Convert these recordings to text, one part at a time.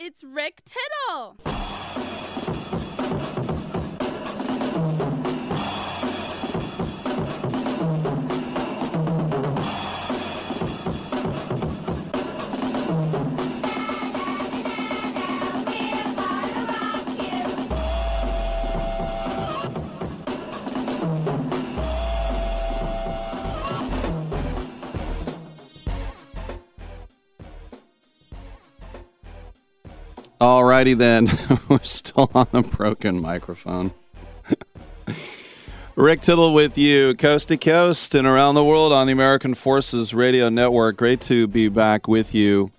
It's Rick Tittle. Alrighty then, we're still on the broken microphone. Rick Tittle with you, coast to coast and around the world on the American Forces Radio Network. Great to be back with you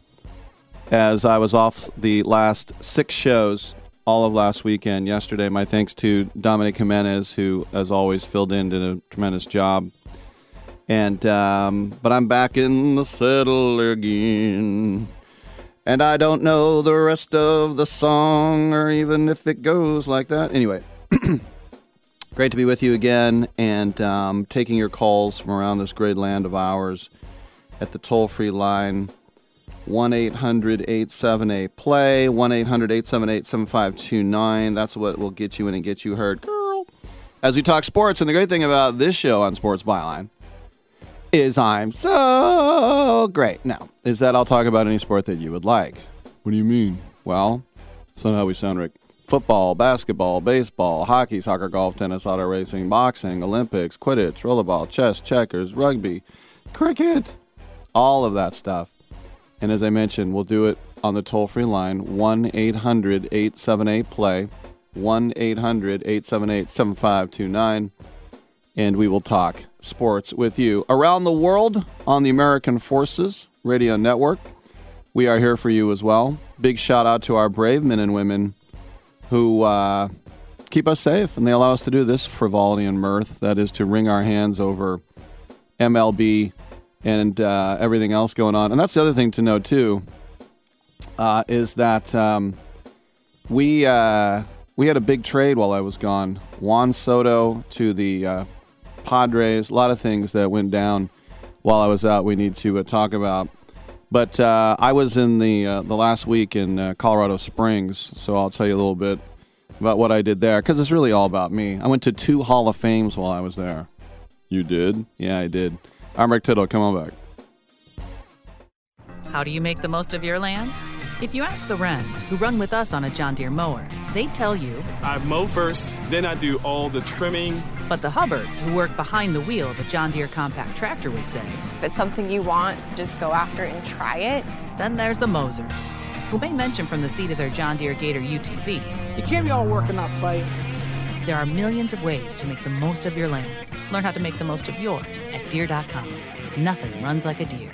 as I was off the last six shows all of last weekend. Yesterday, my thanks to Dominic Jimenez, who, as always, filled in, did a tremendous job. And um, but I'm back in the saddle again. And I don't know the rest of the song or even if it goes like that. Anyway, great to be with you again and um, taking your calls from around this great land of ours at the toll free line 1 800 878 play, 1 800 878 7529. That's what will get you in and get you heard, girl. As we talk sports, and the great thing about this show on Sports Byline is I'm so great. Now, is that I'll talk about any sport that you would like. What do you mean? Well, that's not how we sound, Rick. Football, basketball, baseball, hockey, soccer, golf, tennis, auto racing, boxing, Olympics, Quidditch, rollerball, chess, checkers, rugby, cricket, all of that stuff. And as I mentioned, we'll do it on the toll free line 1 800 878 play, 1 800 878 7529 and we will talk sports with you around the world on the American Forces Radio Network. We are here for you as well. Big shout out to our brave men and women who uh, keep us safe and they allow us to do this frivolity and mirth that is to wring our hands over MLB and uh, everything else going on. And that's the other thing to know, too, uh, is that um, we. Uh, we had a big trade while I was gone. Juan Soto to the uh, Padres, a lot of things that went down while I was out. We need to uh, talk about. But uh, I was in the uh, the last week in uh, Colorado Springs, so I'll tell you a little bit about what I did there because it's really all about me. I went to two Hall of Fames while I was there. You did? Yeah, I did. I'm Rick Tittle. Come on back. How do you make the most of your land? If you ask the Wrens, who run with us on a John Deere mower, they tell you. I mow first, then I do all the trimming. But the Hubbards, who work behind the wheel of a John Deere compact tractor, would say. If it's something you want, just go after it and try it. Then there's the Mosers, who may mention from the seat of their John Deere Gator UTV. You can't be all work and not play. There are millions of ways to make the most of your land. Learn how to make the most of yours at Deere.com. Nothing runs like a Deere.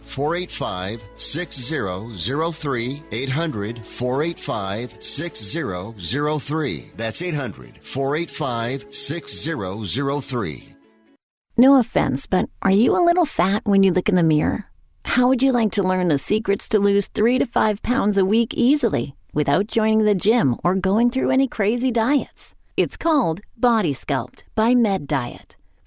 485 6003. 800 485 6003. That's 800 485 6003. No offense, but are you a little fat when you look in the mirror? How would you like to learn the secrets to lose three to five pounds a week easily without joining the gym or going through any crazy diets? It's called Body Sculpt by Med Diet.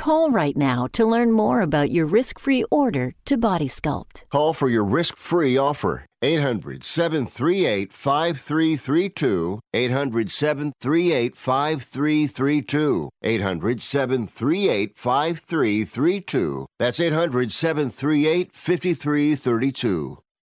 call right now to learn more about your risk free order to Body Sculpt. Call for your risk free offer. 800 738 5332. 800 738 5332. 800 738 5332. That's 800 738 5332.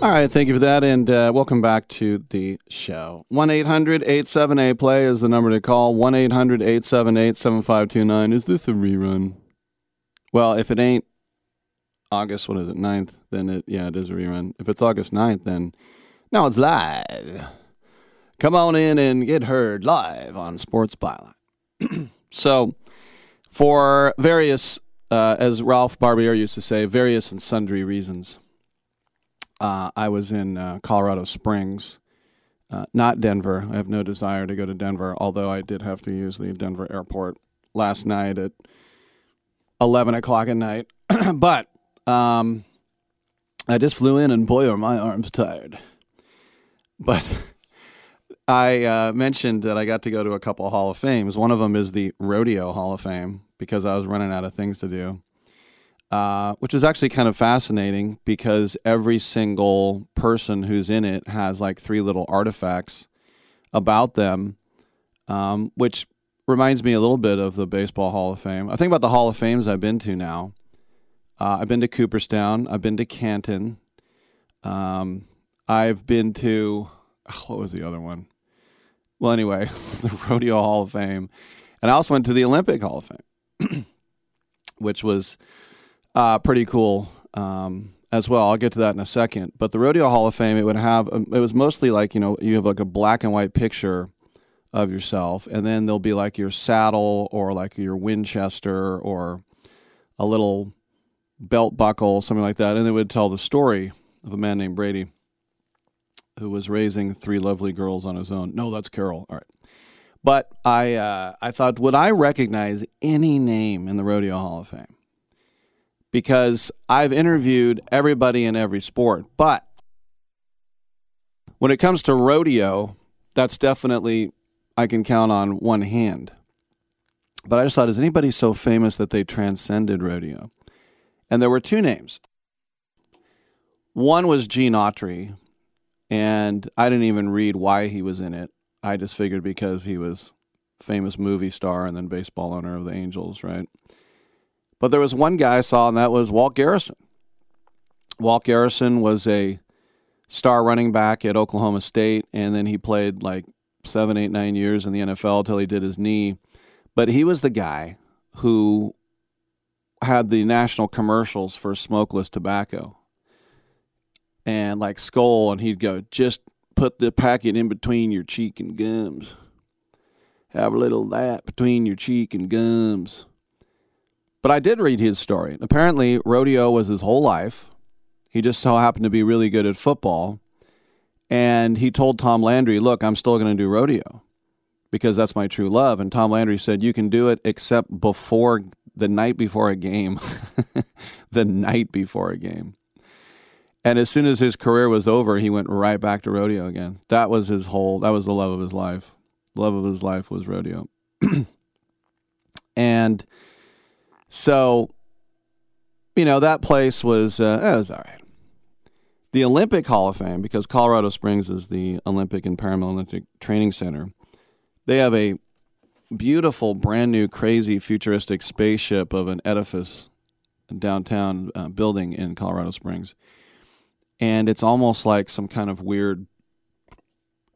All right, thank you for that, and uh, welcome back to the show. 1 800 878 play is the number to call. 1 800 878 7529. Is this a rerun? Well, if it ain't August, what is it, 9th, then it, yeah, it is a rerun. If it's August 9th, then now it's live. Come on in and get heard live on Sports Byline. so, for various, uh, as Ralph Barbieri used to say, various and sundry reasons, uh, I was in uh, Colorado Springs, uh, not Denver. I have no desire to go to Denver, although I did have to use the Denver airport last night at 11 o'clock at night. but um, I just flew in, and boy, are my arms tired. But I uh, mentioned that I got to go to a couple of Hall of Fames. One of them is the Rodeo Hall of Fame because I was running out of things to do. Uh, which is actually kind of fascinating because every single person who's in it has like three little artifacts about them, um, which reminds me a little bit of the Baseball Hall of Fame. I think about the Hall of Fames I've been to now. Uh, I've been to Cooperstown. I've been to Canton. Um, I've been to what was the other one? Well, anyway, the Rodeo Hall of Fame, and I also went to the Olympic Hall of Fame, which was uh, pretty cool um, as well. I'll get to that in a second. But the Rodeo Hall of Fame, it would have um, it was mostly like you know you have like a black and white picture of yourself, and then there'll be like your saddle or like your Winchester or a little belt buckle, something like that, and it would tell the story of a man named Brady who was raising three lovely girls on his own. No, that's Carol. All right. But I uh, I thought, would I recognize any name in the Rodeo Hall of Fame? Because I've interviewed everybody in every sport, but when it comes to rodeo, that's definitely I can count on one hand. But I just thought, is anybody so famous that they transcended rodeo? And there were two names. One was Gene Autry, and I didn't even read why he was in it. I just figured because he was famous movie star and then baseball owner of the Angels, right? But there was one guy I saw, and that was Walt Garrison. Walt Garrison was a star running back at Oklahoma State, and then he played like seven, eight, nine years in the NFL till he did his knee. But he was the guy who had the national commercials for smokeless tobacco and like Skoal, and he'd go, just put the packet in between your cheek and gums. Have a little that between your cheek and gums. But I did read his story. Apparently, rodeo was his whole life. He just so happened to be really good at football. And he told Tom Landry, Look, I'm still going to do rodeo because that's my true love. And Tom Landry said, You can do it except before the night before a game. the night before a game. And as soon as his career was over, he went right back to rodeo again. That was his whole, that was the love of his life. The love of his life was rodeo. and so, you know, that place was, uh, it was all right. The Olympic Hall of Fame, because Colorado Springs is the Olympic and Paralympic Training Center, they have a beautiful, brand new, crazy, futuristic spaceship of an edifice downtown uh, building in Colorado Springs and it's almost like some kind of weird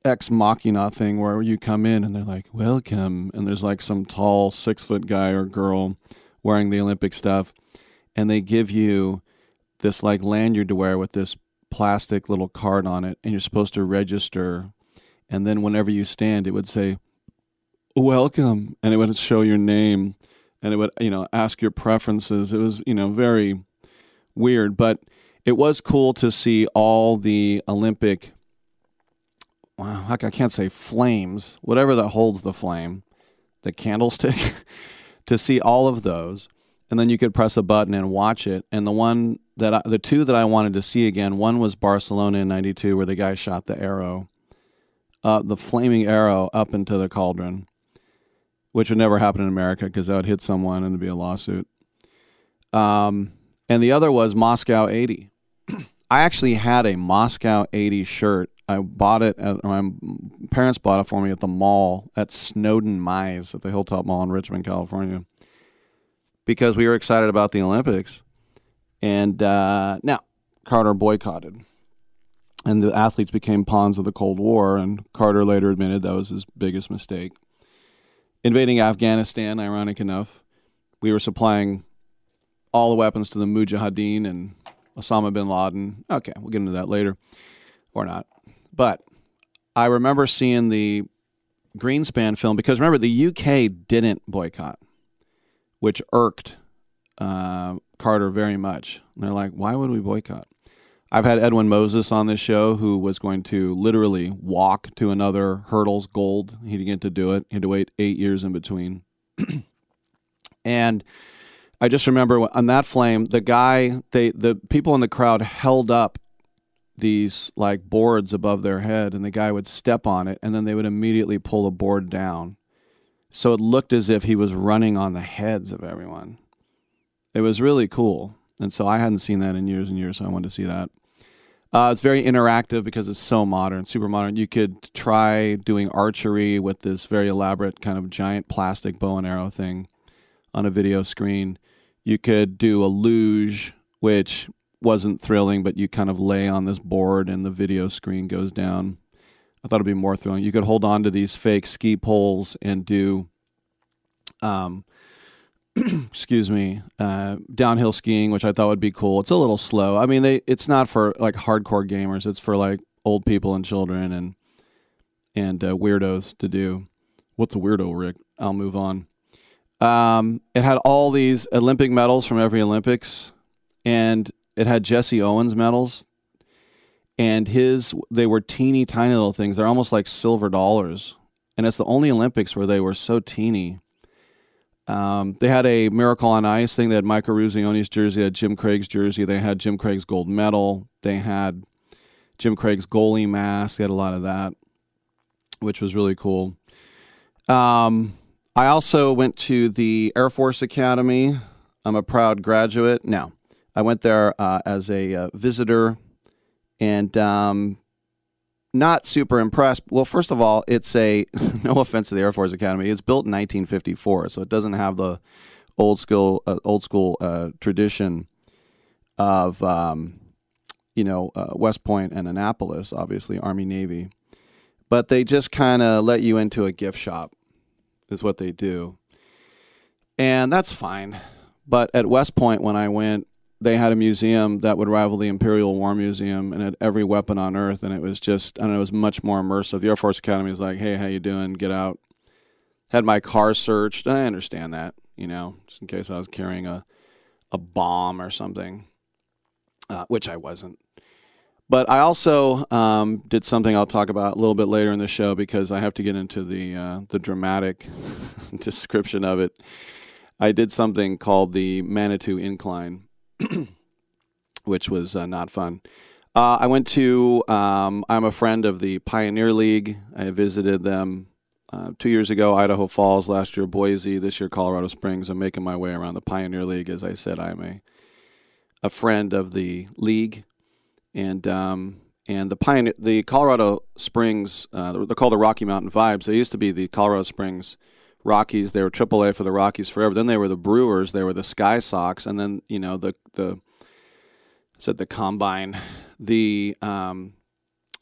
ex machina thing where you come in and they're like welcome and there's like some tall six foot guy or girl wearing the olympic stuff and they give you this like lanyard to wear with this plastic little card on it and you're supposed to register and then whenever you stand it would say welcome and it would show your name and it would you know ask your preferences it was you know very weird but it was cool to see all the Olympic. Wow, I can't say flames, whatever that holds the flame, the candlestick, to see all of those. And then you could press a button and watch it. And the one that I, the two that I wanted to see again, one was Barcelona in 92, where the guy shot the arrow, uh, the flaming arrow up into the cauldron, which would never happen in America because that would hit someone and it'd be a lawsuit. Um, and the other was Moscow 80, I actually had a Moscow 80 shirt. I bought it, at, my parents bought it for me at the mall at Snowden Mise at the Hilltop Mall in Richmond, California, because we were excited about the Olympics. And uh, now, Carter boycotted. And the athletes became pawns of the Cold War, and Carter later admitted that was his biggest mistake. Invading Afghanistan, ironic enough, we were supplying all the weapons to the Mujahideen and Osama bin Laden. Okay, we'll get into that later or not. But I remember seeing the Greenspan film because remember, the UK didn't boycott, which irked uh, Carter very much. And they're like, why would we boycott? I've had Edwin Moses on this show who was going to literally walk to another hurdles gold. He didn't get to do it. He had to wait eight years in between. and I just remember on that flame, the guy, they the people in the crowd held up these like boards above their head, and the guy would step on it, and then they would immediately pull the board down. So it looked as if he was running on the heads of everyone. It was really cool, and so I hadn't seen that in years and years, so I wanted to see that. Uh, it's very interactive because it's so modern, super modern. You could try doing archery with this very elaborate kind of giant plastic bow and arrow thing on a video screen. You could do a luge, which wasn't thrilling, but you kind of lay on this board and the video screen goes down. I thought it'd be more thrilling. You could hold on to these fake ski poles and do, um, excuse me, uh, downhill skiing, which I thought would be cool. It's a little slow. I mean, they it's not for like hardcore gamers. It's for like old people and children and and uh, weirdos to do. What's a weirdo, Rick? I'll move on. Um, it had all these Olympic medals from every Olympics, and it had Jesse Owens medals. And his, they were teeny tiny little things. They're almost like silver dollars. And it's the only Olympics where they were so teeny. Um, they had a Miracle on Ice thing. They had Michael Eruzione's jersey, they had Jim Craig's jersey. They had Jim Craig's gold medal. They had Jim Craig's goalie mask. They had a lot of that, which was really cool. Um, I also went to the Air Force Academy. I'm a proud graduate. Now, I went there uh, as a uh, visitor and um, not super impressed. Well, first of all, it's a no offense to the Air Force Academy. It's built in 1954, so it doesn't have the old school uh, old school uh, tradition of um, you know, uh, West Point and Annapolis, obviously Army Navy, but they just kind of let you into a gift shop, is what they do, and that's fine. But at West Point, when I went, they had a museum that would rival the Imperial War Museum and had every weapon on Earth, and it was just, I it was much more immersive. The Air Force Academy was like, "Hey, how you doing? Get out." Had my car searched. I understand that, you know, just in case I was carrying a a bomb or something, uh, which I wasn't. But I also um, did something I'll talk about a little bit later in the show because I have to get into the uh, the dramatic description of it. I did something called the Manitou Incline, which was uh, not fun. Uh, I went to. Um, I'm a friend of the Pioneer League. I visited them uh, two years ago, Idaho Falls. Last year, Boise. This year, Colorado Springs. I'm making my way around the Pioneer League. As I said, I'm a a friend of the league, and um, and the Pioneer, the Colorado Springs. Uh, they're called the Rocky Mountain Vibes. They used to be the Colorado Springs Rockies. They were AAA for the Rockies forever. Then they were the Brewers. They were the Sky Sox, and then you know the the said the combine. The um,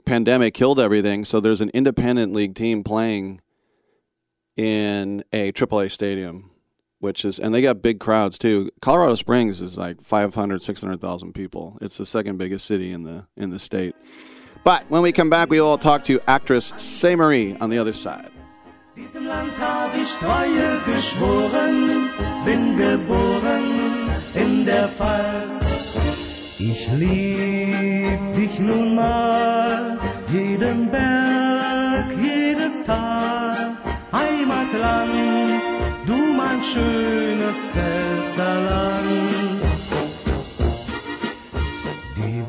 pandemic killed everything. So there's an independent league team playing in a AAA stadium, which is and they got big crowds too. Colorado Springs is like 500, 600,000 people. It's the second biggest city in the in the state. But when we come back, we will talk to actress Say Marie on the other side. Diesem Land hab ich Treue geschworen, bin geboren in der Pfalz. Ich lieb dich nun mal, jeden Berg, jedes Tal, Heimatland, du mein schönes Pfälzerland. Die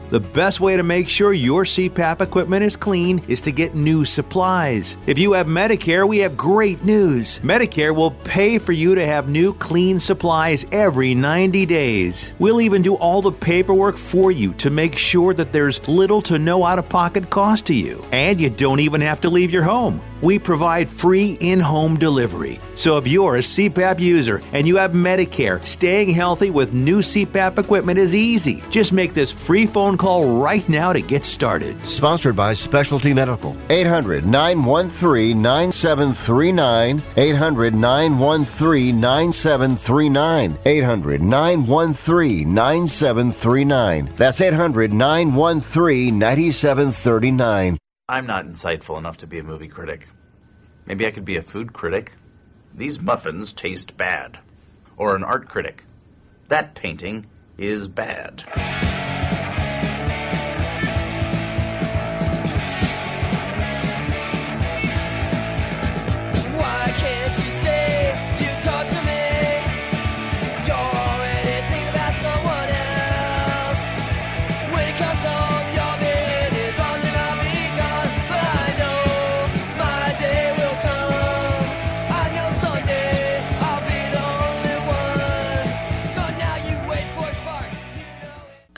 The best way to make sure your CPAP equipment is clean is to get new supplies. If you have Medicare, we have great news. Medicare will pay for you to have new clean supplies every 90 days. We'll even do all the paperwork for you to make sure that there's little to no out of pocket cost to you. And you don't even have to leave your home. We provide free in home delivery. So if you're a CPAP user and you have Medicare, staying healthy with new CPAP equipment is easy. Just make this free phone call right now to get started. Sponsored by Specialty Medical. 800 913 9739. 800 913 9739. 800 913 9739. That's 800 913 9739. I'm not insightful enough to be a movie critic. Maybe I could be a food critic. These muffins taste bad. Or an art critic. That painting is bad.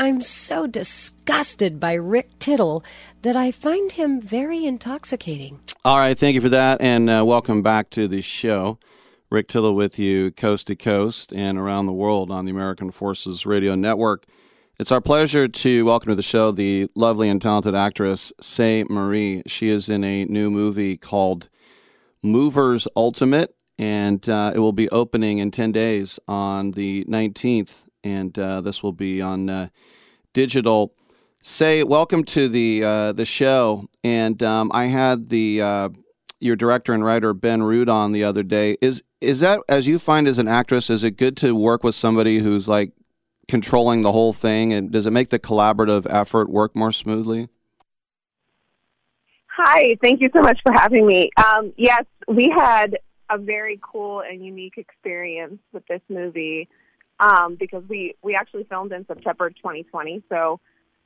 I'm so disgusted by Rick Tittle that I find him very intoxicating. All right, thank you for that, and uh, welcome back to the show. Rick Tittle with you, coast to coast and around the world on the American Forces Radio Network. It's our pleasure to welcome to the show the lovely and talented actress Say Marie. She is in a new movie called Movers Ultimate, and uh, it will be opening in 10 days on the 19th, and uh, this will be on uh, digital. Say, welcome to the uh, the show, and um, I had the uh, your director and writer Ben Root on the other day. Is is that as you find as an actress? Is it good to work with somebody who's like controlling the whole thing, and does it make the collaborative effort work more smoothly? Hi, thank you so much for having me. Um, yes, we had a very cool and unique experience with this movie um, because we, we actually filmed in September 2020. So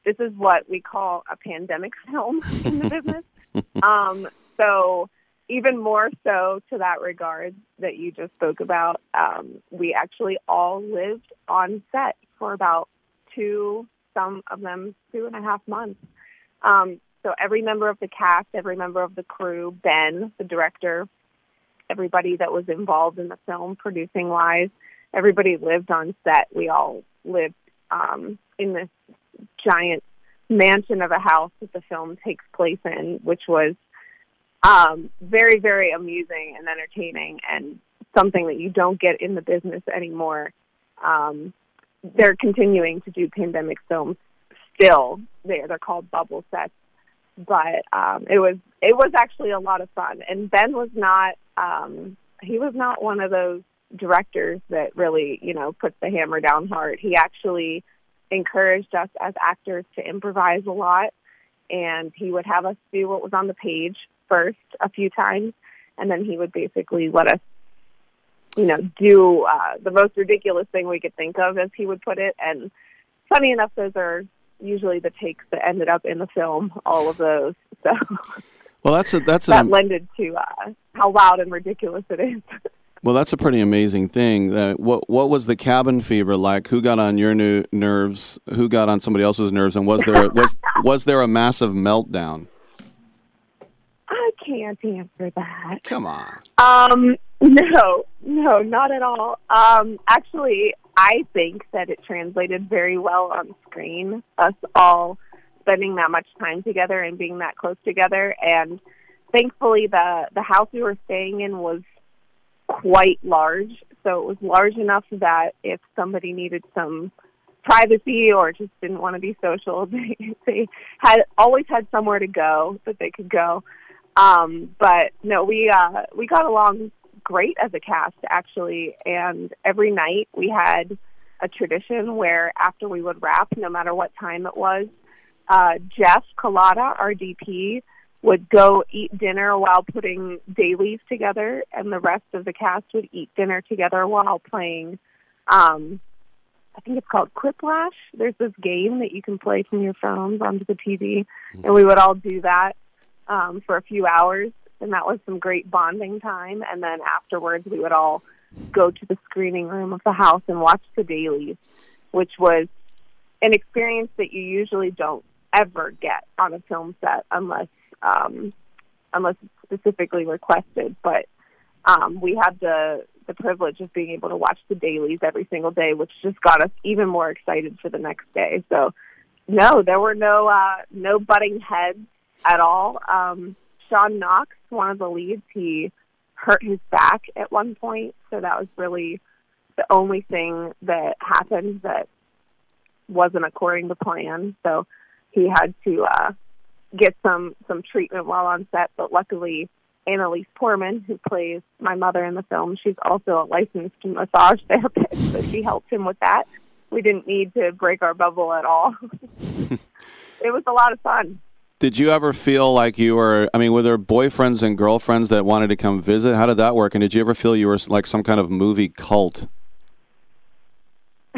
this is what we call a pandemic film in the business. Um, so even more so to that regard that you just spoke about, um, we actually all lived on set for about two, some of them two and a half months. Um, so every member of the cast, every member of the crew, Ben, the director, everybody that was involved in the film producing wise, everybody lived on set. We all lived um, in this giant mansion of a house that the film takes place in, which was um, very, very amusing and entertaining and something that you don't get in the business anymore. Um, they're continuing to do pandemic films still. They're, they're called bubble sets but um, it was it was actually a lot of fun. And Ben was not um, he was not one of those directors that really you know puts the hammer down hard. He actually encouraged us as actors to improvise a lot, and he would have us do what was on the page first a few times, and then he would basically let us you know do uh, the most ridiculous thing we could think of, as he would put it. And funny enough, those are usually the takes that ended up in the film, all of those. So Well, that's a, that's that an, lended to uh, how loud and ridiculous it is. well, that's a pretty amazing thing. Uh, what what was the cabin fever like? Who got on your new nerves? Who got on somebody else's nerves? And was there was was there a massive meltdown? I can't answer that. Come on. Um, no, no, not at all. Um, actually, I think that it translated very well on screen. Us all spending that much time together and being that close together, and thankfully, the the house we were staying in was quite large. So it was large enough that if somebody needed some privacy or just didn't want to be social, they, they had always had somewhere to go that they could go. Um, but no, we uh, we got along great as a cast actually, and every night we had a tradition where after we would wrap, no matter what time it was, uh, Jeff Collada, our DP, would go eat dinner while putting dailies together, and the rest of the cast would eat dinner together while playing. Um, I think it's called Quiplash. There's this game that you can play from your phones onto the TV, and we would all do that um, for a few hours, and that was some great bonding time. And then afterwards, we would all go to the screening room of the house and watch the dailies, which was an experience that you usually don't ever get on a film set unless um, unless it's specifically requested. But um, we had the the privilege of being able to watch the dailies every single day, which just got us even more excited for the next day. So no, there were no uh, no butting heads at all. Um, Sean Knox, one of the leads, he hurt his back at one point, so that was really the only thing that happened that wasn't according to plan. So he had to uh, get some some treatment while on set. But luckily, Annalise Portman, who plays my mother in the film, she's also a licensed massage therapist, so she helped him with that. We didn't need to break our bubble at all. it was a lot of fun. Did you ever feel like you were? I mean, were there boyfriends and girlfriends that wanted to come visit? How did that work? And did you ever feel you were like some kind of movie cult?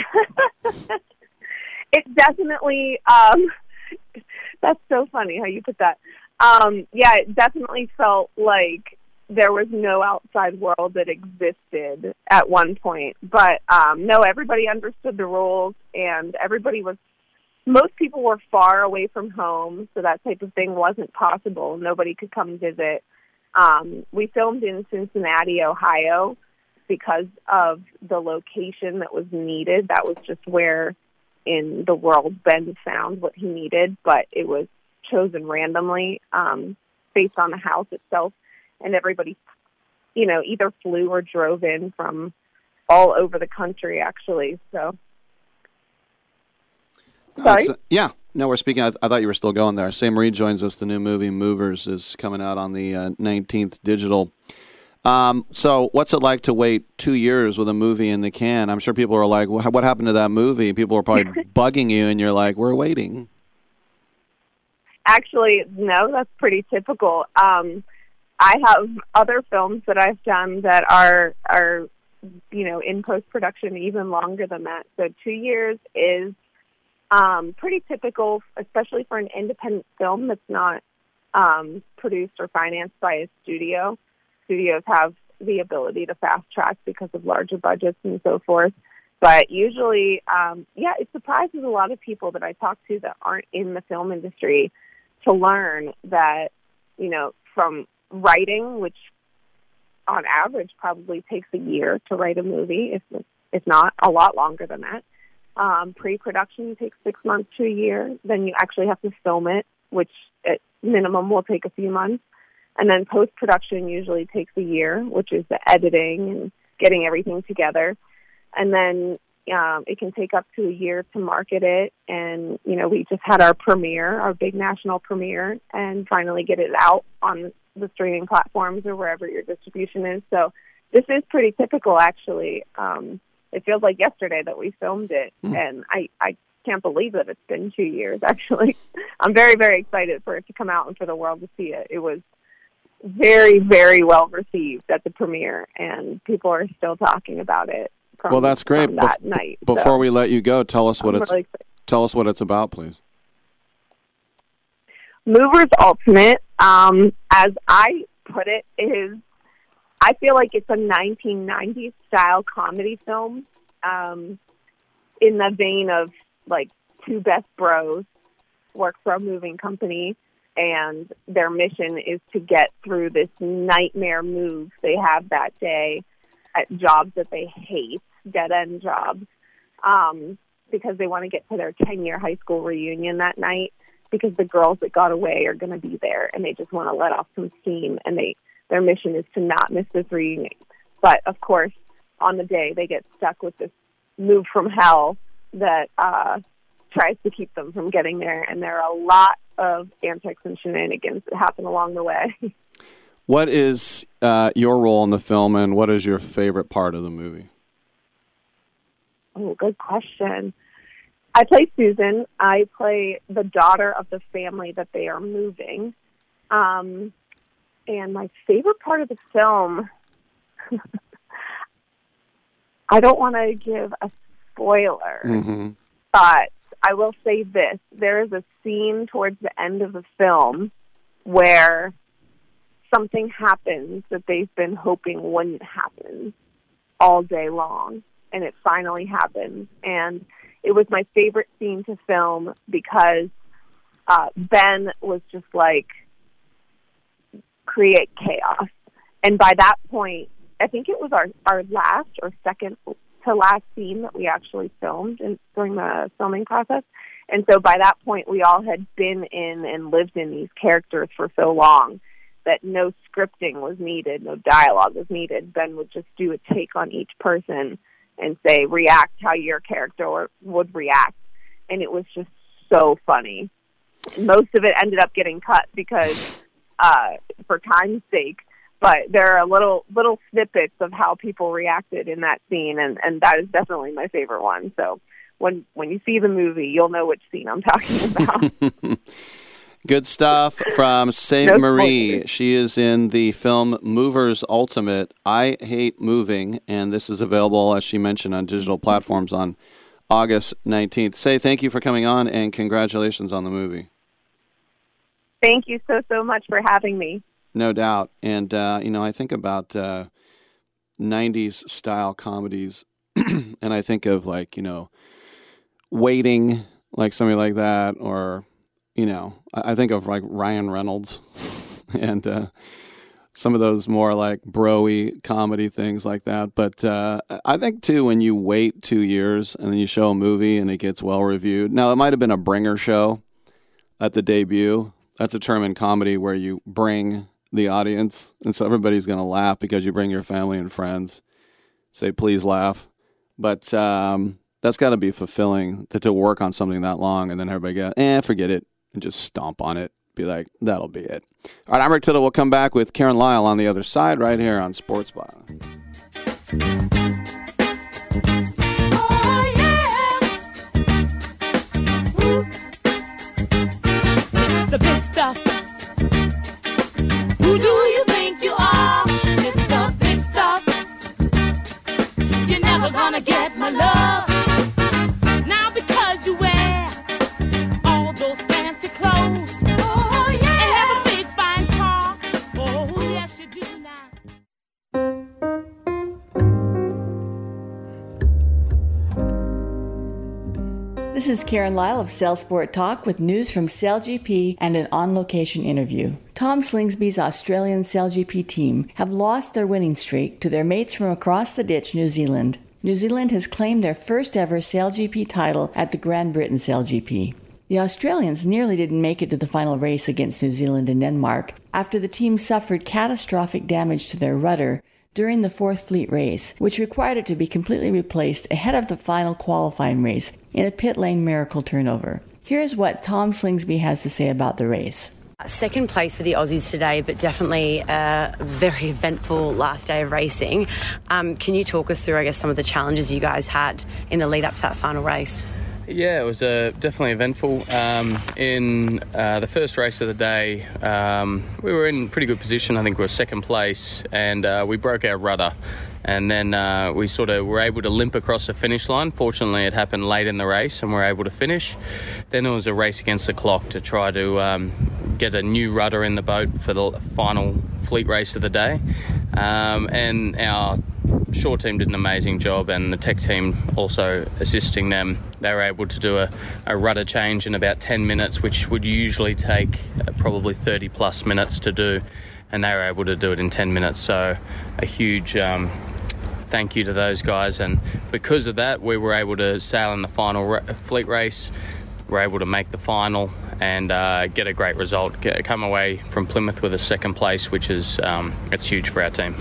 it definitely um that's so funny how you put that. Um yeah it definitely felt like there was no outside world that existed at one point but um no everybody understood the rules and everybody was most people were far away from home so that type of thing wasn't possible. Nobody could come visit. Um we filmed in cincinnati ohio because of the location that was needed. That was just where in the world Ben found what he needed, but it was chosen randomly um, based on the house itself. And everybody, you know, either flew or drove in from all over the country, actually. So, sorry. Uh, yeah. No, we're speaking. I, I, thought you were still going there. Sam Reed joins us. The new movie Movers is coming out on the uh, 19th digital. Um, so, what's it like to wait two years with a movie in the can? I'm sure people are like, "What happened to that movie?" People are probably bugging you, and you're like, "We're waiting." Actually, no, that's pretty typical. Um, I have other films that I've done that are are you know in post production even longer than that. So two years is um, pretty typical, especially for an independent film that's not um, produced or financed by a studio studios have the ability to fast track because of larger budgets and so forth. But usually, um, yeah, it surprises a lot of people that I talk to that aren't in the film industry to learn that, you know, from writing, which on average probably takes a year to write a movie, if if not a lot longer than that. Um, pre-production takes six months to a year. Then you actually have to film it, which at minimum will take a few months. And then post production usually takes a year, which is the editing and getting everything together. And then um, it can take up to a year to market it. And, you know, we just had our premiere, our big national premiere, and finally get it out on the streaming platforms or wherever your distribution is. So this is pretty typical, actually. Um, it feels like yesterday that we filmed it, mm. and I, I can't believe that it's been two years, actually. I'm very, very excited for it to come out and for the world to see it. It was very, very well received at the premiere, and people are still talking about it. From, well, that's great. that Bef- night. Before so we let you go, tell us what I'm it's really tell us what it's about, please. Movers Ultimate, um, as I put it, is I feel like it's a 1990s style comedy film um, in the vein of like two best bros work for a moving company and their mission is to get through this nightmare move they have that day at jobs that they hate, dead end jobs, um, because they want to get to their 10 year high school reunion that night because the girls that got away are going to be there and they just want to let off some steam and they their mission is to not miss this reunion. But of course, on the day they get stuck with this move from hell that uh, tries to keep them from getting there, and there are a lot of antics and shenanigans that happen along the way. What is uh, your role in the film, and what is your favorite part of the movie? Oh, good question. I play Susan. I play the daughter of the family that they are moving. Um, and my favorite part of the film, I don't want to give a spoiler, Mm-hmm. but I will say this there is a scene towards the end of the film where something happens that they've been hoping wouldn't happen all day long, and it finally happens. And it was my favorite scene to film because uh, Ben was just like, create chaos. And by that point, I think it was our, our last or second to last scene that we actually filmed in, during the filming process. And so by that point, we all had been in and lived in these characters for so long that no scripting was needed, no dialogue was needed. Ben would just do a take on each person and say, react how your character would react. And it was just so funny. Most of it ended up getting cut because, uh, for time's sake, but there are little little snippets of how people reacted in that scene, and and that is definitely my favorite one. So when when you see the movie, you'll know which scene I'm talking about. Good stuff from Saint No Marie. spoilers. She is in the film Movers Ultimate. I Hate Moving, and this is available, as she mentioned, on digital platforms on August 19th. Say thank you for coming on, and congratulations on the movie. Thank you so so much for having me. No doubt. And, uh, you know, I think about uh, 90s style comedies, and I think of, like, you know, Waiting, like somebody like that, or, you know, I I think of, like, Ryan Reynolds and uh, some of those more, like, bro comedy things like that. But uh, I think, too, when you wait two years and then you show a movie and it gets well reviewed. Now, it might have been a bringer show at the debut. That's a term in comedy where you bring the audience, and so everybody's going to laugh because you bring your family and friends. Say, please laugh. But um, that's got to be fulfilling to, to work on something that long, and then everybody go, eh, forget it, and just stomp on it. Be like, that'll be it. All right, I'm Rick Tittle. We'll come back with Karen Lyle on the other side right here on Sports the big stuff. Oh, this is Karen Lyle of Sail Sport Talk with news from SailGP and an on location interview. Tom Slingsby's Australian SailGP team have lost their winning streak to their mates from across the ditch, New Zealand. New Zealand has claimed their first ever SailGP title at the Great Britain SailGP. The Australians nearly didn't make it to the final race against New Zealand and Denmark after the team suffered catastrophic damage to their rudder during the Fourth Fleet race, which required it to be completely replaced ahead of the final qualifying race in a pit lane miracle turnover. Here's what Tom Slingsby has to say about the race. Second place for the Aussies today, but definitely a very eventful last day of racing. Um, can you talk us through, I guess, some of the challenges you guys had in the lead up to that final race? Yeah, it was uh, definitely eventful. Um, in uh, the first race of the day, um, we were in pretty good position. I think we were second place, and uh, we broke our rudder. And then uh, we sort of were able to limp across the finish line. Fortunately, it happened late in the race, and we were able to finish. Then there was a race against the clock to try to um, get a new rudder in the boat for the final fleet race of the day. Um, and our shore team did an amazing job, and the tech team also assisting them. They were able to do a, a rudder change in about 10 minutes, which would usually take uh, probably 30 plus minutes to do, and they were able to do it in 10 minutes. So, a huge um, thank you to those guys, and because of that, we were able to sail in the final ra- fleet race. We're able to make the final and uh, get a great result. Get, come away from Plymouth with a second place, which is um, it's huge for our team.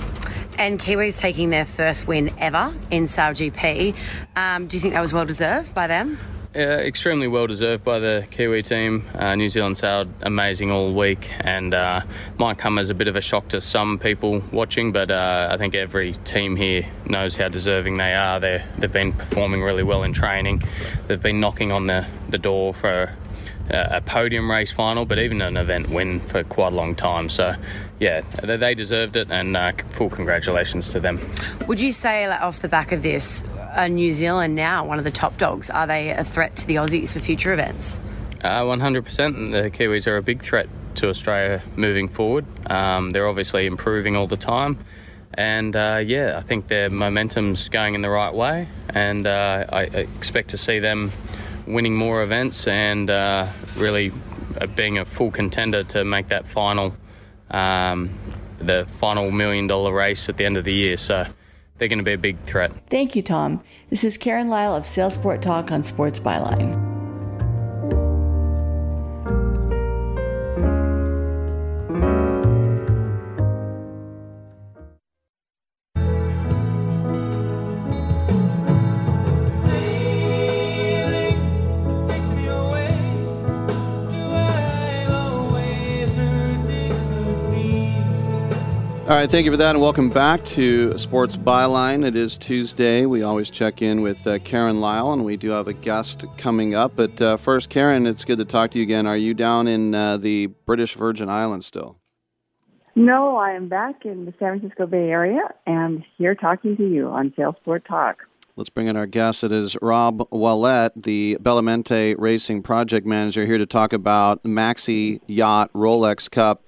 And Kiwis taking their first win ever in Sail GP. Um, do you think that was well deserved by them? Uh, extremely well deserved by the Kiwi team. Uh, New Zealand sailed amazing all week, and uh, might come as a bit of a shock to some people watching, but uh, I think every team here knows how deserving they are. They're, they've been performing really well in training. They've been knocking on the, the door for a, podium race final, but even an event win for quite a long time. So, yeah, they, deserved it, and uh, full congratulations to them. Would you say, like, off the back of this, uh, New Zealand now one of the top dogs? Are they a threat to the Aussies for future events? Uh, 100%. And the Kiwis are a big threat to Australia moving forward. Um, they're obviously improving all the time. And uh, yeah, I think their momentum's going in the right way. And uh, I expect to see them winning more events and uh, really uh, being a full contender to make that final, um, the final million dollar race at the end of the year. So they're going to be a big threat. Thank you, Tom. This is Karen Lyle of Sail Sport Talk on Sports Byline. All right, thank you for that, and welcome back to Sports Byline. It is Tuesday. We always check in with uh, Karen Lyle, and we do have a guest coming up. But uh, first, Karen, it's good to talk to you again. Are you down in uh, the British Virgin Islands still? No, I am back in the San Francisco Bay Area and here talking to you on Sail Sport Talk. Let's bring in our guest. It is Rob Willett, the Bella Mente Racing Project Manager, here to talk about Maxi Yacht Rolex Cup,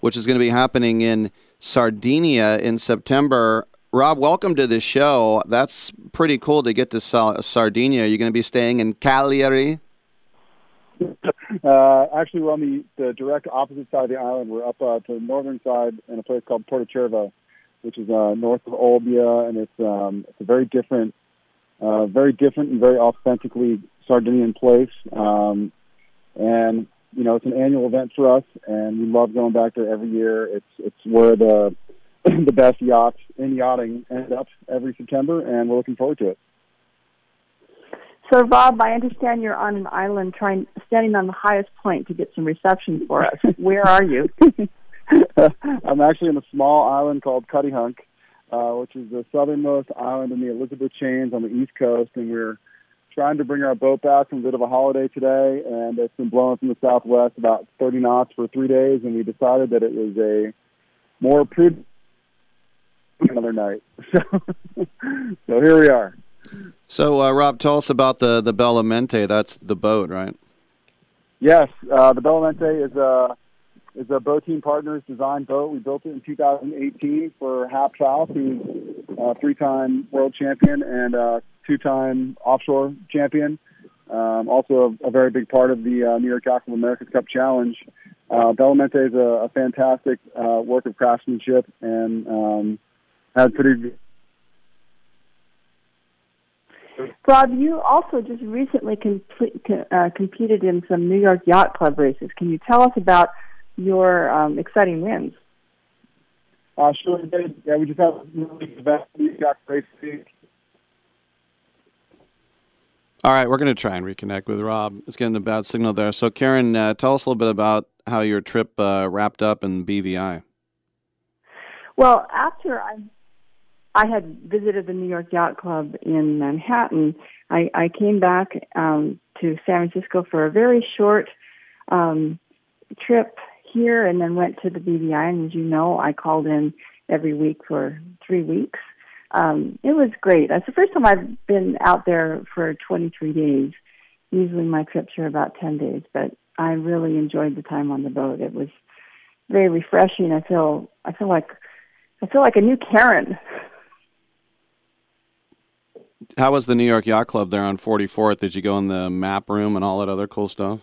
which is going to be happening in Sardinia in September. Rob, welcome to the show. That's pretty cool to get to Sa- Sardinia. You're going to be staying in Cagliari. Uh, actually, we're on the, the direct opposite side of the island. We're up uh, to the northern side in a place called Porto Cervo, which is uh, north of Olbia, and it's um, it's a very different, uh, very different and very authentically Sardinian place. Um, and you know, it's an annual event for us, and we love going back there every year. It's it's where the the best yachts in yachting end up every September, and we're looking forward to it. So, Rob, I understand you're on an island trying, standing on the highest point to get some reception for us. Where are you? I'm actually in a small island called Cuttyhunk, uh, which is the southernmost island in the Elizabeth Chains on the east coast, and we're trying to bring our boat back from a bit of a holiday today, and it's been blowing from the southwest about 30 knots for three days, and we decided that it was a more prudent another night. So, so here we are. So, uh, Rob, tell us about the the Bella Mente. That's the boat, right? Yes, uh, the Bella Mente is a is a Botin Partners design boat. We built it in 2018 for Hap Fauth, who's a three-time world champion and a two-time offshore champion. Um, also, a, a very big part of the uh, New York Yacht Club America's Cup Challenge. Uh, Bella Mente is a, a fantastic uh, work of craftsmanship and um, had pretty Rob, you also just recently complete, uh, competed in some New York Yacht Club races. Can you tell us about your um, exciting wins? Uh, sure. Yeah, we just had a really good event, New York race week. All right, we're going to try and reconnect with Rob. It's getting a bad signal there. So, Karen, uh, tell us a little bit about how your trip uh, wrapped up in BVI. Well, after I I had visited the New York Yacht Club in Manhattan, I, I came back um, to San Francisco for a very short um, trip here, and then went to the BVI. And as you know, I called in every week for three weeks. Um, it was great. It's the first time I've been out there for 23 days. Usually my trips are about 10 days, but I really enjoyed the time on the boat. It was very refreshing. I feel I feel like I feel like a new Karen. How was the New York Yacht Club there on 44th? Did you go in the map room and all that other cool stuff?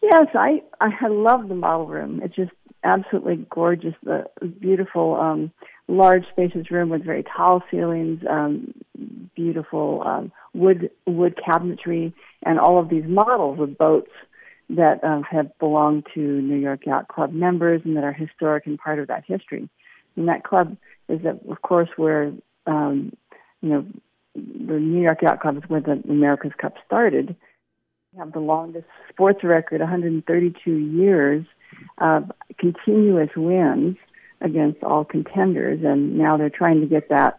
Yes, I I love the model room. It's just absolutely gorgeous. The beautiful, um, large, spacious room with very tall ceilings, um, beautiful um, wood wood cabinetry, and all of these models of boats that um, have belonged to New York Yacht Club members and that are historic and part of that history. And that club is, that, of course, where um, you know the New York Yacht Club is where the America's Cup started. We have the longest sports record, 132 years of continuous wins against all contenders, and now they're trying to get that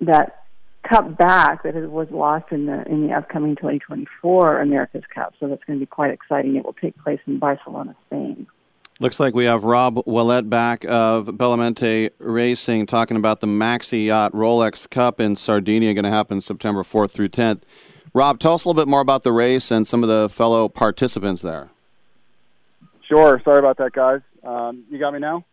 that cup back that was lost in the in the upcoming 2024 America's Cup. So that's going to be quite exciting. It will take place in Barcelona, Spain. Looks like we have Rob Willett back of Bella Mente Racing talking about the Maxi Yacht Rolex Cup in Sardinia going to happen September 4th through 10th. Rob, tell us a little bit more about the race and some of the fellow participants there. Sure. Sorry about that, guys. Um, you got me now?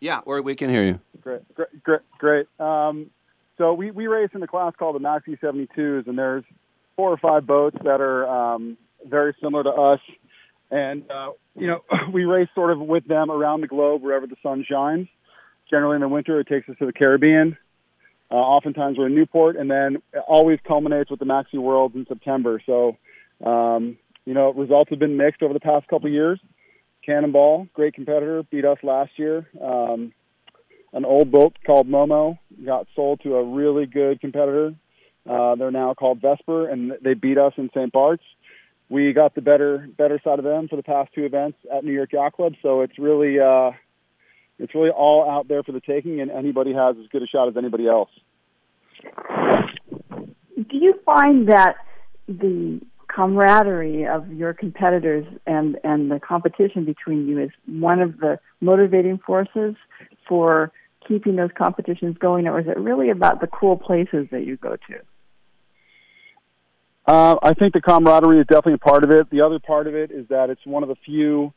Yeah, or we can hear you. Great, great, great. great. Um, so we, we race in a class called the Maxi 72s, and there's four or five boats that are um, very similar to us. And, uh, you know, we race sort of with them around the globe wherever the sun shines. Generally in the winter, it takes us to the Caribbean. Uh, oftentimes we're in Newport, and then it always culminates with the Maxi Worlds in September. So, um, you know, results have been mixed over the past couple of years. Cannonball, great competitor, beat us last year. Um, an old boat called Momo got sold to a really good competitor. Uh, they're now called Vesper, and they beat us in St. Bart's. We got the better better side of them for the past two events at New York Yacht Club. So it's really uh, it's really all out there for the taking, and anybody has as good a shot as anybody else. Do you find that the camaraderie of your competitors and and the competition between you is one of the motivating forces for keeping those competitions going, or is it really about the cool places that you go to? Uh, I think the camaraderie is definitely a part of it. The other part of it is that it's one of the few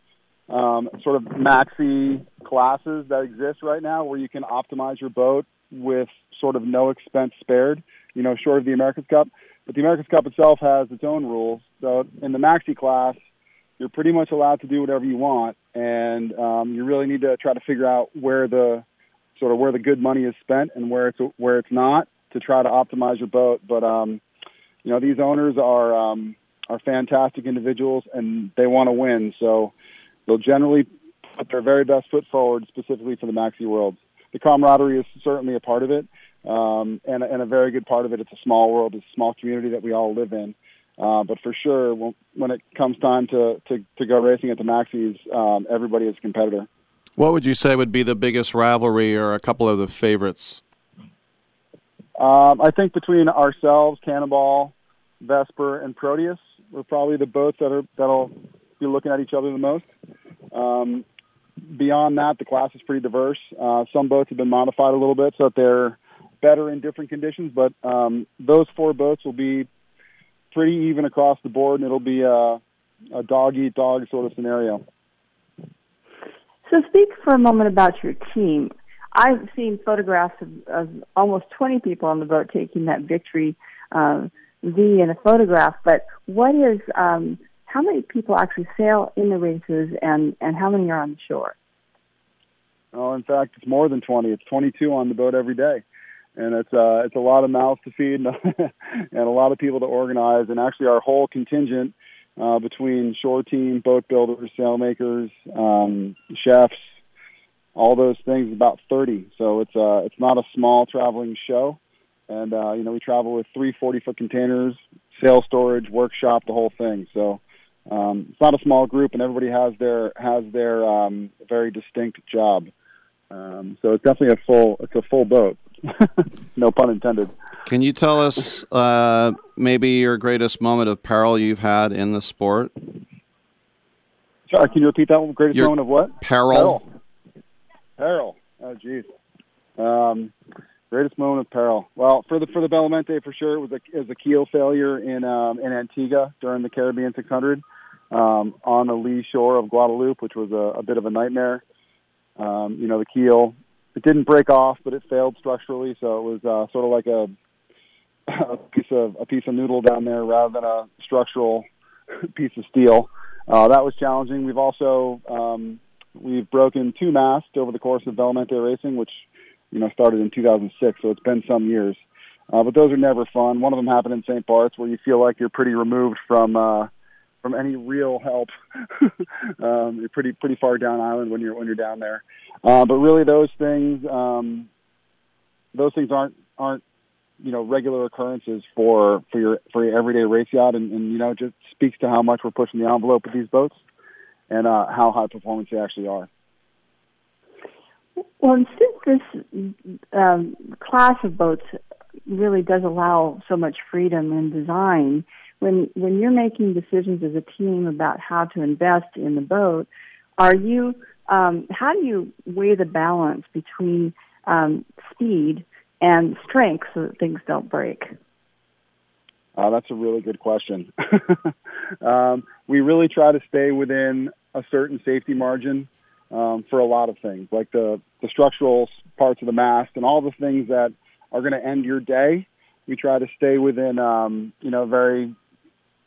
um, sort of maxi classes that exist right now where you can optimize your boat with sort of no expense spared, you know, short of the America's Cup. But the America's Cup itself has its own rules. So in the maxi class, you're pretty much allowed to do whatever you want, and um, you really need to try to figure out where the sort of where the good money is spent and where it's where it's not to try to optimize your boat. But um, you know, these owners are um, are fantastic individuals, and they want to win. So they'll generally put their very best foot forward, specifically for the maxi worlds. The camaraderie is certainly a part of it, um, and, and a very good part of it. It's a small world, it's a small community that we all live in. Uh, but for sure, when, when it comes time to, to, to go racing at the maxis, um, everybody is a competitor. What would you say would be the biggest rivalry or a couple of the favorites? Um, I think between ourselves, Cannonball, Vesper, and Proteus, we're probably the boats that are that'll be looking at each other the most. Um, beyond that, the class is pretty diverse. Uh, some boats have been modified a little bit so that they're better in different conditions, but um, those four boats will be pretty even across the board, and it'll be a, a dog eat dog sort of scenario. So, speak for a moment about your team. I've seen photographs of, of almost 20 people on the boat taking that victory uh, V in a photograph. But what is um, how many people actually sail in the races, and and how many are on the shore? Oh, in fact, it's more than 20. It's 22 on the boat every day, and it's uh, it's a lot of mouths to feed and, and a lot of people to organize. And actually, our whole contingent uh, between shore team, boat builders, sailmakers, um, chefs, all those things about 30. So it's uh, it's not a small traveling show, and uh, you know we travel with three 40 foot containers, sail storage, workshop, the whole thing. So um, it's not a small group, and everybody has their has their um, very distinct job. Um, so it's definitely a full it's a full boat. no pun intended. Can you tell us uh, maybe your greatest moment of peril you've had in the sport? Sorry, can you repeat that one? Greatest Your moment of what? peril. Peril. Peril. Oh, geez. Um, greatest moment of peril. Well, for the for the Bella Mente, for sure, it was a it was a keel failure in um, in Antigua during the Caribbean 600 um, on the lee shore of Guadeloupe, which was a, a bit of a nightmare. Um, you know, the keel it didn't break off, but it failed structurally, so it was uh, sort of like a a piece of a piece of noodle down there rather than a structural piece of steel. Uh, that was challenging. We've also um, we've broken two masts over the course of Bella Mente racing, which you know started in 2006, so it's been some years. Uh, but those are never fun. One of them happened in St. Bart's, where you feel like you're pretty removed from uh, from any real help. um, you're pretty pretty far down island when you're when you're down there. Uh, but really, those things um, those things aren't aren't you know regular occurrences for for your for your everyday race yacht, and, and you know just speaks to how much we're pushing the envelope with these boats and uh, how high performance they actually are. Well, and since this um, class of boats really does allow so much freedom in design, when when you're making decisions as a team about how to invest in the boat, are you um, how do you weigh the balance between um, speed and strength so that things don't break? Uh, that's a really good question. um, we really try to stay within a certain safety margin um, for a lot of things, like the, the structural parts of the mast and all the things that are going to end your day. We try to stay within, um, you know, very,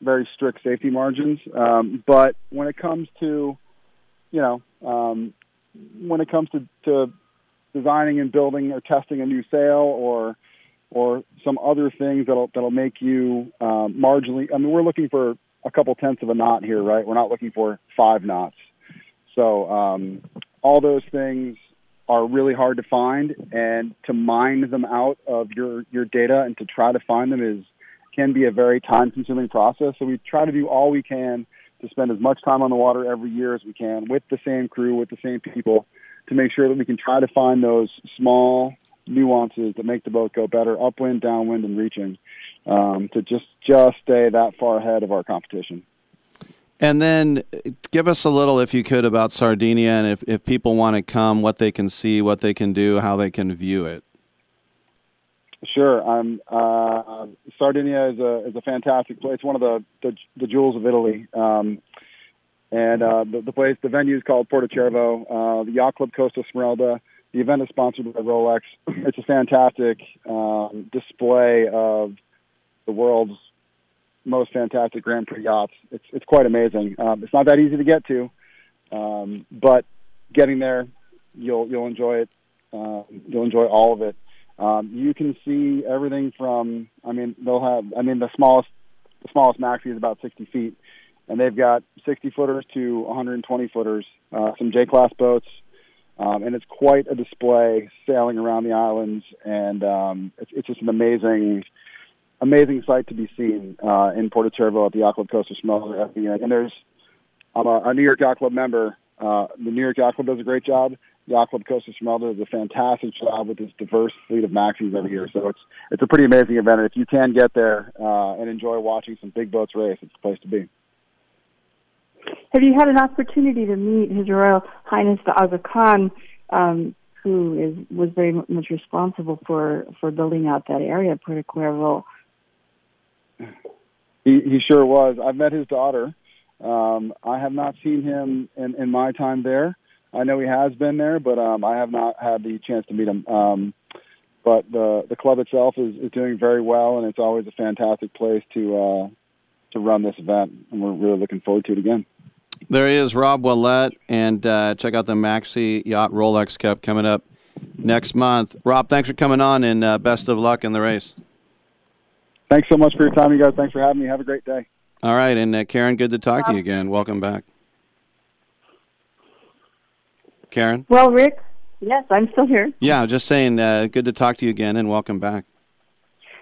very strict safety margins. Um, but when it comes to, you know, um, when it comes to, to designing and building or testing a new sail or or some other things that'll that'll make you um, marginally. I mean, we're looking for a couple tenths of a knot here, right? We're not looking for five knots. So um, all those things are really hard to find, and to mine them out of your your data and to try to find them is can be a very time consuming process. So we try to do all we can to spend as much time on the water every year as we can with the same crew, with the same people, to make sure that we can try to find those small nuances that make the boat go better upwind, downwind, and reaching um, to just just stay that far ahead of our competition. And then uh, give us a little, if you could, about Sardinia and if, if people want to come, what they can see, what they can do, how they can view it. Sure. Uh, Sardinia is a is a fantastic place. It's One of the the, the jewels of Italy. Um, and uh, the, the place, the venue is called Porto Cervo. Uh, the Yacht Club Costa Smeralda. The event is sponsored by Rolex. It's a fantastic um, display of the world's most fantastic Grand Prix yachts. It's it's quite amazing. Um, it's not that easy to get to, um, but getting there, you'll you'll enjoy it. Um, you'll enjoy all of it. Um, you can see everything from. I mean, they'll have. I mean, the smallest the smallest maxi is about 60 feet, and they've got 60 footers to 120 footers. Uh, some J class boats. Um, and it's quite a display sailing around the islands, and um, it's, it's just an amazing, amazing sight to be seen uh, in Porto Cervo at the Yacht Club Costa Smeralda. And there's, I'm a, a New York Yacht Club member. Uh, the New York Yacht Club does a great job. Yacht Club Costa Smeralda does a fantastic job with this diverse fleet of maxis every year. So it's it's a pretty amazing event. And if you can get there uh, and enjoy watching some big boats race, it's the place to be. Have you had an opportunity to meet His Royal Highness the Aga Khan, um, who is was very much responsible for for building out that area, Puerto Cuervo? He he sure was. I've met his daughter. Um, I have not seen him in, in my time there. I know he has been there, but um, I have not had the chance to meet him. Um, but the the club itself is, is doing very well, and it's always a fantastic place to uh, to run this event, and we're really looking forward to it again. There he is, Rob Willett, and uh, check out the Maxi Yacht Rolex Cup coming up next month. Rob, thanks for coming on, and uh, best of luck in the race. Thanks so much for your time, you guys. Thanks for having me. Have a great day. All right, and uh, Karen, good to talk to you again. Welcome back. Karen? Well, Rick, yes, I'm still here. Yeah, just saying, uh, good to talk to you again, and welcome back.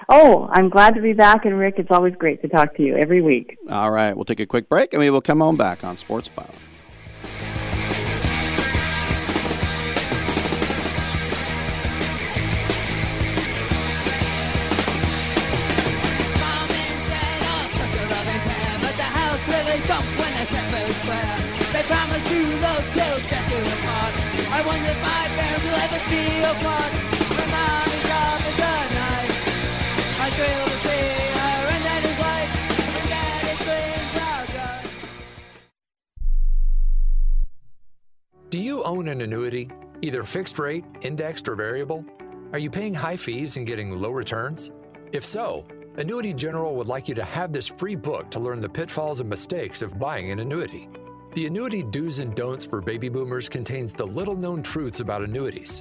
Oh, I'm glad to be back, and Rick, it's always great to talk to you every week. All right, we'll take a quick break, and we will come on back on Sports Pilot. Do you own an annuity, either fixed rate, indexed, or variable? Are you paying high fees and getting low returns? If so, Annuity General would like you to have this free book to learn the pitfalls and mistakes of buying an annuity. The Annuity Do's and Don'ts for Baby Boomers contains the little known truths about annuities,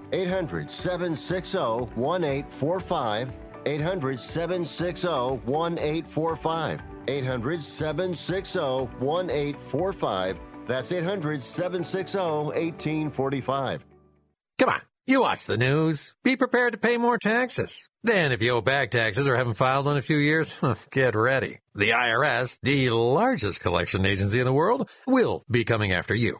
800 760 1845. 800 760 1845. 800 760 1845. That's 800 760 1845. Come on, you watch the news. Be prepared to pay more taxes. Then, if you owe back taxes or haven't filed in a few years, get ready. The IRS, the largest collection agency in the world, will be coming after you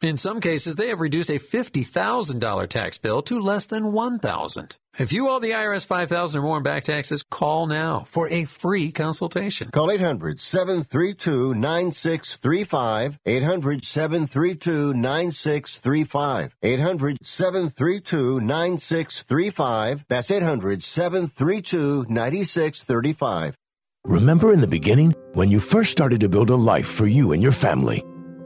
In some cases, they have reduced a $50,000 tax bill to less than $1,000. If you owe the IRS 5000 or more in back taxes, call now for a free consultation. Call 800 732 9635. 800 732 9635. 800 732 9635. That's 800 732 9635. Remember in the beginning, when you first started to build a life for you and your family,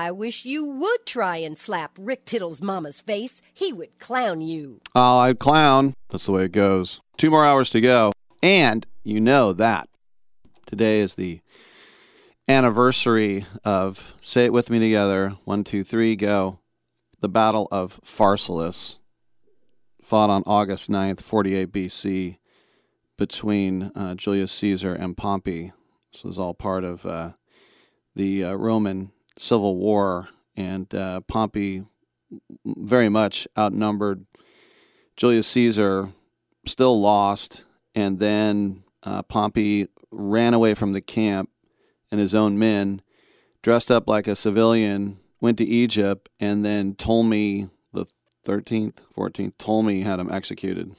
I wish you would try and slap Rick Tittle's mama's face. He would clown you. Oh, I'd clown. That's the way it goes. Two more hours to go. And you know that today is the anniversary of, say it with me together, one, two, three, go, the Battle of Pharsalus, fought on August 9th, 48 BC, between uh, Julius Caesar and Pompey. This was all part of uh, the uh, Roman Civil War, and uh, Pompey very much outnumbered Julius Caesar, still lost, and then uh, Pompey ran away from the camp and his own men, dressed up like a civilian, went to Egypt, and then Ptolemy the 13th, 14th, Ptolemy had him executed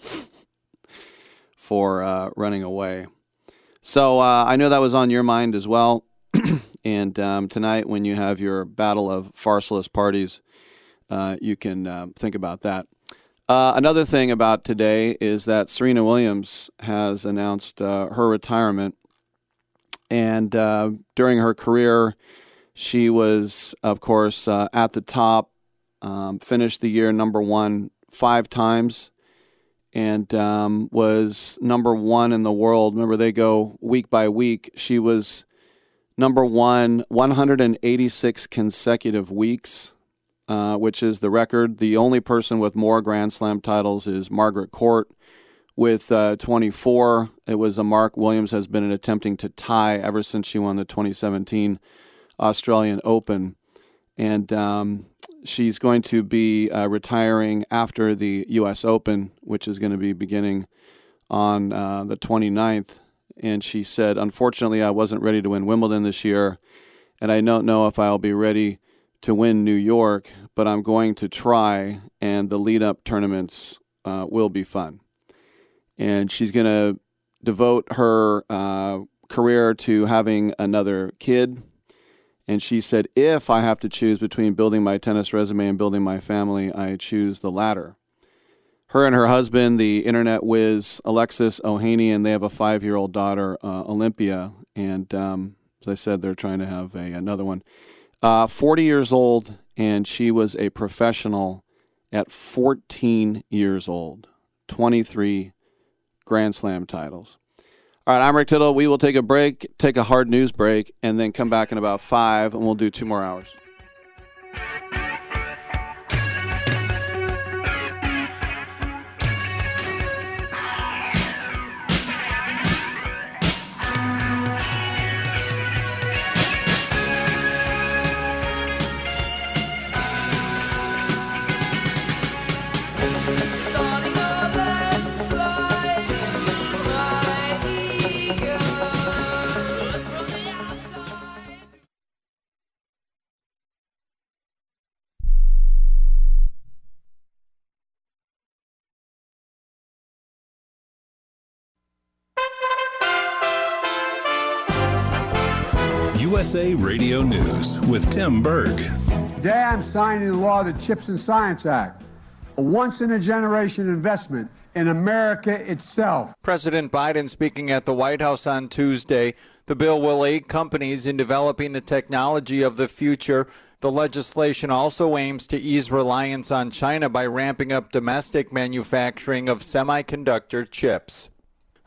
for uh, running away. So uh, I know that was on your mind as well. And um, tonight, when you have your Battle of Pharsalus parties, uh, you can um, think about that. Uh, another thing about today is that Serena Williams has announced uh, her retirement. And uh, during her career, she was, of course, uh, at the top, um, finished the year number one five times, and um, was number one in the world. Remember, they go week by week. She was number one 186 consecutive weeks uh, which is the record. The only person with more Grand Slam titles is Margaret Court with uh, 24. It was a mark Williams has been attempting to tie ever since she won the 2017 Australian Open. And um, she's going to be uh, retiring after the U.S. Open, which is going to be beginning on uh, the 29th. And she said, Unfortunately, I wasn't ready to win Wimbledon this year, and I don't know if I'll be ready to win New York, but I'm going to try, and the lead up tournaments uh, will be fun. And she's going to devote her uh, career to having another kid. And she said, if I have to choose between building my tennis resume and building my family, I choose the latter. Her and her husband, the internet whiz Alexis Ohanian, they have a five year old daughter, uh, Olympia. And um, as I said, they're trying to have a, another one. Uh, 40 years old, and she was a professional at 14 years old. 23 Grand Slam titles. All right, I'm Rick Tittle. We will take a break, take a hard news break, and then come back in about five, and we'll do two more hours. USA Radio News with Tim Berg. Today I'm signing the law, the Chips and Science Act, a once in a generation investment in America itself. President Biden speaking at the White House on Tuesday. The bill will aid companies in developing the technology of the future. The legislation also aims to ease reliance on China by ramping up domestic manufacturing of semiconductor chips.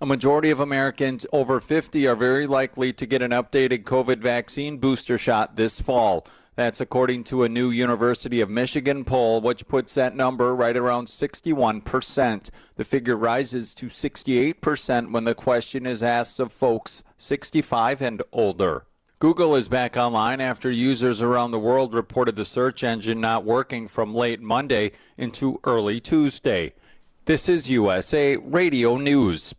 A majority of Americans over 50 are very likely to get an updated COVID vaccine booster shot this fall. That's according to a new University of Michigan poll, which puts that number right around 61%. The figure rises to 68% when the question is asked of folks 65 and older. Google is back online after users around the world reported the search engine not working from late Monday into early Tuesday. This is USA Radio News.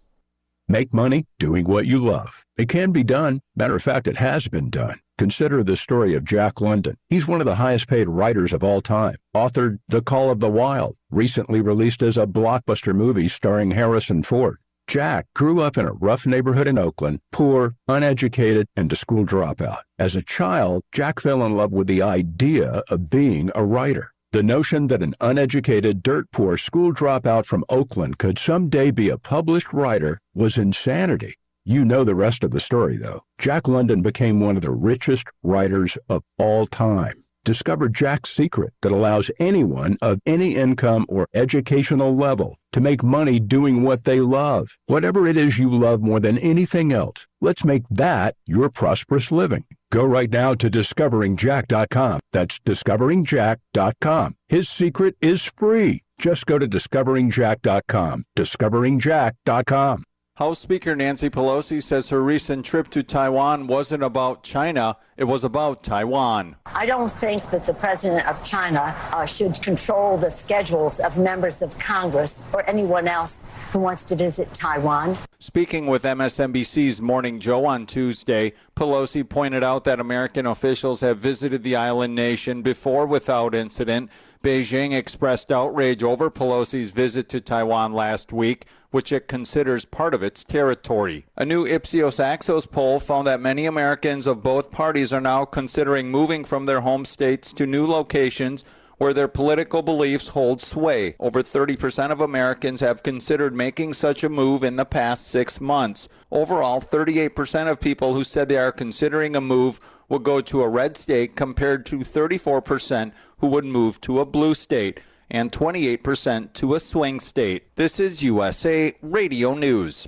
Make money doing what you love. It can be done. Matter of fact, it has been done. Consider the story of Jack London. He's one of the highest paid writers of all time. Authored The Call of the Wild, recently released as a blockbuster movie starring Harrison Ford. Jack grew up in a rough neighborhood in Oakland, poor, uneducated, and a school dropout. As a child, Jack fell in love with the idea of being a writer. The notion that an uneducated, dirt poor school dropout from Oakland could someday be a published writer was insanity. You know the rest of the story, though. Jack London became one of the richest writers of all time. Discover Jack's secret that allows anyone of any income or educational level to make money doing what they love. Whatever it is you love more than anything else, let's make that your prosperous living. Go right now to discoveringjack.com. That's discoveringjack.com. His secret is free. Just go to discoveringjack.com. Discoveringjack.com. House Speaker Nancy Pelosi says her recent trip to Taiwan wasn't about China, it was about Taiwan. I don't think that the president of China uh, should control the schedules of members of Congress or anyone else who wants to visit Taiwan. Speaking with MSNBC's Morning Joe on Tuesday, Pelosi pointed out that American officials have visited the island nation before without incident. Beijing expressed outrage over Pelosi's visit to Taiwan last week, which it considers part of its territory. A new Ipsos Axios poll found that many Americans of both parties are now considering moving from their home states to new locations where their political beliefs hold sway. Over 30% of Americans have considered making such a move in the past six months. Overall, 38% of people who said they are considering a move will go to a red state compared to 34% who would move to a blue state and 28% to a swing state. This is USA Radio News.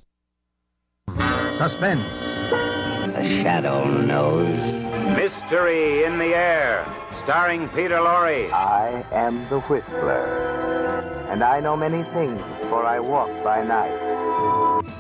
Suspense. The shadow knows. Mystery in the air. Starring Peter Lorre. I am the Whistler, and I know many things, for I walk by night.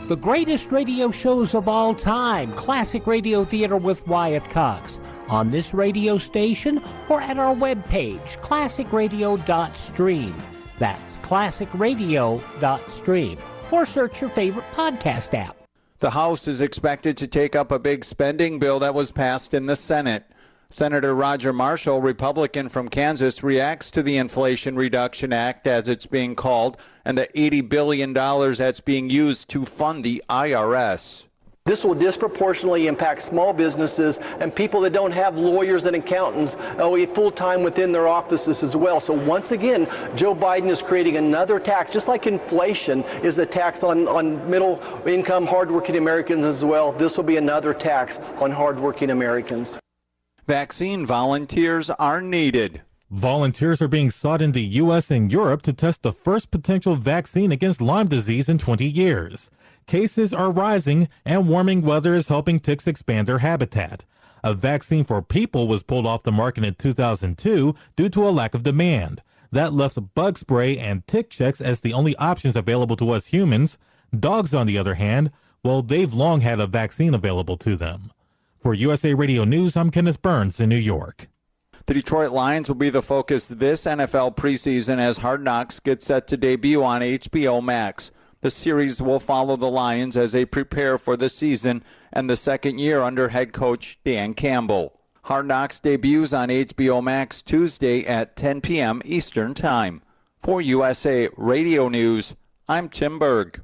The greatest radio shows of all time, Classic Radio Theater with Wyatt Cox, on this radio station or at our webpage, classicradio.stream. That's classicradio.stream. Or search your favorite podcast app. The House is expected to take up a big spending bill that was passed in the Senate. Senator Roger Marshall, Republican from Kansas, reacts to the Inflation Reduction Act, as it's being called, and the $80 billion that's being used to fund the IRS. This will disproportionately impact small businesses and people that don't have lawyers and accountants oh, full time within their offices as well. So once again, Joe Biden is creating another tax, just like inflation is a tax on, on middle income, hardworking Americans as well. This will be another tax on hardworking Americans. Vaccine volunteers are needed. Volunteers are being sought in the U.S. and Europe to test the first potential vaccine against Lyme disease in 20 years. Cases are rising, and warming weather is helping ticks expand their habitat. A vaccine for people was pulled off the market in 2002 due to a lack of demand. That left bug spray and tick checks as the only options available to us humans. Dogs, on the other hand, well, they've long had a vaccine available to them. For USA Radio News, I'm Kenneth Burns in New York. The Detroit Lions will be the focus this NFL preseason as Hard Knocks gets set to debut on HBO Max. The series will follow the Lions as they prepare for the season and the second year under head coach Dan Campbell. Hard Knocks debuts on HBO Max Tuesday at 10 p.m. Eastern Time. For USA Radio News, I'm Tim Berg.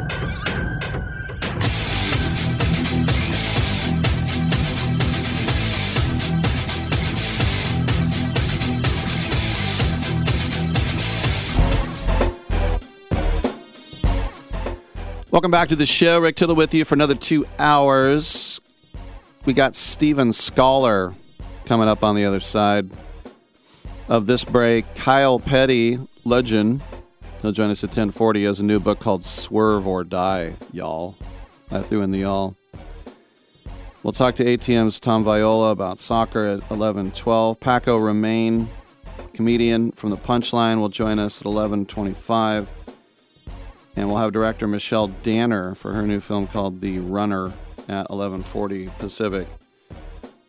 Welcome back to the show. Rick Tittle with you for another two hours. We got Stephen Skollar coming up on the other side of this break. Kyle Petty, legend. He'll join us at 1040. He has a new book called Swerve or Die, y'all. I threw in the y'all. We'll talk to ATM's Tom Viola about soccer at 11:12. Paco Romane, comedian from the Punchline, will join us at 11:25, and we'll have director Michelle Danner for her new film called The Runner at 11:40 Pacific.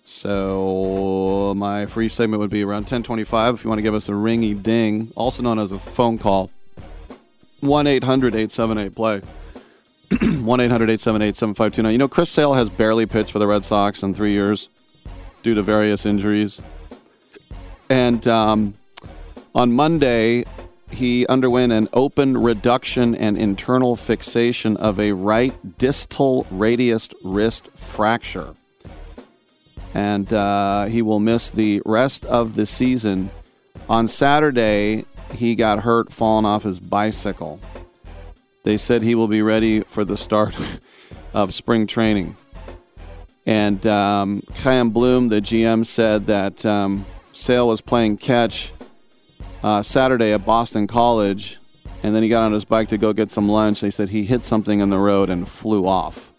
So my free segment would be around 10:25. If you want to give us a ringy ding, also known as a phone call, 1-800-878-play. 1-800-878-7529. You know, Chris Sale has barely pitched for the Red Sox in three years due to various injuries. And um, on Monday, he underwent an open reduction and internal fixation of a right distal radius wrist fracture. And uh, he will miss the rest of the season. On Saturday, he got hurt falling off his bicycle. They said he will be ready for the start of spring training. And um, Bloom, the GM, said that um, Sale was playing catch uh, Saturday at Boston College, and then he got on his bike to go get some lunch. They said he hit something in the road and flew off.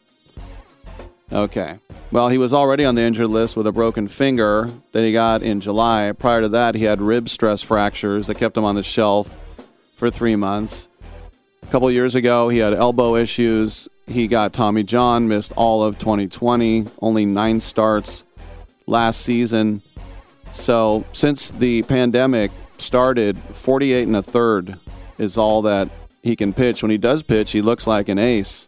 Okay. Well, he was already on the injured list with a broken finger that he got in July. Prior to that, he had rib stress fractures that kept him on the shelf for three months. A couple years ago, he had elbow issues. He got Tommy John, missed all of 2020, only nine starts last season. So, since the pandemic started, 48 and a third is all that he can pitch. When he does pitch, he looks like an ace.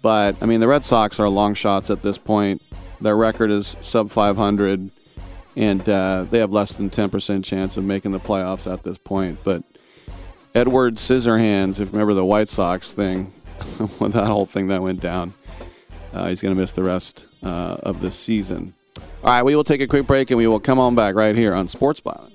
But, I mean, the Red Sox are long shots at this point. Their record is sub 500, and uh, they have less than 10% chance of making the playoffs at this point. But Edward Scissorhands, if you remember the White Sox thing, when that whole thing that went down, uh, he's going to miss the rest uh, of the season. All right, we will take a quick break and we will come on back right here on Sports Byline.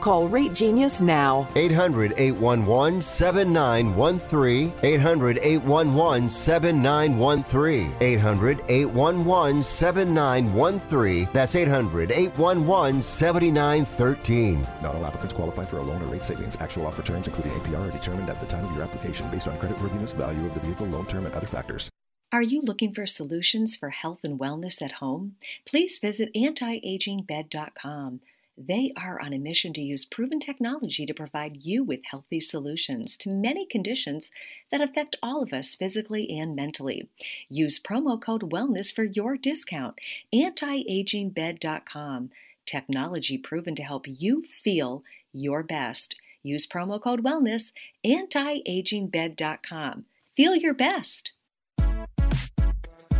Call Rate Genius now. 800 811 7913. 800 811 7913. 800 811 7913. That's 800 811 7913. Not all applicants qualify for a loan or rate savings. Actual offer terms, including APR, are determined at the time of your application based on creditworthiness, value of the vehicle, loan term, and other factors. Are you looking for solutions for health and wellness at home? Please visit antiagingbed.com. They are on a mission to use proven technology to provide you with healthy solutions to many conditions that affect all of us physically and mentally. Use promo code WELLNESS for your discount. Antiagingbed.com. Technology proven to help you feel your best. Use promo code WELLNESS. Antiagingbed.com. Feel your best.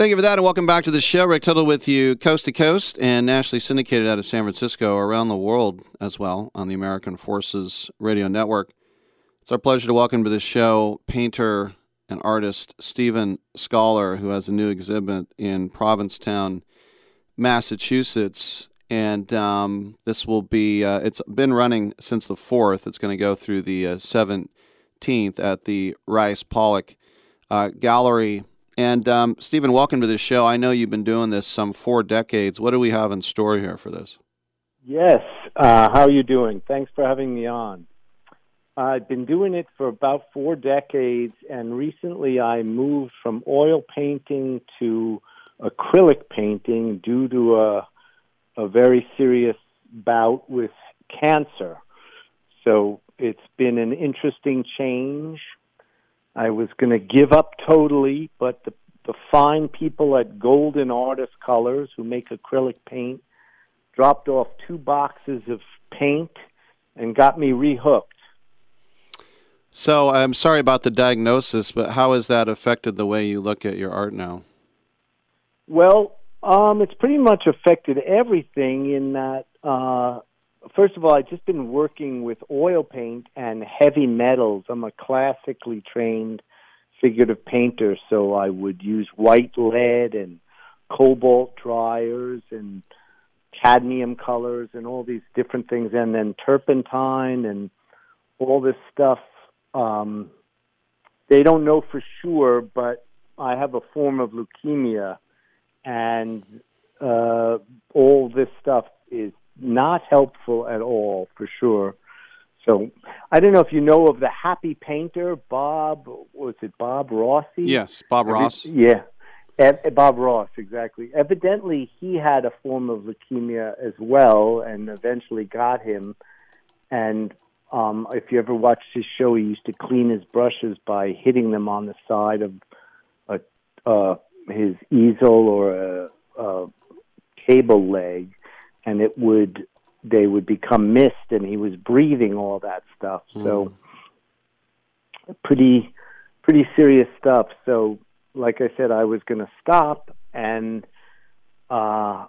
Thank you for that, and welcome back to the show. Rick Tittle with you, coast to coast, and nationally syndicated out of San Francisco, around the world as well on the American Forces Radio Network. It's our pleasure to welcome to the show painter and artist Stephen Skollar, who has a new exhibit in Provincetown, Massachusetts. And um, this will be, uh, it's been running since the 4th. It's going to go through the uh, 17th at the Rice Polak uh, Gallery. And um, Stephen, welcome to the show. I know you've been doing this some four decades. What do we have in store here for this? Yes. Uh, how are you doing? Thanks for having me on. I've been doing it for about four decades, and recently I moved from oil painting to acrylic painting due to a, a very serious bout with cancer. So it's been an interesting change. I was going to give up totally, but the, the fine people at Golden Artist Colors, who make acrylic paint, dropped off two boxes of paint and got me rehooked. So I'm sorry about the diagnosis, but how has that affected the way you look at your art now? Well, um, it's pretty much affected everything in that, uh, first of all, I've just been working with oil paint and heavy metals. I'm a classically trained figurative painter, so I would use white lead and cobalt dryers and cadmium colors and all these different things, and then turpentine and all this stuff. Um, they don't know for sure, but I have a form of leukemia, and uh, all this stuff is not helpful at all, for sure. So I don't know if you know of the happy painter, Bob. Was it Bob Rossi? Yes, Bob Ross. Yeah, Bob Ross, exactly. Evidently, he had a form of leukemia as well, and eventually got him. And um, if you ever watched his show, he used to clean his brushes by hitting them on the side of a, uh, his easel or a, a cable leg, and it would they would become mist, and he was breathing all that stuff. So pretty pretty serious stuff. So like I said, I was going to stop, and uh,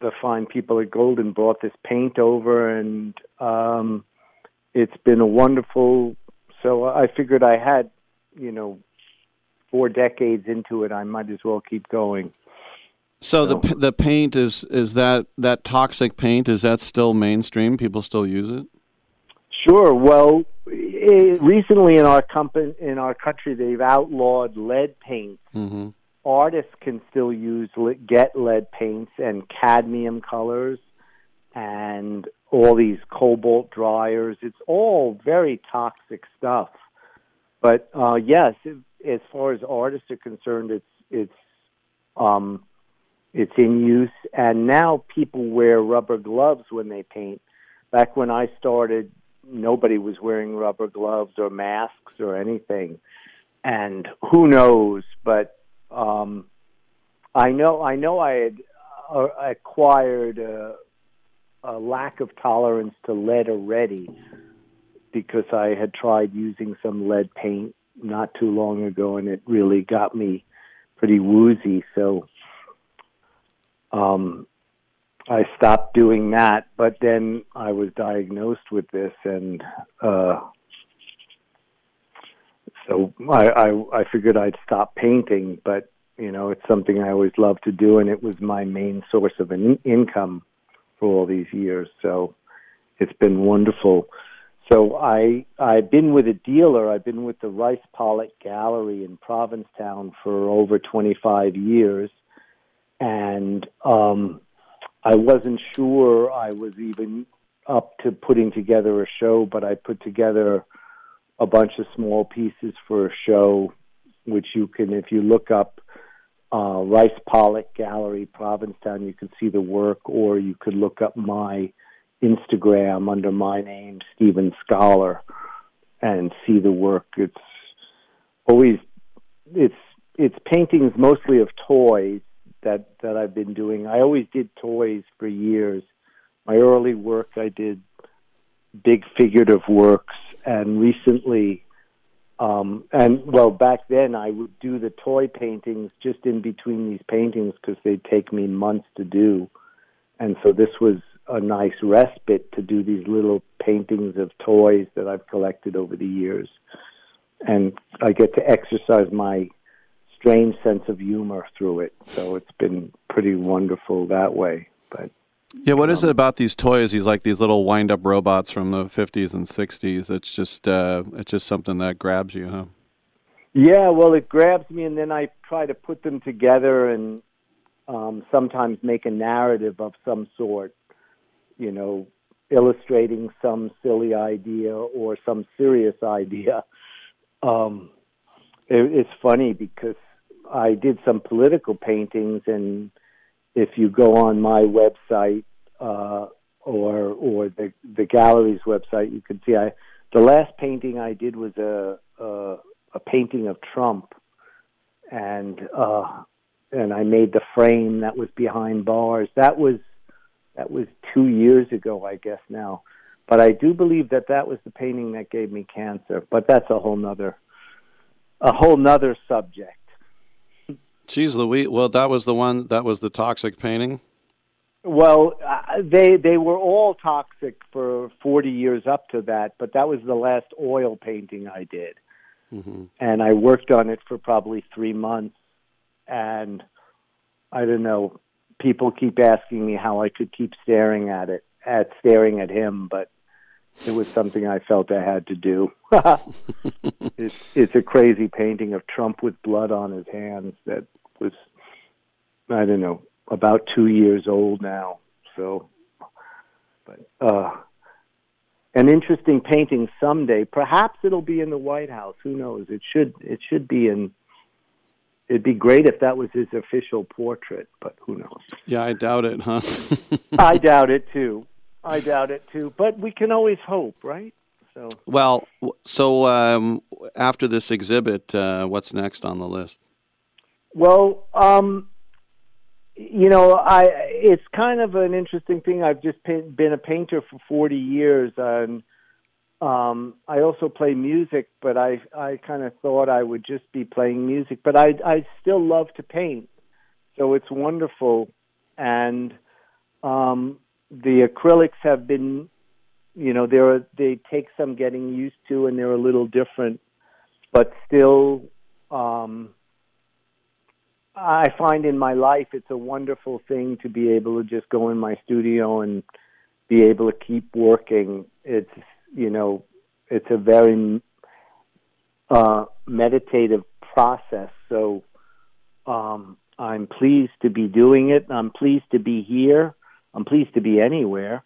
the fine people at Golden brought this paint over, and um, it's been a wonderful. So I figured I had, you know, four decades into it. I might as well keep going. So, the the paint is is that that toxic paint is that still mainstream? People still use it? Sure. Well, it, recently in our company in our country, they've outlawed lead paint. Mm-hmm. Artists can still use get lead paints and cadmium colors and all these cobalt dryers. It's all very toxic stuff. But uh, yes, as far as artists are concerned, it's it's um, it's in use, and now people wear rubber gloves when they paint. Back when I started, nobody was wearing rubber gloves or masks or anything, and who knows? But um, I know I know I had uh, acquired a, a lack of tolerance to lead already because I had tried using some lead paint not too long ago, and it really got me pretty woozy. So um, I stopped doing that. But then I was diagnosed with this, and uh, so I, I I figured I'd stop painting. But you know, it's something I always loved to do, and it was my main source of an income for all these years. So it's been wonderful. So I I've been with a dealer. I've been with the Rice Polak Gallery in Provincetown for over 25 years, and um, I wasn't sure I was even up to putting together a show, but I put together a bunch of small pieces for a show, which you can, if you look up uh, Rice Polak Gallery, Provincetown, you can see the work, or you could look up my Instagram under my name, Stephen Skollar, and see the work. It's always it's it's paintings mostly of toys that that I've been doing. I always did toys for years. My early work I did big figurative works and recently um and well back then I would do the toy paintings just in between these paintings because they'd take me months to do. And so this was a nice respite to do these little paintings of toys that I've collected over the years. And I get to exercise my strange sense of humor through it. So it's been pretty wonderful that way. But yeah, what um, is it about these toys? These like these little wind-up robots from the '50s and '60s. It's just uh, it's just something that grabs you, huh? Yeah, well, it grabs me, and then I try to put them together and um, sometimes make a narrative of some sort you know, illustrating some silly idea or some serious idea. Um, it, it's funny because I did some political paintings, and if you go on my website uh, or or the the gallery's website, you can see I the last painting I did was a a, a painting of Trump, and uh, and I made the frame that was behind bars. That was that was two years ago, I guess now. But I do believe that that was the painting that gave me cancer. But that's a whole nother, a whole nother subject. Geez, Louis. Well, that was the one. That was the toxic painting. Well, uh, they they were all toxic for forty years up to that, but that was the last oil painting I did, mm-hmm. and I worked on it for probably three months, and I don't know people keep asking me how I could keep staring at it, at staring at him, but it was something I felt I had to do. it's it's a crazy painting of Trump with blood on his hands that was I don't know about two years old now. So, but uh, an interesting painting someday. Perhaps it'll be in the White House. Who knows? It should it should be in it'd be great if that was his official portrait, but who knows? Yeah, I doubt it, huh? I doubt it too. I doubt it too. But we can always hope, right? So well, so um, after this exhibit, uh, what's next on the list? Well, um, you know, I it's kind of an interesting thing. I've just been a painter for forty years, and um, I also play music, but I I kind of thought I would just be playing music, but I I still love to paint, so it's wonderful, and um, the acrylics have been, you know, they're they take some getting used to, and they're a little different, but still, um, I find in my life it's a wonderful thing to be able to just go in my studio and be able to keep working. It's you know, it's a very uh, meditative process. So um, I'm pleased to be doing it. I'm pleased to be here. I'm pleased to be anywhere.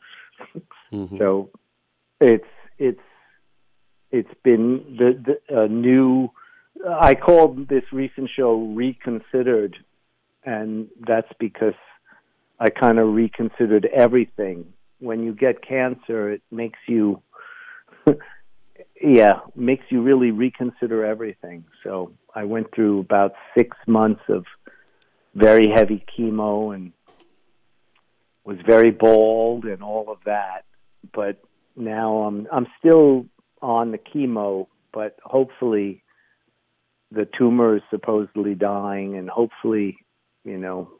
Mm-hmm. So it's it's it's been the, the a new. I called this recent show "Reconsidered," and that's because I kind of reconsidered everything. When you get cancer, it makes you yeah, makes you really reconsider everything. So I went through about six months of very heavy chemo and was very bald and all of that. But now I'm I'm still on the chemo, but hopefully the tumor is supposedly dying and hopefully, you know,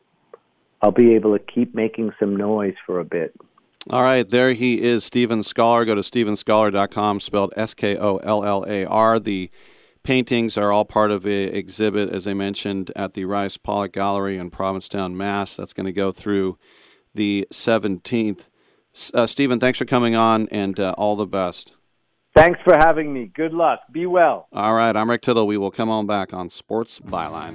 I'll be able to keep making some noise for a bit. All right, there he is, Stephen Skollar. Go to stephenskollar.com, spelled S K O L L A R. The paintings are all part of an exhibit, as I mentioned, at the Rice Polak Gallery in Provincetown, Mass. That's going to go through the 17th. Uh, Stephen, thanks for coming on and uh, all the best. Thanks for having me. Good luck. Be well. All right, I'm Rick Tittle. We will come on back on Sports Byline.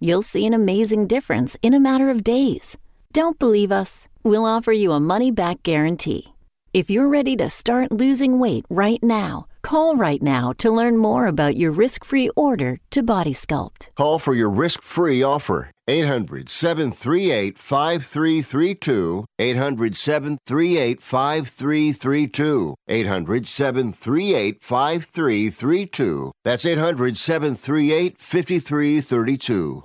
you'll see an amazing difference in a matter of days. Don't believe us? We'll offer you a money back guarantee. If you're ready to start losing weight right now, call right now to learn more about your risk free order to Body Sculpt. Call for your risk free offer. 800 738 5332. 800 738 5332. 800 738 5332. That's 800 738 5332.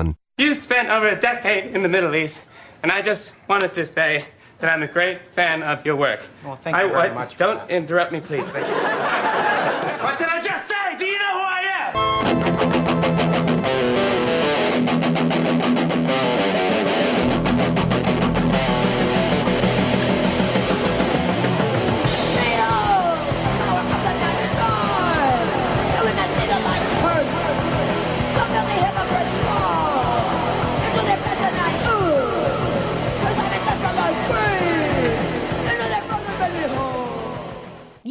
You spent over a decade in the Middle East, and I just wanted to say that I'm a great fan of your work. Well, thank you I, very I- much. Don't interrupt me, please. Thank you. what did I just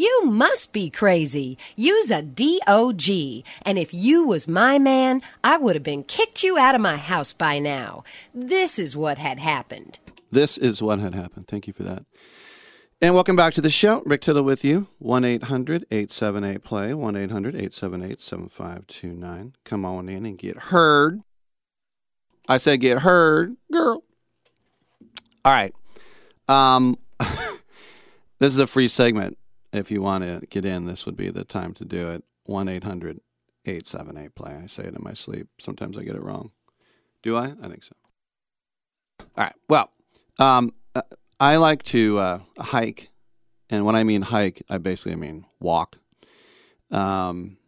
You must be crazy. Use a DOG. And if you was my man, I would have been kicked you out of my house by now. This is what had happened. This is what had happened. Thank you for that. And welcome back to the show. Rick Tittle with you. 1 800 878 play. 1 800 878 7529. Come on in and get heard. I said get heard, girl. All right. Um, this is a free segment. If you want to get in, this would be the time to do it. 1 800 878 play. I say it in my sleep. Sometimes I get it wrong. Do I? I think so. All right. Well, um, uh, I like to uh, hike, and when I mean hike, I basically mean walk. Um,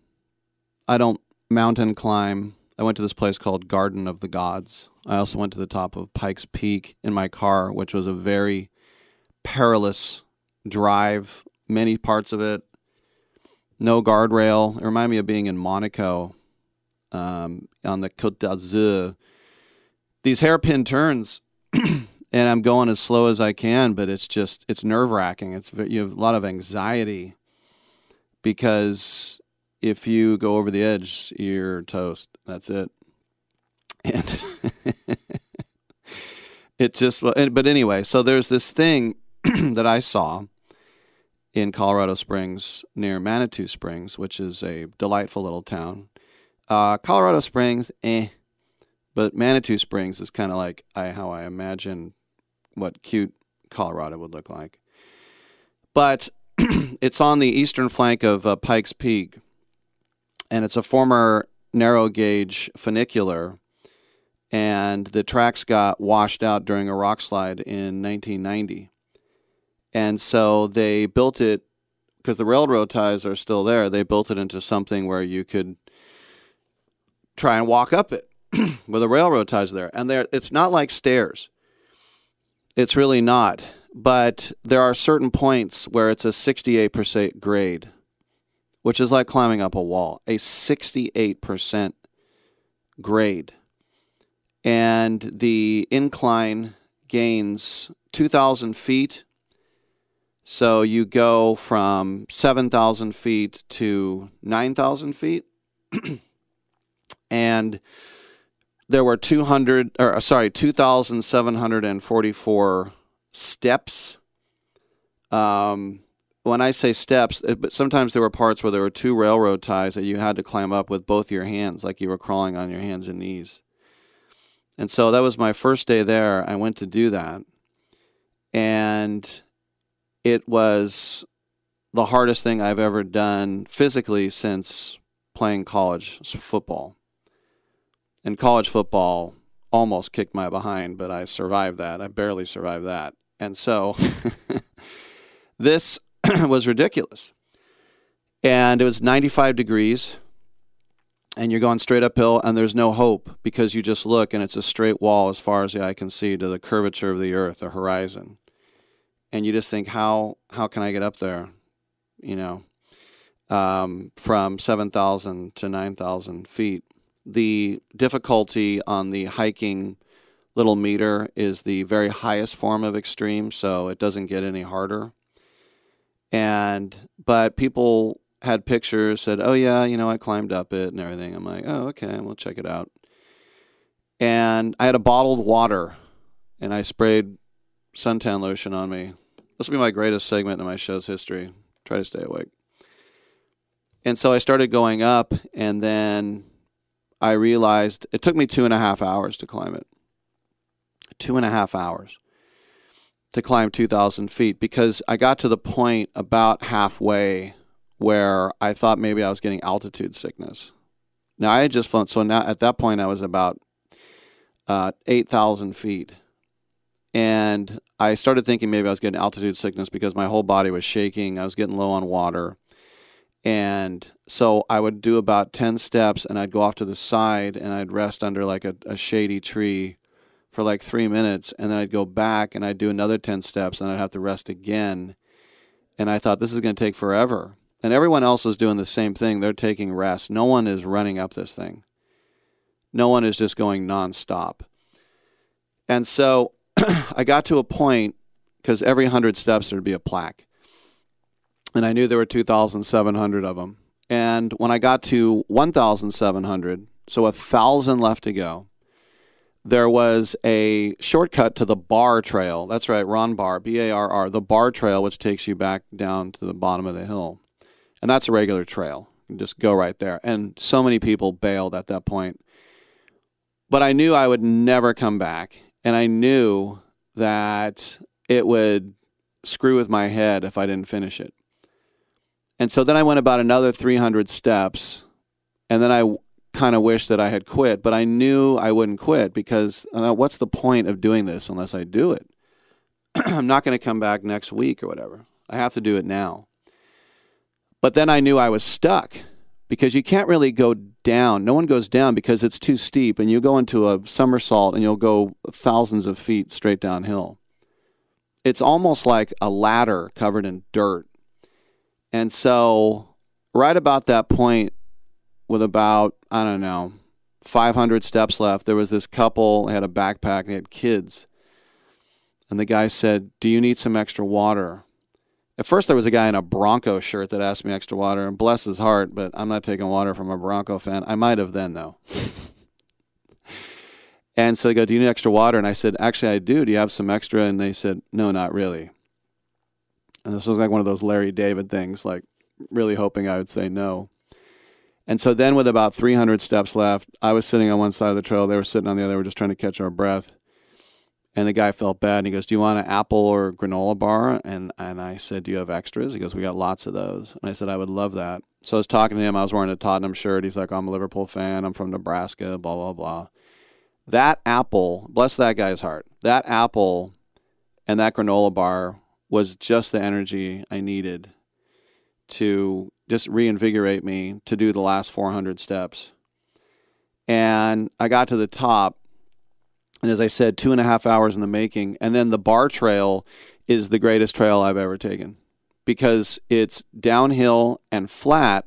I don't mountain climb. I went to this place called Garden of the Gods. I also went to the top of Pikes Peak in my car, which was a very perilous drive. Many parts of it, no guardrail. It reminded me of being in Monaco um, on the Côte d'Azur. These hairpin turns and I'm going as slow as I can, but it's just it's nerve wracking. It's you have a lot of anxiety because if you go over the edge, you're toast. That's it. And it just well, but anyway, so there's this thing that I saw in Colorado Springs near Manitou Springs, which is a delightful little town. Uh, Colorado Springs, eh, but Manitou Springs is kind of like I, how I imagine what cute Colorado would look like. But it's on the eastern flank of uh, Pikes Peak, and it's a former narrow gauge funicular. And the tracks got washed out during a rock slide in 1990. And so they built it because the railroad ties are still there. They built it into something where you could try and walk up it with the railroad ties there. And there, it's not like stairs. It's really not. But there are certain points where it's a 68% grade, which is like climbing up a wall. A 68% grade. And the incline gains 2,000 feet. So you go from 7,000 feet to 9,000 feet. and there were 200 or uh, sorry 2744 steps. Um, when i say steps it, but sometimes there were parts where there were two railroad ties that you had to climb up with both your hands like you were crawling on your hands and knees. And so that was my first day there. I went to do that. And it was the hardest thing i've ever done physically since playing college football and college football almost kicked my behind, but I survived that. I barely survived that. And so this was ridiculous. And it was 95 degrees, and you're going straight uphill, and there's no hope because you just look and it's a straight wall as far as the eye can see to the curvature of the earth, the horizon. And you just think, how how can I get up there? You know, um, from 7,000 to 9,000 feet the difficulty on the hiking little meter is the very highest form of extreme, so it doesn't get any harder. And but people had pictures, said, "Oh yeah, you know, I climbed up it and everything." I'm like, "Oh okay, we'll check it out." and I had a bottled water, and I sprayed suntan lotion on me. This will be my greatest segment in my show's history. Try to stay awake. And so I started going up, and then I realized it took me two and a half hours to climb it. Two and a half hours to climb 2,000 feet because I got to the point about halfway where I thought maybe I was getting altitude sickness. Now I had just flown, so now at that point I was about uh, 8,000 feet. And I started thinking maybe I was getting altitude sickness because my whole body was shaking. I was getting low on water. And so I would do about 10 steps and I'd go off to the side and I'd rest under like a, a shady tree for like three minutes. And then I'd go back and I'd do another 10 steps and I'd have to rest again. And I thought, this is going to take forever. And everyone else is doing the same thing. They're taking rest. No one is running up this thing. No one is just going nonstop. And so I got to a point because every 100 steps there'd be a plaque. And I knew there were 2,700 of them. And when I got to 1,700, so a 1,000 left to go, there was a shortcut to the Barr Trail. That's right, Ron Barr, B A R R, the Barr Trail, which takes you back down to the bottom of the hill. And that's a regular trail. You just go right there. And so many people bailed at that point. But I knew I would never come back. And I knew that it would screw with my head if I didn't finish it. And so then I went about another 300 steps. And then I kind of wished that I had quit, but I knew I wouldn't quit because uh, what's the point of doing this unless I do it? I'm not going to come back next week or whatever. I have to do it now. But then I knew I was stuck because you can't really go down. No one goes down because it's too steep, and you go into a somersault and you'll go thousands of feet straight downhill. It's almost like a ladder covered in dirt. And so, right about that point, with about, I don't know, 500 steps left, there was this couple, had a backpack, they had kids. And the guy said, Do you need some extra water? At first, there was a guy in a Bronco shirt that asked me extra water, and bless his heart, but I'm not taking water from a Bronco fan. I might have then, though. and so they go, Do you need extra water? And I said, Actually, I do. Do you have some extra? And they said, No, not really. And this was like one of those Larry David things, like really hoping I would say no. And so then, with about 300 steps left, I was sitting on one side of the trail. They were sitting on the other. We were just trying to catch our breath. And the guy felt bad. And he goes, "Do you want an apple or granola bar?" And and I said, "Do you have extras?" He goes, "We got lots of those." And I said, "I would love that." So I was talking to him. I was wearing a Tottenham shirt. He's like, "I'm a Liverpool fan. I'm from Nebraska." Blah blah blah. That apple, bless that guy's heart. That apple and that granola bar was just the energy I needed to just reinvigorate me to do the last 400 steps. And I got to the top, and as I said, two and a half hours in the making. And then the Barr Trail is the greatest trail I've ever taken because it's downhill and flat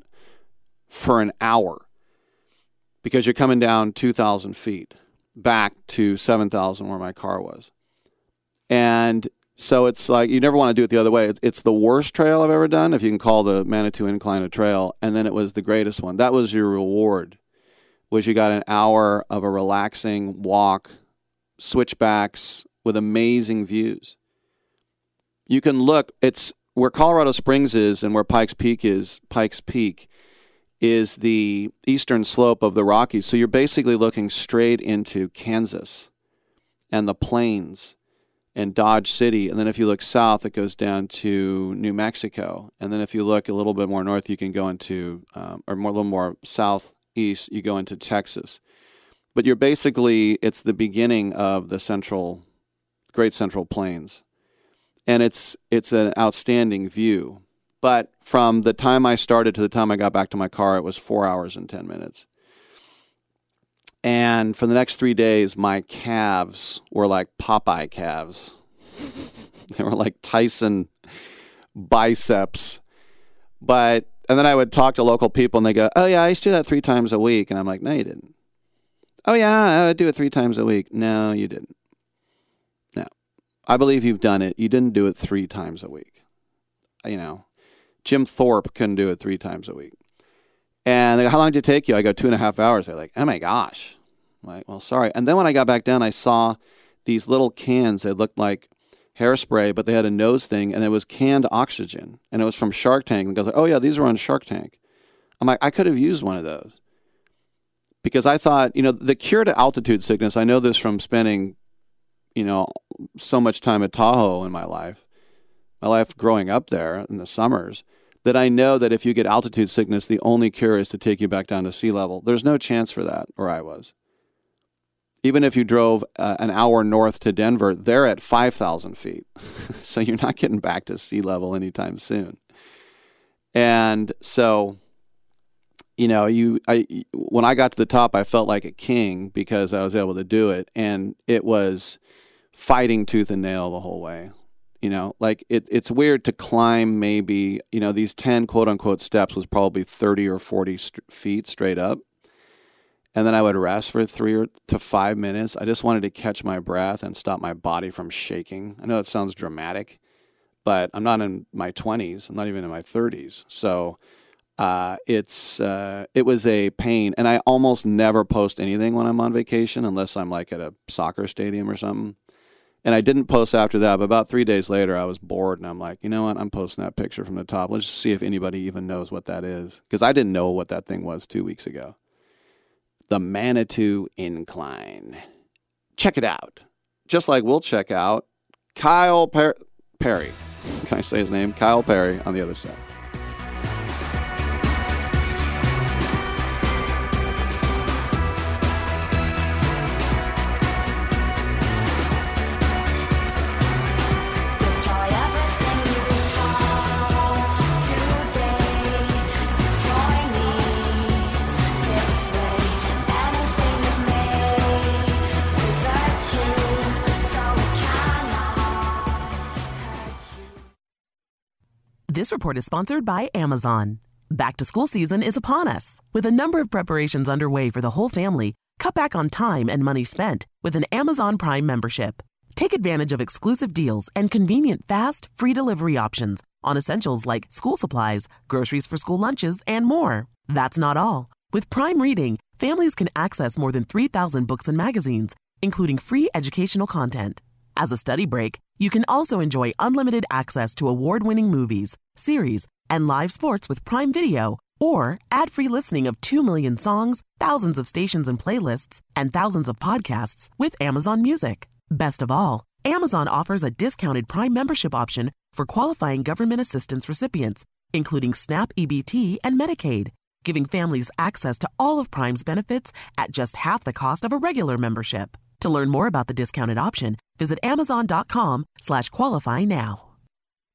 for an hour because you're coming down 2,000 feet back to 7,000 where my car was. And so it's like you never want to do it the other way. It's, the worst trail I've ever done, if you can call the Manitou Incline a trail, and then it was the greatest one. That was your reward. Was you got an hour of a relaxing walk, switchbacks with amazing views. You can look. It's where Colorado Springs is and where Pikes Peak is. Pikes Peak is the eastern slope of the Rockies. So you're basically looking straight into Kansas and the plains and Dodge City. And then if you look south, it goes down to New Mexico. And then if you look a little bit more north, you can go into, um, or more, a little more southeast, you go into Texas. But you're basically, it's the beginning of the central, Great Central Plains. And it's, it's an outstanding view. But from the time I started to the time I got back to my car, it was four hours and 10 minutes. And for the next three days, my calves were like Popeye calves. they were like Tyson biceps. But, and then I would talk to local people and they go, Oh, yeah, I used to do that three times a week. And I'm like, No, you didn't. Oh, yeah, I would do it three times a week. No, you didn't. No. I believe you've done it. You didn't do it three times a week. Uh, you know, Jim Thorpe couldn't do it three times a week. And go, How long did it take you? I go, Two and a half hours. They're like, Oh my gosh. I'm like, well, sorry. And then when I got back down, I saw these little cans that looked like hairspray, but they had a nose thing, and it was canned oxygen, and it was from Shark Tank. And guy's like, oh yeah, these were on Shark Tank. I'm like, I could have used one of those because I thought, you know, the cure to altitude sickness. I know this from spending, you know, so much time at Tahoe in my life, my life growing up there in the summers. That I know that if you get altitude sickness, the only cure is to take you back down to sea level. There's no chance for that where I was even if you drove uh, an hour north to Denver, they're at 5,000 feet. so you're not getting back to sea level anytime soon. And so, you know, you I when I got to the top, I felt like a king because I was able to do it, and it was fighting tooth and nail the whole way. You know, like it, it's weird to climb maybe, you know, these 10 quote unquote steps was probably 30 or 40 st- feet straight up and then I would rest for three to five minutes. I just wanted to catch my breath and stop my body from shaking. I know it sounds dramatic, but I'm not in my 20s. I'm not even in my 30s. So uh, it's uh, it was a pain, and I almost never post anything when I'm on vacation unless I'm like at a soccer stadium or something. And I didn't post after that, but about three days later, I was bored, and I'm like, you know what? I'm posting that picture from the top. Let's just see if anybody even knows what that is, because I didn't know what that thing was two weeks ago the Manitou Incline. Check it out. Just like we'll check out Kyle per- Perry. Can I say his name? Kyle Petty on the other side. This report is sponsored by Amazon. Back to school season is upon us. With a number of preparations underway for the whole family, cut back on time and money spent with an Amazon Prime membership. Take advantage of exclusive deals and convenient, fast, free delivery options on essentials like school supplies, groceries for school lunches, and more. That's not all. With Prime Reading, families can access more than 3,000 books and magazines, including free educational content. As a study break, you can also enjoy unlimited access to award winning movies, series, and live sports with Prime Video, or ad free listening of 2 million songs, thousands of stations and playlists, and thousands of podcasts with Amazon Music. Best of all, Amazon offers a discounted Prime membership option for qualifying government assistance recipients, including SNAP EBT and Medicaid, giving families access to all of Prime's benefits at just half the cost of a regular membership. To learn more about the discounted option, visit amazon.com slash qualify now.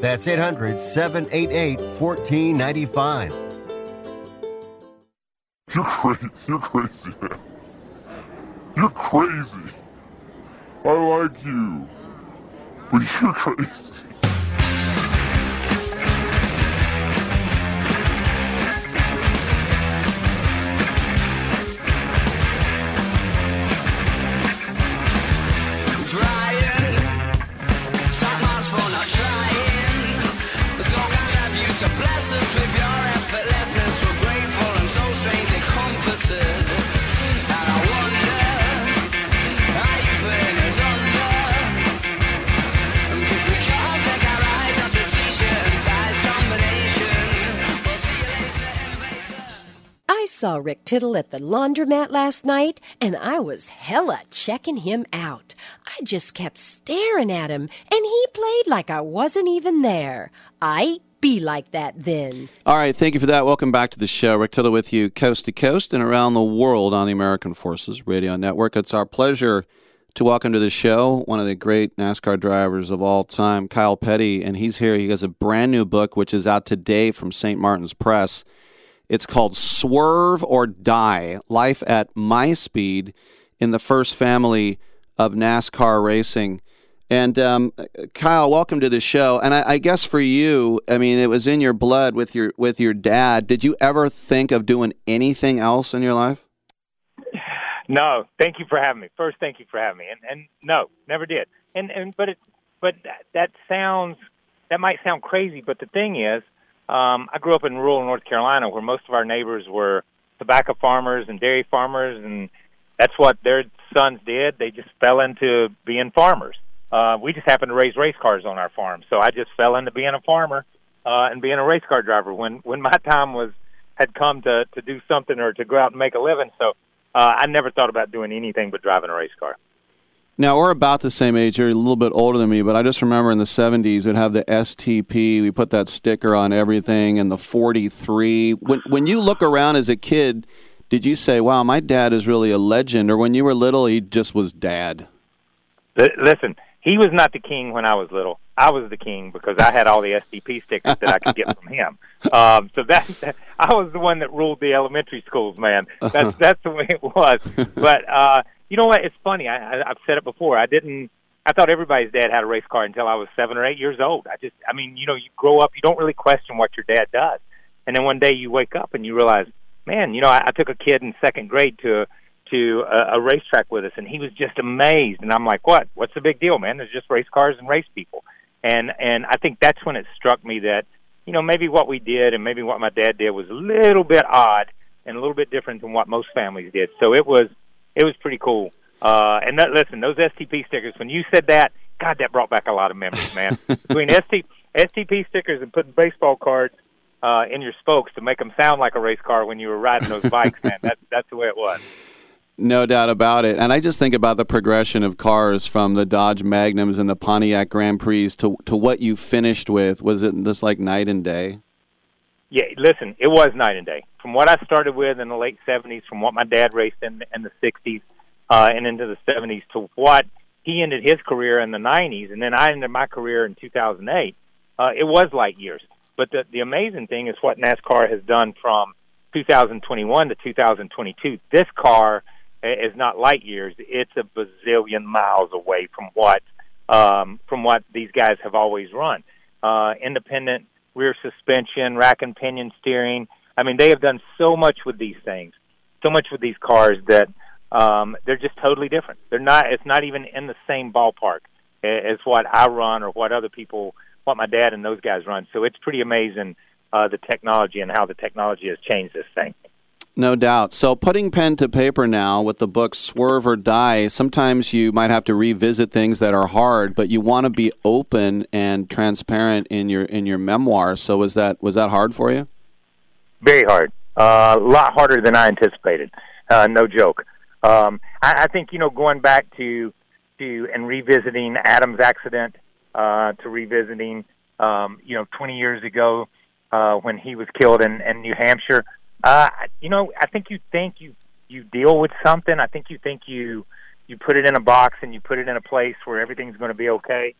That's 800 788 1495. You're crazy. You're crazy, man. You're crazy. I like you. But you're crazy. Saw Rick Tittle at the laundromat last night, and I was hella checking him out. I just kept staring at him, and he played like I wasn't even there. I be like that then. All right, thank you for that. Welcome back to the show. Rick Tittle with you, coast to coast and around the world on the American Forces Radio Network. It's our pleasure to welcome to the show one of the great NASCAR drivers of all time, Kyle Petty, and he's here. He has a brand new book which is out today from St. Martin's Press. It's called Swerve or Die Life at My Speed in the First Family of NASCAR Racing. And um, Kyle, welcome to the show. And I, I, guess for you, I mean, it was in your blood with your with your dad. Did you ever think of doing anything else in your life? No. Thank you for having me. First, thank you for having me. And and no, never did. And and but it but that, that sounds that might sound crazy, but the thing is, um, I grew up in rural North Carolina where most of our neighbors were tobacco farmers and dairy farmers, and that's what their sons did. They just fell into being farmers. Uh, we just happened to raise race cars on our farm, so I just fell into being a farmer uh, and being a race car driver when when my time was had come to to do something or to go out and make a living. So uh, I never thought about doing anything but driving a race car. Now we're about the same age. You're a little bit older than me, but I just remember in the '70s we'd have the STP. We put that sticker on everything, and the 43. When when you look around as a kid, did you say, "Wow, my dad is really a legend," or when you were little, he just was dad? Listen, he was not the king when I was little. I was the king because I had all the STP stickers that I could get from him. Um, so that, that I was the one that ruled the elementary schools, man. That's that's the way it was. But uh, you know what? It's funny. I, I, I've said it before. I didn't. I thought everybody's dad had a race car until I was seven or eight years old. I just, I mean, you know, you grow up, you don't really question what your dad does, and then one day you wake up and you realize, man, you know, I, I took a kid in second grade to to a, a racetrack with us, and he was just amazed. And I'm like, what? What's the big deal, man? There's just race cars and race people. And and I think that's when it struck me that, you know, maybe what we did and maybe what my dad did was a little bit odd and a little bit different than what most families did. So it was it was pretty cool. Uh, and that, listen, those STP stickers. When you said that, God, that brought back a lot of memories, man. Between ST, STP stickers and putting baseball cards uh, in your spokes to make them sound like a race car when you were riding those bikes, man. That's that's the way it was. No doubt about it. And I just think about the progression of cars from the Dodge Magnums and the Pontiac Grand Prix to to what you finished with. Was it just like night and day? Yeah, listen, it was night and day. From what I started with in the late '70s, from what my dad raced in, in the '60s uh, and into the '70s, to what he ended his career in the '90s, and then I ended my career in 2008. Uh, it was light years. But the the amazing thing is what NASCAR has done from 2021 to 2022. This car is not light years; it's a bazillion miles away from what um, from what these guys have always run. Uh, independent rear suspension, rack and pinion steering. I mean, they have done so much with these things, so much with these cars that um, they're just totally different. They're not. It's not even in the same ballpark as what I run or what other people, what my dad and those guys run. So it's pretty amazing uh, the technology and how the technology has changed this thing. No doubt. So, putting pen to paper now with the book Swerve or Die, sometimes you might have to revisit things that are hard, but you want to be open and transparent in your in your memoir. So, was that was that hard for you? Very hard. Uh, a lot harder than I anticipated. Uh, no joke. Um, I, I think you know going back to to and revisiting Adam's accident, uh, to revisiting um, you know 20 years ago uh, when he was killed in, in New Hampshire. Uh, you know, I think you think you you deal with something. I think you think you you put it in a box and you put it in a place where everything's going to be okay,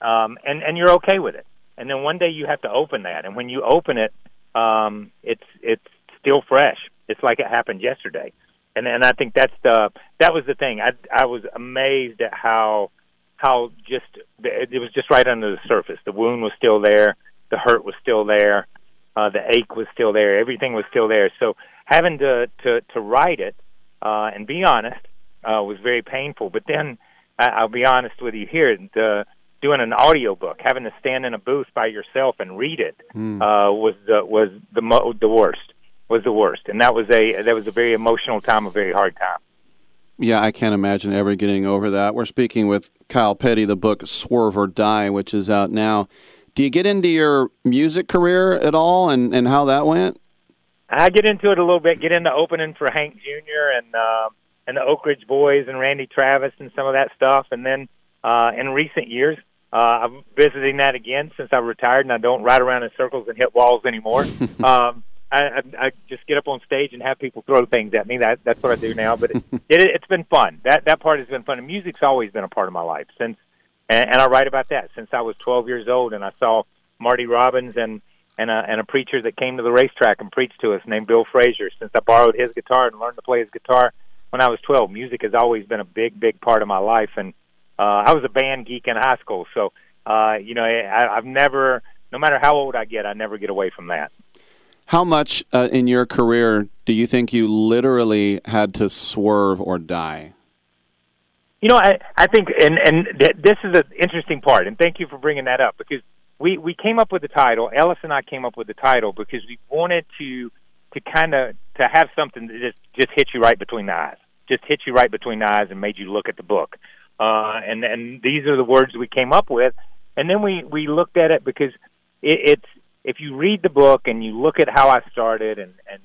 um, and and you're okay with it. And then one day you have to open that, and when you open it, um, it's it's still fresh. It's like it happened yesterday, and and I think that's the that was the thing. I I was amazed at how how just it was just right under the surface. The wound was still there, the hurt was still there, uh, the ache was still there, everything was still there. So having to to to write it uh, and be honest uh, was very painful. But then I, I'll be honest with you here, the doing an audio book, having to stand in a booth by yourself and read it Mm. uh, was the was the mo- the worst. Was the worst, and that was a that was a very emotional time, a very hard time. Yeah, I can't imagine ever getting over that. We're speaking with Kyle Petty, the book Swerve or Die, which is out now. Do you get into your music career at all and, and how that went? I get into it a little bit. Get into opening for Hank Jr. and uh, and the Oak Ridge Boys and Randy Travis and some of that stuff. And then uh, in recent years, uh, I'm visiting that again since I retired and I don't ride around in circles and hit walls anymore. um, I, I, I just get up on stage and have people throw things at me. That that's what I do now. But it, it, it's been fun. That that part has been fun. And music's always been a part of my life since, and, and I write about that since I was 12 years old and I saw Marty Robbins and and a, and a preacher that came to the racetrack and preached to us named Bill Frazier. Since I borrowed his guitar and learned to play his guitar when I was 12, music has always been a big, big part of my life. And uh, I was a band geek in high school, so uh, you know I, I've never, no matter how old I get, I never get away from that. How much uh, in your career do you think you literally had to swerve or die? You know, I I think, and and th- this is an interesting part, and thank you for bringing that up because we we came up with the title. Ellis and I came up with the title because we wanted to to kind of to have something that just just hit you right between the eyes, just hit you right between the eyes, and made you look at the book. Uh, and and these are the words we came up with, and then we we looked at it because it, it's if you read the book and you look at how I started and and,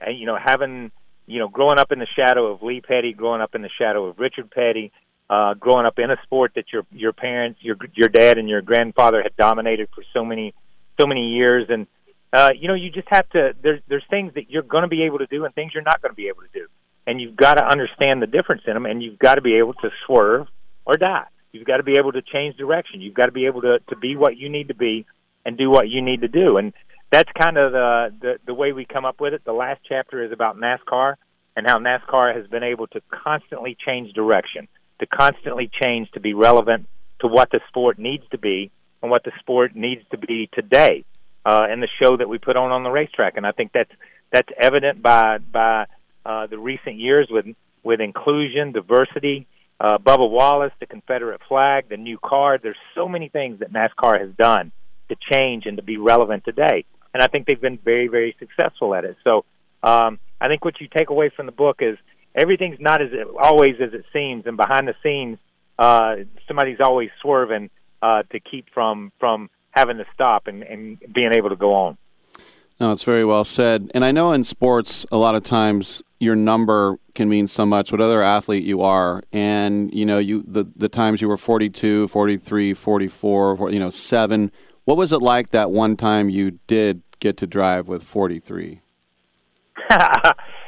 and you know having you know, growing up in the shadow of Lee Petty, growing up in the shadow of Richard Petty, uh, growing up in a sport that your your parents, your your dad and your grandfather had dominated for so many so many years, and uh, you know, you just have to. There's there's things that you're going to be able to do and things you're not going to be able to do, and you've got to understand the difference in them, and you've got to be able to swerve or die. You've got to be able to change direction. You've got to be able to to be what you need to be and do what you need to do, and that's kind of the, the the way we come up with it. The last chapter is about NASCAR and how NASCAR has been able to constantly change direction, to constantly change to be relevant to what the sport needs to be and what the sport needs to be today. Uh, and the show that we put on on the racetrack, and I think that's that's evident by by uh, the recent years with with inclusion, diversity, uh, Bubba Wallace, the Confederate flag, the new car. There's so many things that NASCAR has done to change and to be relevant today and I think they've been very, very successful at it. So um, I think what you take away from the book is everything's not as always as it seems, and behind the scenes, uh, somebody's always swerving uh, to keep from from having to stop and, and being able to go on. No, it's very well said. And I know in sports, a lot of times your number can mean so much, what other athlete you are. And, you know, you the, the times you were 42, 43, 44, you know, 7. What was it like that one time you did get to drive with 43?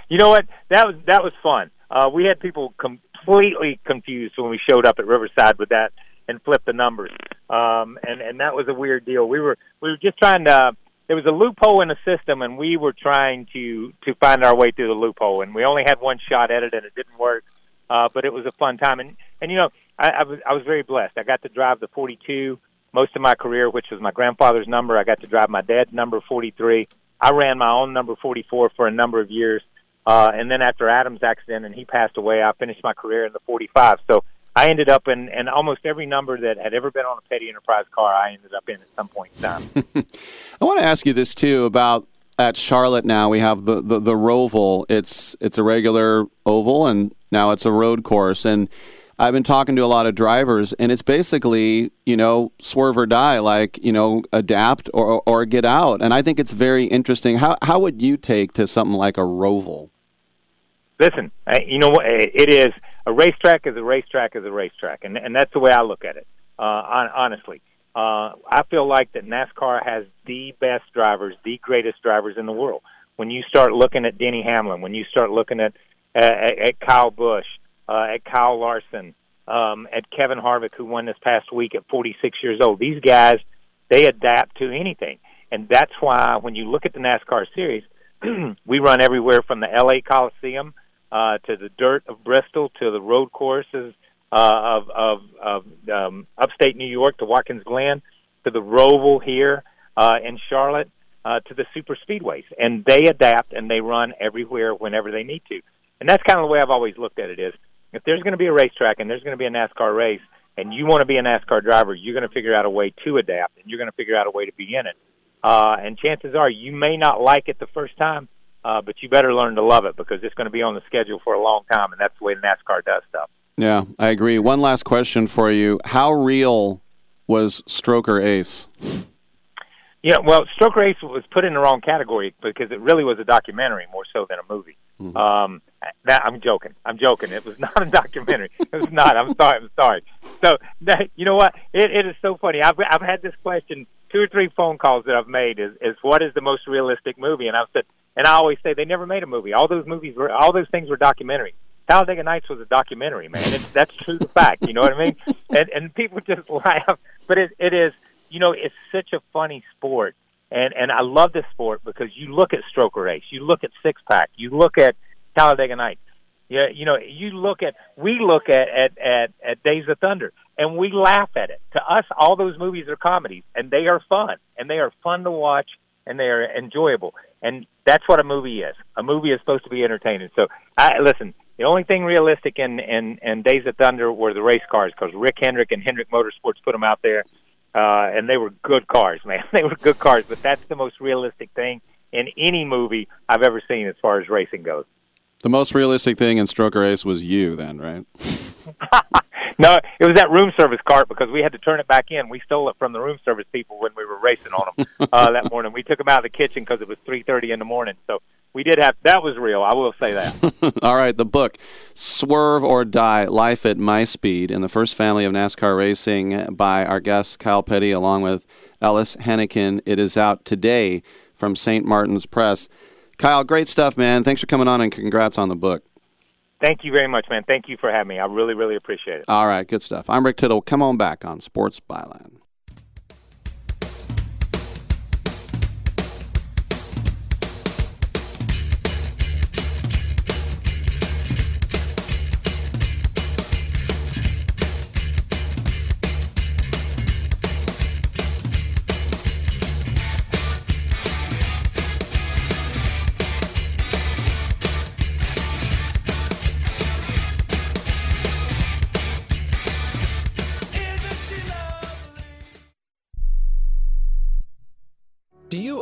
you know what? That was that was fun. Uh, we had people completely confused when we showed up at Riverside with that and flipped the numbers, um, and and that was a weird deal. We were we were just trying to. There was a loophole in the system, and we were trying to to find our way through the loophole. And we only had one shot at it, and it didn't work. Uh, but it was a fun time, and and you know I, I was I was very blessed. I got to drive the 42 most of my career, which was my grandfather's number. I got to drive my dad's number 43. I ran my own number 44 for a number of years. Uh, and then after Adam's accident and he passed away, I finished my career in the 45. So I ended up in, in almost every number that had ever been on a Petty Enterprise car, I ended up in at some point in time. I want to ask you this too about at Charlotte now we have the, the, the Roval. It's it's a regular oval and now it's a road course and I've been talking to a lot of drivers, and it's basically, you know, swerve or die, like, you know, adapt or, or get out. And I think it's very interesting. How, how would you take to something like a Roval? Listen, you know what? It is a racetrack is a racetrack is a racetrack, and, and that's the way I look at it, uh, honestly. Uh, I feel like that NASCAR has the best drivers, the greatest drivers in the world. When you start looking at Denny Hamlin, when you start looking at, at, at Kyle Busch, uh, at Kyle Larson, um, at Kevin Harvick, who won this past week at 46 years old. These guys, they adapt to anything. And that's why when you look at the NASCAR series, we run everywhere from the LA Coliseum uh, to the dirt of Bristol to the road courses uh, of, of, of um, upstate New York to Watkins Glen to the Roval here uh, in Charlotte uh, to the super speedways. And they adapt and they run everywhere whenever they need to. And that's kind of the way I've always looked at it is if there's going to be a racetrack and there's going to be a NASCAR race and you want to be a NASCAR driver, you're going to figure out a way to adapt and you're going to figure out a way to be in it. Uh, and chances are you may not like it the first time, uh, but you better learn to love it because it's going to be on the schedule for a long time, and that's the way NASCAR does stuff. Yeah, I agree. One last question for you: How real was Stroker Ace? Yeah, well, Stroker Ace was put in the wrong category because it really was a documentary more so than a movie. Mm-hmm. Um, that, I'm joking. I'm joking. It was not a documentary. it was not. I'm sorry. I'm sorry. So that, you know what? It, it is so funny. I've I've had this question two or three phone calls that I've made is is what is the most realistic movie? And I've said, and I always say they never made a movie. All those movies were all those things were documentary. Talladega Nights was a documentary, man. It's, that's true to fact. You know what I mean? And and people just laugh, but it it is. You know, it's such a funny sport, and and I love this sport because you look at Stroker Ace, you look at Six Pack, you look at Talladega Nights. Yeah, you know, you look at we look at at at, at Days of Thunder, and we laugh at it. To us, all those movies are comedies, and they are fun, and they are fun to watch, and they are enjoyable. And that's what a movie is. A movie is supposed to be entertaining. So, I listen. The only thing realistic in in, in Days of Thunder were the race cars because Rick Hendrick and Hendrick Motorsports put them out there, uh, and they were good cars, man. they were good cars. But that's the most realistic thing in any movie I've ever seen as far as racing goes. The most realistic thing in Stroker Ace was you, then, right? no, it was that room service cart because we had to turn it back in. We stole it from the room service people when we were racing on them uh, that morning. We took them out of the kitchen because it was three thirty in the morning. So we did have that was real. I will say that. All right, the book "Swerve or Die: Life at My Speed" in the first family of NASCAR racing by our guest Kyle Petty, along with Ellis Henican. It is out today from St. Martin's Press. Kyle, great stuff, man. Thanks for coming on and congrats on the book. Thank you very much, man. Thank you for having me. I really, really appreciate it. All right, good stuff. I'm Rick Tittle. Come on back on Sports Byline.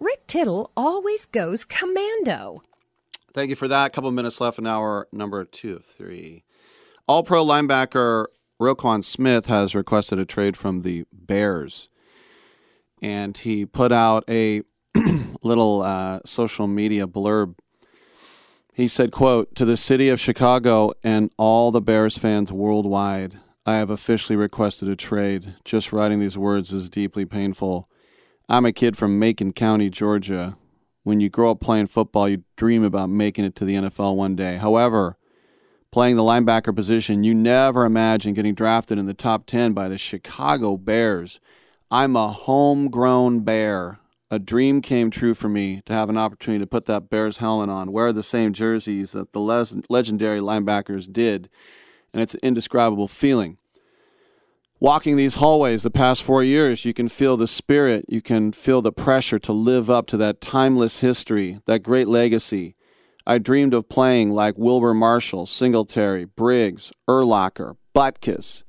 Rick Tittle always goes commando. Thank you for that. couple minutes left in hour number two of three. All pro linebacker Roquan Smith has requested a trade from the Bears. And he put out a little uh, social media blurb. He said, quote, to the city of Chicago and all the Bears fans worldwide, I have officially requested a trade. Just writing these words is deeply painful. I'm a kid from Macon County, Georgia. When you grow up playing football, you dream about making it to the NFL one day. However, playing the linebacker position, you never imagine getting drafted in the top 10 by the Chicago Bears. I'm a homegrown bear. A dream came true for me to have an opportunity to put that Bears helmet on, wear the same jerseys that the legendary linebackers did, and it's an indescribable feeling. Walking these hallways the past four years, you can feel the spirit, you can feel the pressure to live up to that timeless history, that great legacy. I dreamed of playing like Wilber Marshall, Singletary, Briggs, Urlacher, Butkus.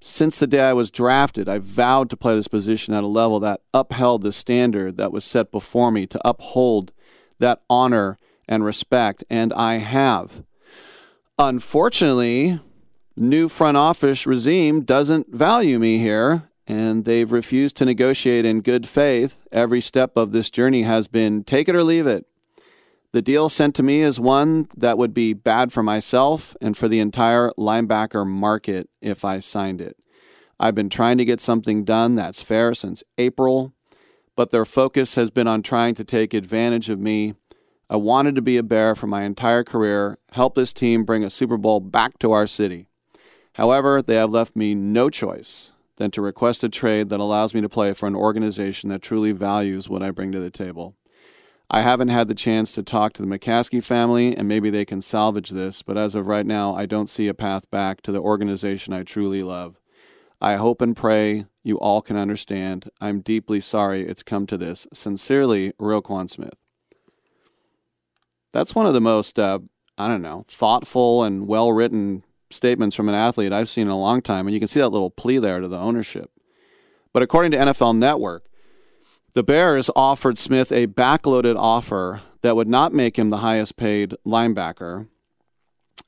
Since the day I was drafted, I vowed to play this position at a level that upheld the standard that was set before me, to uphold that honor and respect, and I have. Unfortunately, new front office regime doesn't value me here, and they've refused to negotiate in good faith. Every step of this journey has been take it or leave it. The deal sent to me is one that would be bad for myself and for the entire linebacker market if I signed it. I've been trying to get something done that's fair since April, but their focus has been on trying to take advantage of me. I wanted to be a Bear for my entire career, help this team bring a Super Bowl back to our city. However, they have left me no choice than to request a trade that allows me to play for an organization that truly values what I bring to the table. I haven't had the chance to talk to the McCaskey family, and maybe they can salvage this, but as of right now, I don't see a path back to the organization I truly love. I hope and pray you all can understand. I'm deeply sorry it's come to this. Sincerely, Roquan Smith. That's one of the most, uh, I don't know, thoughtful and well written statements from an athlete I've seen in a long time. And you can see that little plea there to the ownership. But according to NFL Network, the Bears offered Smith a backloaded offer that would not make him the highest paid linebacker.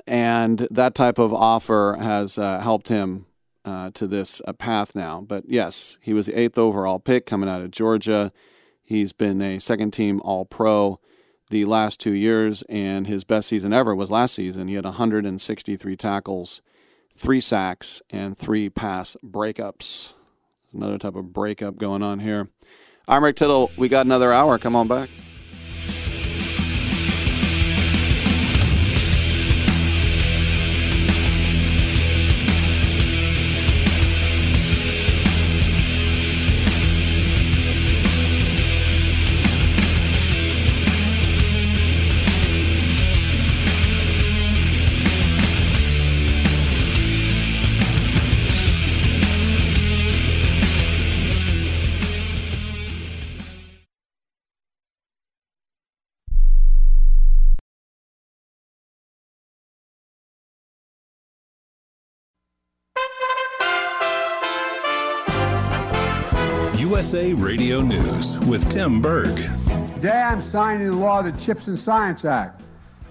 And that type of offer has uh, helped him uh, to this uh, path now. But yes, he was the eighth overall pick coming out of Georgia. He's been a second team All Pro the last two years, and his best season ever was last season. He had 163 tackles, three sacks, and three pass breakups. Another type of breakup going on here. I'm Rick Tittle. We got another hour. Come on back. USA Radio News with Tim Berg. Today I'm signing the law, the Chips and Science Act,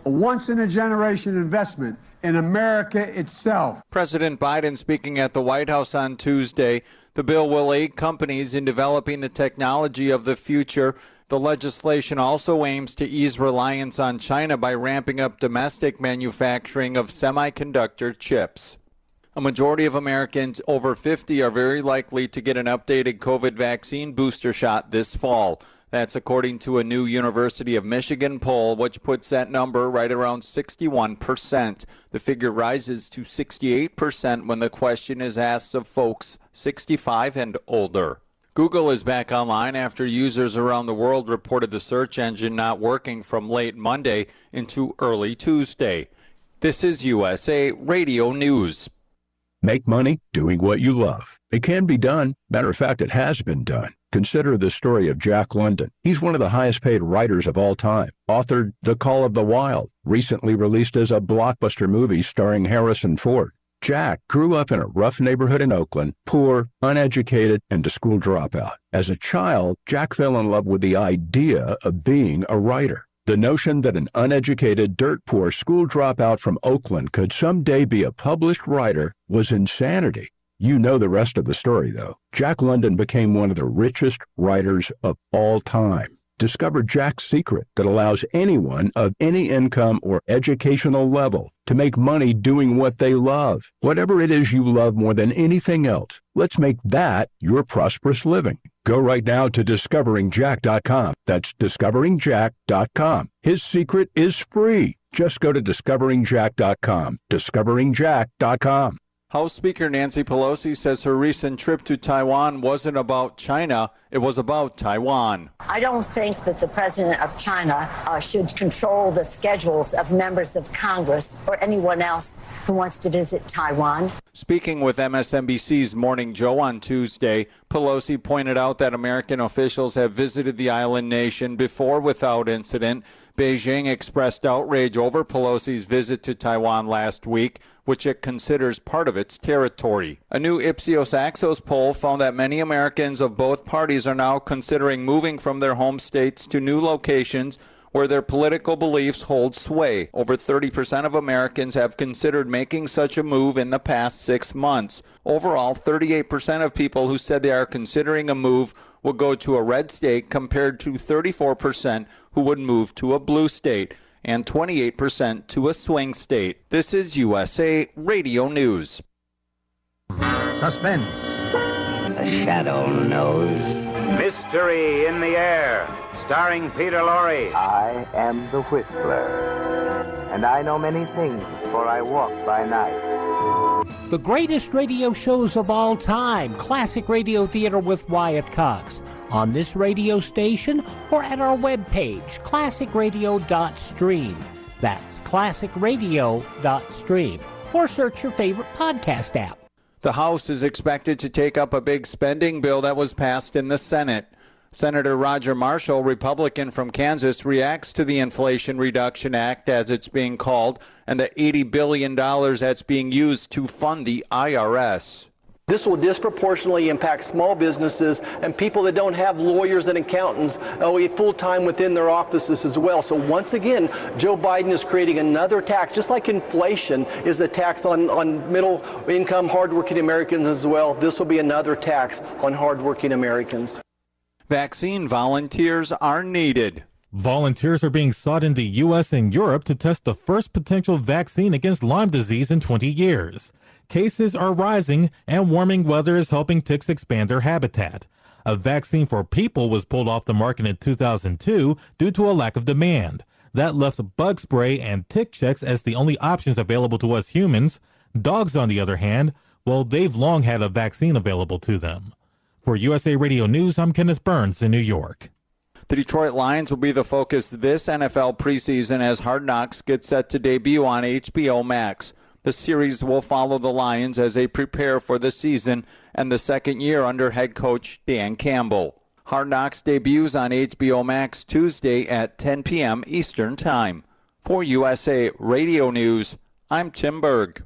a once in a generation investment in America itself. President Biden speaking at the White House on Tuesday. The bill will aid companies in developing the technology of the future. The legislation also aims to ease reliance on China by ramping up domestic manufacturing of semiconductor chips. A majority of Americans over 50 are very likely to get an updated COVID vaccine booster shot this fall. That's according to a new University of Michigan poll, which puts that number right around 61%. The figure rises to 68% when the question is asked of folks 65 and older. Google is back online after users around the world reported the search engine not working from late Monday into early Tuesday. This is USA Radio News. Make money doing what you love. It can be done. Matter of fact, it has been done. Consider the story of Jack London. He's one of the highest paid writers of all time. Authored The Call of the Wild, recently released as a blockbuster movie starring Harrison Ford. Jack grew up in a rough neighborhood in Oakland, poor, uneducated, and a school dropout. As a child, Jack fell in love with the idea of being a writer. The notion that an uneducated, dirt poor school dropout from Oakland could someday be a published writer was insanity. You know the rest of the story, though. Jack London became one of the richest writers of all time. Discover Jack's secret that allows anyone of any income or educational level to make money doing what they love. Whatever it is you love more than anything else, let's make that your prosperous living. Go right now to discoveringjack.com. That's discoveringjack.com. His secret is free. Just go to discoveringjack.com. Discoveringjack.com. House Speaker Nancy Pelosi says her recent trip to Taiwan wasn't about China, it was about Taiwan. I don't think that the president of China uh, should control the schedules of members of Congress or anyone else who wants to visit Taiwan. Speaking with MSNBC's Morning Joe on Tuesday, Pelosi pointed out that American officials have visited the island nation before without incident. Beijing expressed outrage over Pelosi's visit to Taiwan last week, which it considers part of its territory. A new Ipsos Axios poll found that many Americans of both parties are now considering moving from their home states to new locations where their political beliefs hold sway. Over 30% of Americans have considered making such a move in the past six months. Overall, 38% of people who said they are considering a move will go to a red state compared to 34% who would move to a blue state and 28% to a swing state. This is USA Radio News. Suspense. The shadow knows. Mystery in the air, starring Peter Lorre. I am the Whistler, and I know many things, for I walk by night. The greatest radio shows of all time, Classic Radio Theater with Wyatt Cox, on this radio station or at our webpage, classicradio.stream. That's classicradio.stream. Or search your favorite podcast app. The House is expected to take up a big spending bill that was passed in the Senate. Senator Roger Marshall, Republican from Kansas, reacts to the Inflation Reduction Act, as it's being called, and the $80 billion that's being used to fund the IRS. This will disproportionately impact small businesses and people that don't have lawyers and accountants oh, full time within their offices as well. So once again, Joe Biden is creating another tax, just like inflation is a tax on, on middle income, hardworking Americans as well. This will be another tax on hardworking Americans. Vaccine volunteers are needed. Volunteers are being sought in the U.S. and Europe to test the first potential vaccine against Lyme disease in 20 years. Cases are rising, and warming weather is helping ticks expand their habitat. A vaccine for people was pulled off the market in 2002 due to a lack of demand. That left bug spray and tick checks as the only options available to us humans. Dogs, on the other hand, well, they've long had a vaccine available to them. For USA Radio News, I'm Kenneth Burns in New York. The Detroit Lions will be the focus this NFL preseason as Hard Knocks gets set to debut on HBO Max. The series will follow the Lions as they prepare for the season and the second year under head coach Dan Campbell. Hard Knocks debuts on HBO Max Tuesday at 10 p.m. Eastern Time. For USA Radio News, I'm Tim Berg.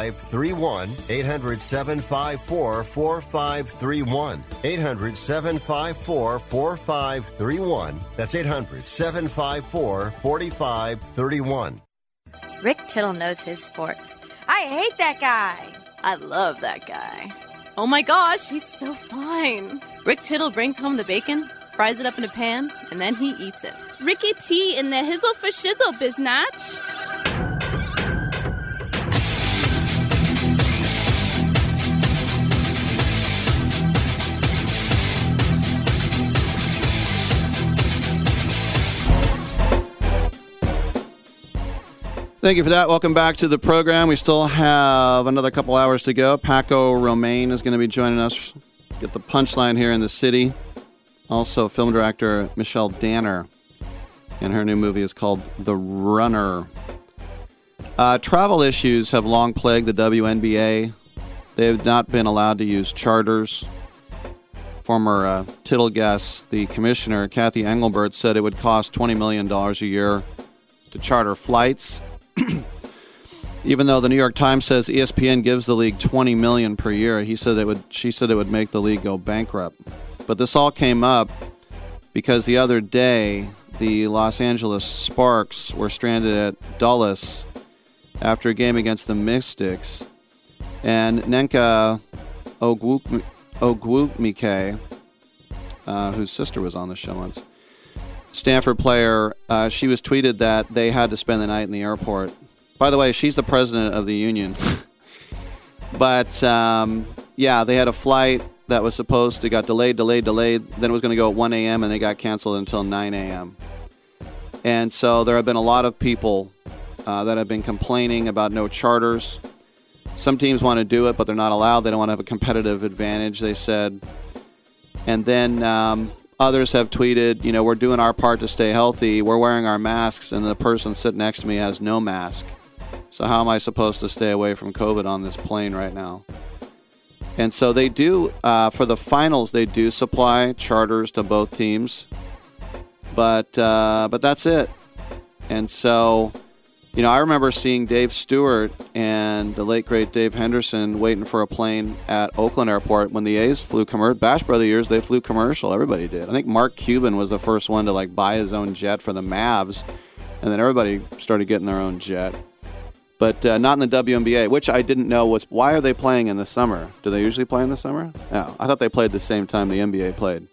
4531. 800 754 4531. 800 754 4531. That's 800 754 4531. Rick Tittle knows his sports. I hate that guy. I love that guy. Oh my gosh, he's so fine. Rick Tittle brings home the bacon, fries it up in a pan, and then he eats it. Ricky T in the hizzle for shizzle, biznatch. Thank you for that. Welcome back to the program. We still have another couple hours to go. Paco Romane is going to be joining us. Get the punchline here in the city. Also, film director Michelle Danner. And her new movie is called The Runner. Uh, travel issues have long plagued the WNBA. They have not been allowed to use charters. Former uh, Tittle guest, the commissioner, Cathy Engelbert, said it would cost $20 million a year to charter flights even though the New York Times says ESPN gives the league 20 million per year, he said it would she said it would make the league go bankrupt. But this all came up because the other day the Los Angeles Sparks were stranded at Dulles after a game against the Mystics and Nneka Ogwuk- Ogwumike, uh, whose sister was on the show once, Stanford player, uh, she was tweeted that they had to spend the night in the airport. By the way, she's the president of the union. but um, yeah, they had a flight that was supposed to got delayed, delayed, delayed. Then it was going to go at 1 a.m. and they got canceled until 9 a.m. And so there have been a lot of people uh, that have been complaining about no charters. Some teams want to do it, but they're not allowed. They don't want to have a competitive advantage. They said, and then um, others have tweeted, you know, we're doing our part to stay healthy. We're wearing our masks, and the person sitting next to me has no mask. So how am I supposed to stay away from COVID on this plane right now? And so they do uh, for the finals. They do supply charters to both teams, but uh, but that's it. And so, you know, I remember seeing Dave Stewart and the late great Dave Henderson waiting for a plane at Oakland Airport when the A's flew commercial. Bash Brother years they flew commercial. Everybody did. I think Mark Cuban was the first one to like buy his own jet for the Mavs, and then everybody started getting their own jet but uh, not in the WNBA, which I didn't know was why are they playing in the summer? Do they usually play in the summer? No, I thought they played the same time the NBA played.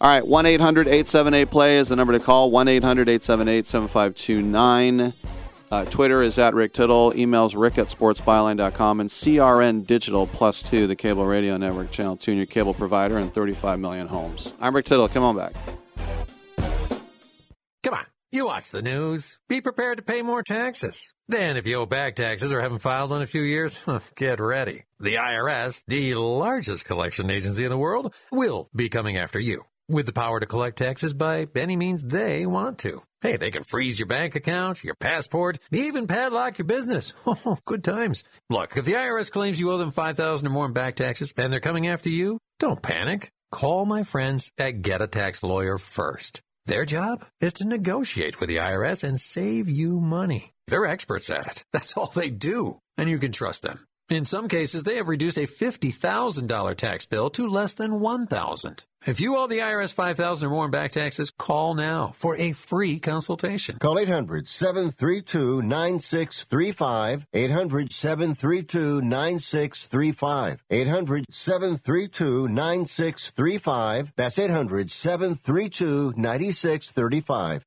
All right, 1 800 878 play is the number to call 1 800 878 7529. Uh, Twitter is at Rick Tittle. Emails rick at sportsbyline.com and CRN Digital Plus 2, the cable radio network channel 2, your cable provider in 35 million homes. I'm Rick Tittle. Come on back. Come on. You watch the news. Be prepared to pay more taxes. Then, if you owe back taxes or haven't filed in a few years, get ready. The IRS, the largest collection agency in the world, will be coming after you with the power to collect taxes by any means they want to. Hey, they can freeze your bank account, your passport, even padlock your business. Oh, good times. Look, if the IRS claims you owe them 5000 or more in back taxes and they're coming after you, don't panic. Call my friends at Get a Tax Lawyer first. Their job is to negotiate with the IRS and save you money. They're experts at it. That's all they do. And you can trust them. In some cases, they have reduced a $50,000 tax bill to less than $1,000. If you owe the IRS 5,000 or more in back taxes, call now for a free consultation. Call 800 732 9635. 800 732 9635. 800 732 9635. That's 800 732 9635.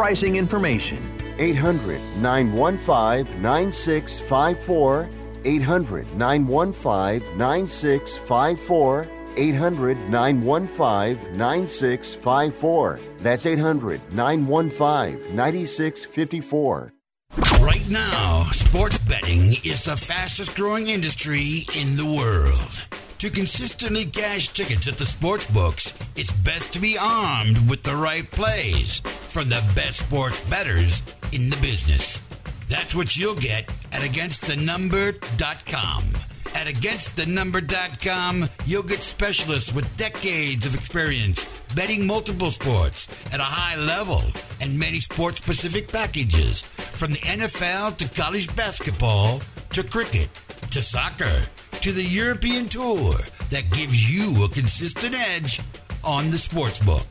pricing information. 800 915 9654. 800 915 9654. 800 915 9654. That's 800 915 9654. Right now, sports betting is the fastest growing industry in the world. To consistently cash tickets at the sports books, it's best to be armed with the right plays from the best sports bettors in the business. That's what you'll get at againstthenumber.com. At againstthenumber.com, you'll get specialists with decades of experience betting multiple sports at a high level and many sports specific packages from the NFL to college basketball to cricket to soccer to the European tour that gives you a consistent edge on the sports book.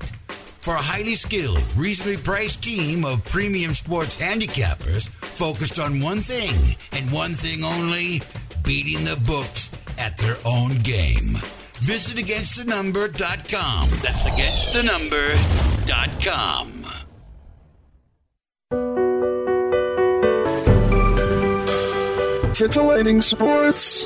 For a highly skilled, reasonably priced team of premium sports handicappers focused on one thing and one thing only beating the books at their own game. Visit againstthenumber.com. That's againstthenumber.com. Titillating Sports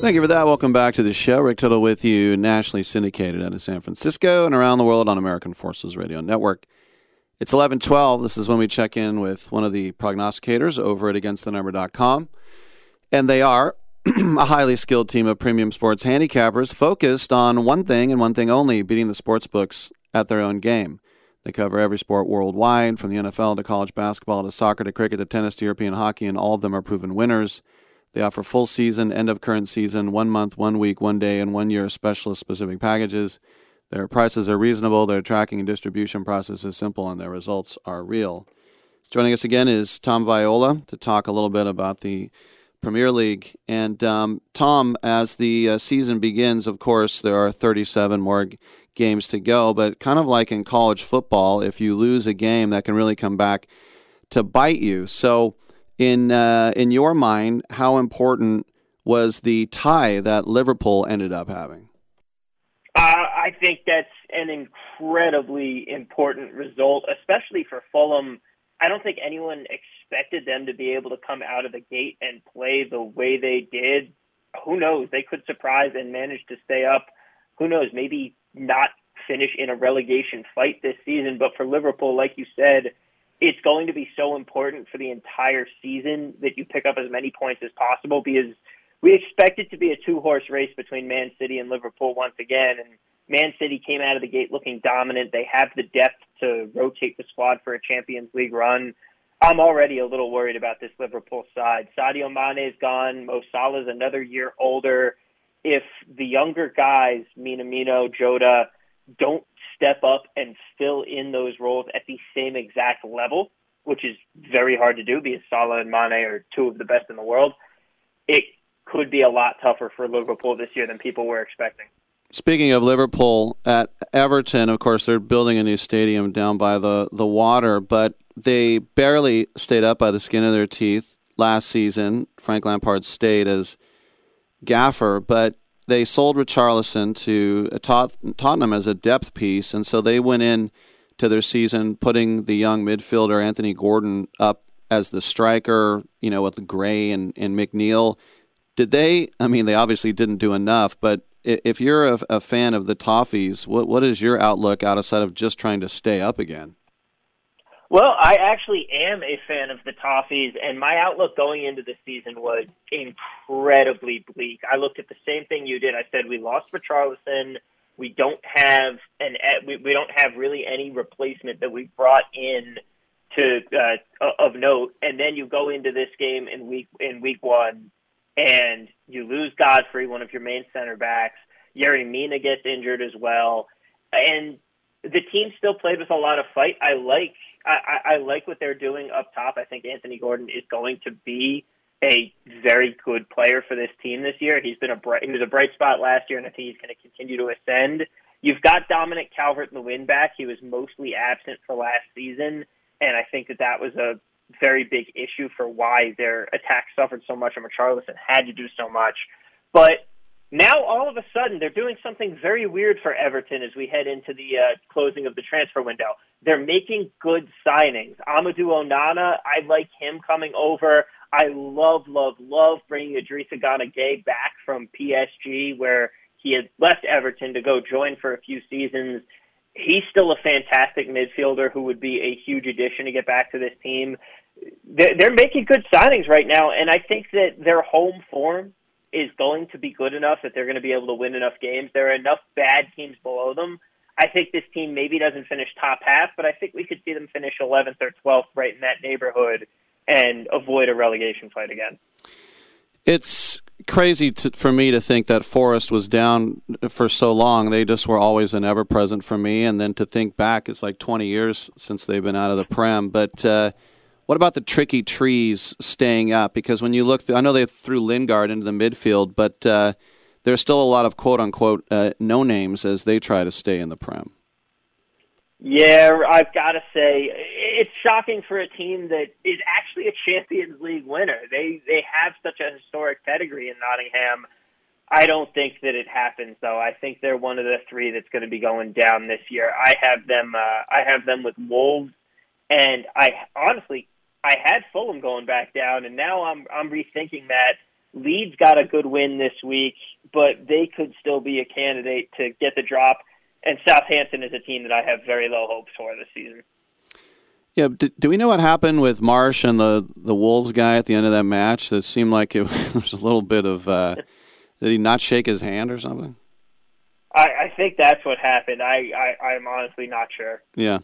Thank you for that. Welcome back to the show. Rick Tittle with you, nationally syndicated out of San Francisco and around the world on American Forces Radio Network. It's 1112. This is when we check in with one of the prognosticators over at againstthenumber.com. And they are a highly skilled team of premium sports handicappers focused on one thing and one thing only beating the sports books at their own game. They cover every sport worldwide, from the NFL to college basketball to soccer to cricket to tennis to European hockey, and all of them are proven winners. They offer full season, end of current season, one month, one week, one day, and one year specialist specific packages. Their prices are reasonable, their tracking and distribution process is simple, and their results are real. Joining us again is Tom Viola to talk a little bit about the Premier League. And um, Tom, as the uh, season begins, of course, there are 37 more g- games to go, but kind of like in college football, if you lose a game, that can really come back to bite you. So, in uh, in your mind, how important was the tie that Liverpool ended up having? Uh, I think that's an incredibly important result, especially for Fulham. I don't think anyone expected them to be able to come out of the gate and play the way they did. Who knows? They could surprise and manage to stay up. Who knows? Maybe not finish in a relegation fight this season. But for Liverpool, like you said, it's going to be so important for the entire season that you pick up as many points as possible because we expect it to be a two horse race between Man City and Liverpool once again. And Man City came out of the gate looking dominant. They have the depth to rotate the squad for a Champions League run. I'm already a little worried about this Liverpool side. Sadio Mane is gone. Mo Salah's another year older. If the younger guys, Minamino, Jota, don't step up and fill in those roles at the same exact level, which is very hard to do because Salah and Mane are two of the best in the world, it could be a lot tougher for Liverpool this year than people were expecting. Speaking of Liverpool, at Everton, of course, they're building a new stadium down by the, the water, but they barely stayed up by the skin of their teeth last season. Frank Lampard stayed as gaffer, but they sold Richarlison to Tot- Tottenham as a depth piece, and so they went in to their season putting the young midfielder Anthony Gordon up as the striker, you know, with Gray and, and McNeil. Did they? I mean, they obviously didn't do enough, but if you're a, a fan of the Toffees, what what is your outlook outside of just trying to stay up again? Well, I actually am a fan of the Toffees, and my outlook going into the season was incredibly bleak. I looked at the same thing you did. I said we lost Richarlison. We don't have an we, we don't have really any replacement that we brought in to uh, of note. And then you go into this game in week in week one, and you lose Godfrey, one of your main center backs. Yerry Mina gets injured as well, and the team still played with a lot of fight. I like I, I like what they're doing up top. I think Anthony Gordon is going to be a very good player for this team this year. He's been a bright, he was a bright spot last year, and I think he's going to continue to ascend. You've got Dominic Calvert Lewin back. He was mostly absent for last season, and I think that that was a very big issue for why their attack suffered so much and Richarlison had to do so much. But now all of a sudden they're doing something very weird for Everton as we head into the uh, closing of the transfer window. They're making good signings. Amadou Onana, I like him coming over. I love, love, love bringing Idrissa Gana Gueye back from PSG where he had left Everton to go join for a few seasons. He's still a fantastic midfielder who would be a huge addition to get back to this team. They're making good signings right now, and I think that their home form is going to be good enough that they're going to be able to win enough games. There are enough bad teams below them. I think this team maybe doesn't finish top half, but I think we could see them finish 11th or 12th right in that neighborhood and avoid a relegation fight again. It's crazy to, for me to think that Forest was down for so long. They just were always an ever present for me. And then to think back, it's like 20 years since they've been out of the Prem. But uh, what about the tricky trees staying up? Because when you look, through, I know they threw Lingard into the midfield, but uh, there's still a lot of quote unquote uh, no names as they try to stay in the Prem. Yeah, I've got to say it's shocking for a team that is actually a Champions League winner. They they have such a historic pedigree in Nottingham. I don't think that it happens though. I think they're one of the three that's going to be going down this year. I have them. Uh, I have them with Wolves, and I honestly I had Fulham going back down, and now I'm I'm rethinking that. Leeds got a good win this week, but they could still be a candidate to get the drop. And Southampton is a team that I have very low hopes for this season. Yeah, do, do we know what happened with Marsh and the the Wolves guy at the end of that match? That seemed like it was a little bit of. Uh, did he not shake his hand or something? I, I think that's what happened. I, I I'm honestly not sure. Yeah.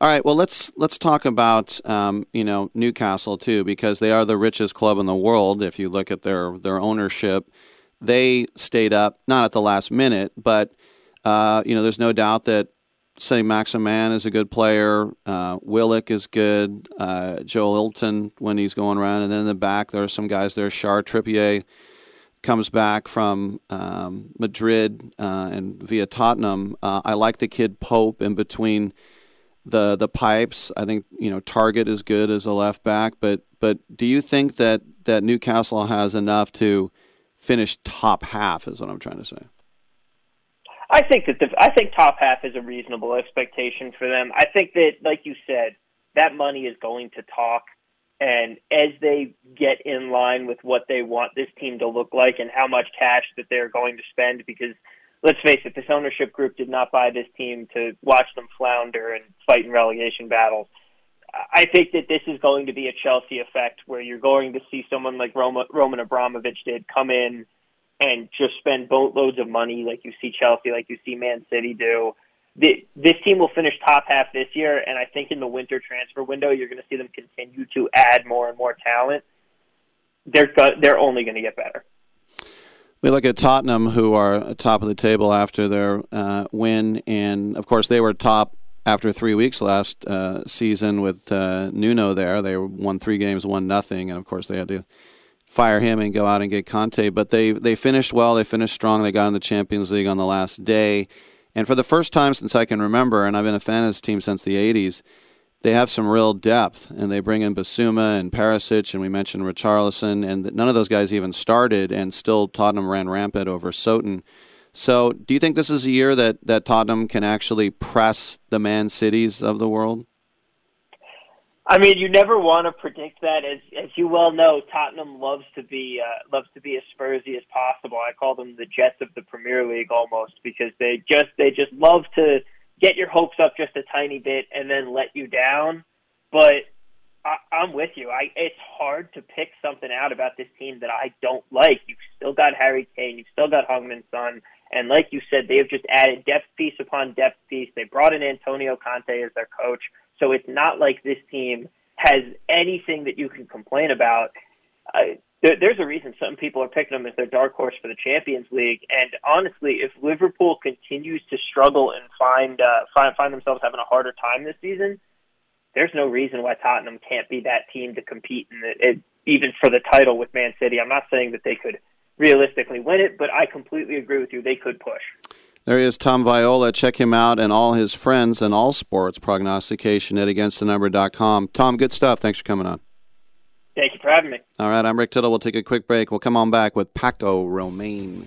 All right. Well, let's let's talk about um, you know Newcastle too, because they are the richest club in the world. If you look at their their ownership, they stayed up not at the last minute, but uh, you know there's no doubt that Saint-Maximin is a good player, uh, Willock is good, uh, Joelinton when he's going around, and then in the back there are some guys there. Char Trippier comes back from um, Madrid uh, and via Tottenham. Uh, I like the kid Pope in between the the pipes. I think you know Targett is good as a left back, but but do you think that that Newcastle has enough to finish top half? Is what I'm trying to say. I think that the, I think top half is a reasonable expectation for them. I think that, like you said, that money is going to talk, and as they get in line with what they want this team to look like and how much cash that they're going to spend, because let's face it, this ownership group did not buy this team to watch them flounder and fight in relegation battles. I think that this is going to be a Chelsea effect where you're going to see someone like Roma, Roman Abramovich did come in and just spend boatloads of money like you see Chelsea, like you see Man City do. This team will finish top half this year, and I think in the winter transfer window, you're going to see them continue to add more and more talent. They're they're only going to get better. We look at Tottenham, who are top of the table after their uh, win, and of course they were top after three weeks last uh, season with uh, Nuno there. They won three games, won nothing, and of course they had to fire him and go out and get Conte. But they they finished well. They finished strong. They got in the Champions League on the last day, and for the first time since I can remember, and I've been a fan of this team since the '80s they have some real depth, and they bring in Bissouma and Perisic, and we mentioned Richarlison, and none of those guys even started, and still Tottenham ran rampant over Soton. So, do you think this is a year that, that Tottenham can actually press the Man Cities of the world? I mean, you never want to predict that, as as you well know. Tottenham loves to be uh, loves to be as Spursy as possible. I call them the Jets of the Premier League almost because they just they just love to get your hopes up just a tiny bit and then let you down. But I, I'm with you. I it's hard to pick something out about this team that I don't like. You've still got Harry Kane. You've still got Heung-min Son. And like you said, they have just added depth piece upon depth piece. They brought in Antonio Conte as their coach. So it's not like this team has anything that you can complain about. Uh, there, there's a reason some people are picking them as their dark horse for the Champions League. And honestly, if Liverpool continues to struggle and find uh, find find themselves having a harder time this season, there's no reason why Tottenham can't be that team to compete in it, even for the title with Man City. I'm not saying that they could realistically win it, but I completely agree with you. They could push. There he is, Tom Viola. Check him out and all his friends and all sports prognostication at againstthenumber.com. Tom, good stuff. Thanks for coming on. Thank you for having me. All right, I'm Rick Tittle. We'll take a quick break. We'll come on back with Paco Romane.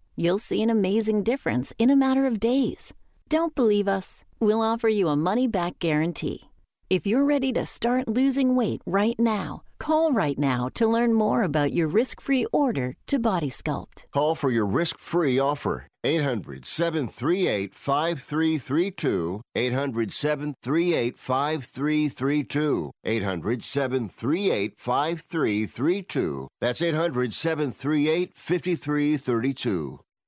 you'll see an amazing difference in a matter of days. Don't believe us? We'll offer you a money back guarantee. If you're ready to start losing weight right now, call right now to learn more about your risk free order to Body Sculpt. Call for your risk free offer. 800 738 5332. 800 738 5332. 800 738 5332. That's 800 738 5332.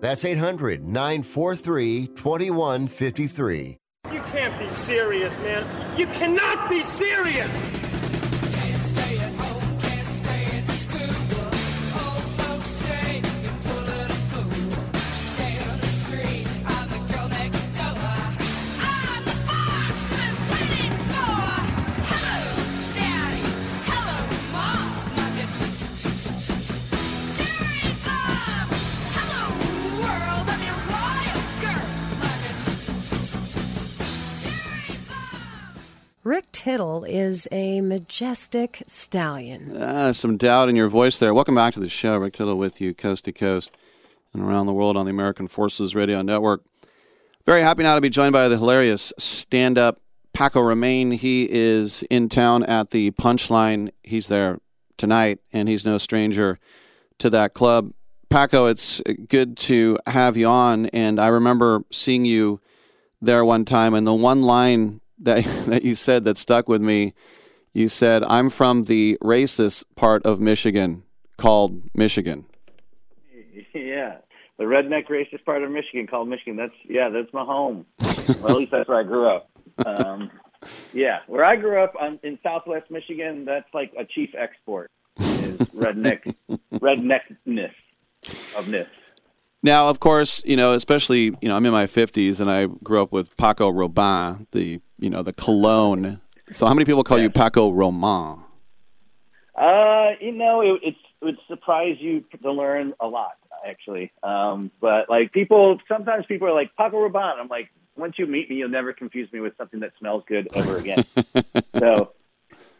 That's 800 943 2153. You can't be serious, man. You cannot be serious! Rick Tittle is a majestic stallion. Uh, some doubt in your voice there. Welcome back to the show. Rick Tittle with you, coast to coast and around the world on the American Forces Radio Network. Very happy now to be joined by the hilarious stand up Paco Romane. He is in town at the Punchline. He's there tonight, and he's no stranger to that club. Paco, it's good to have you on. And I remember seeing you there one time, and the one line that that you said that stuck with me, you said, "I'm from the racist part of Michigan called Michigan." Yeah, the redneck racist part of Michigan called Michigan. That's yeah, that's my home. well, at least that's where I grew up. Um, yeah, where I grew up on, in Southwest Michigan, that's like a chief export is redneck redneckness of ness. Now, of course, you know, especially you know, I'm in my 50s, and I grew up with Paco Rabanne, the you know the cologne. So, how many people call you Paco Roman? Uh, you know, it, it's it would surprise you to learn a lot, actually. Um, but like people, sometimes people are like Paco Rabanne. I'm like, once you meet me, you'll never confuse me with something that smells good ever again. so,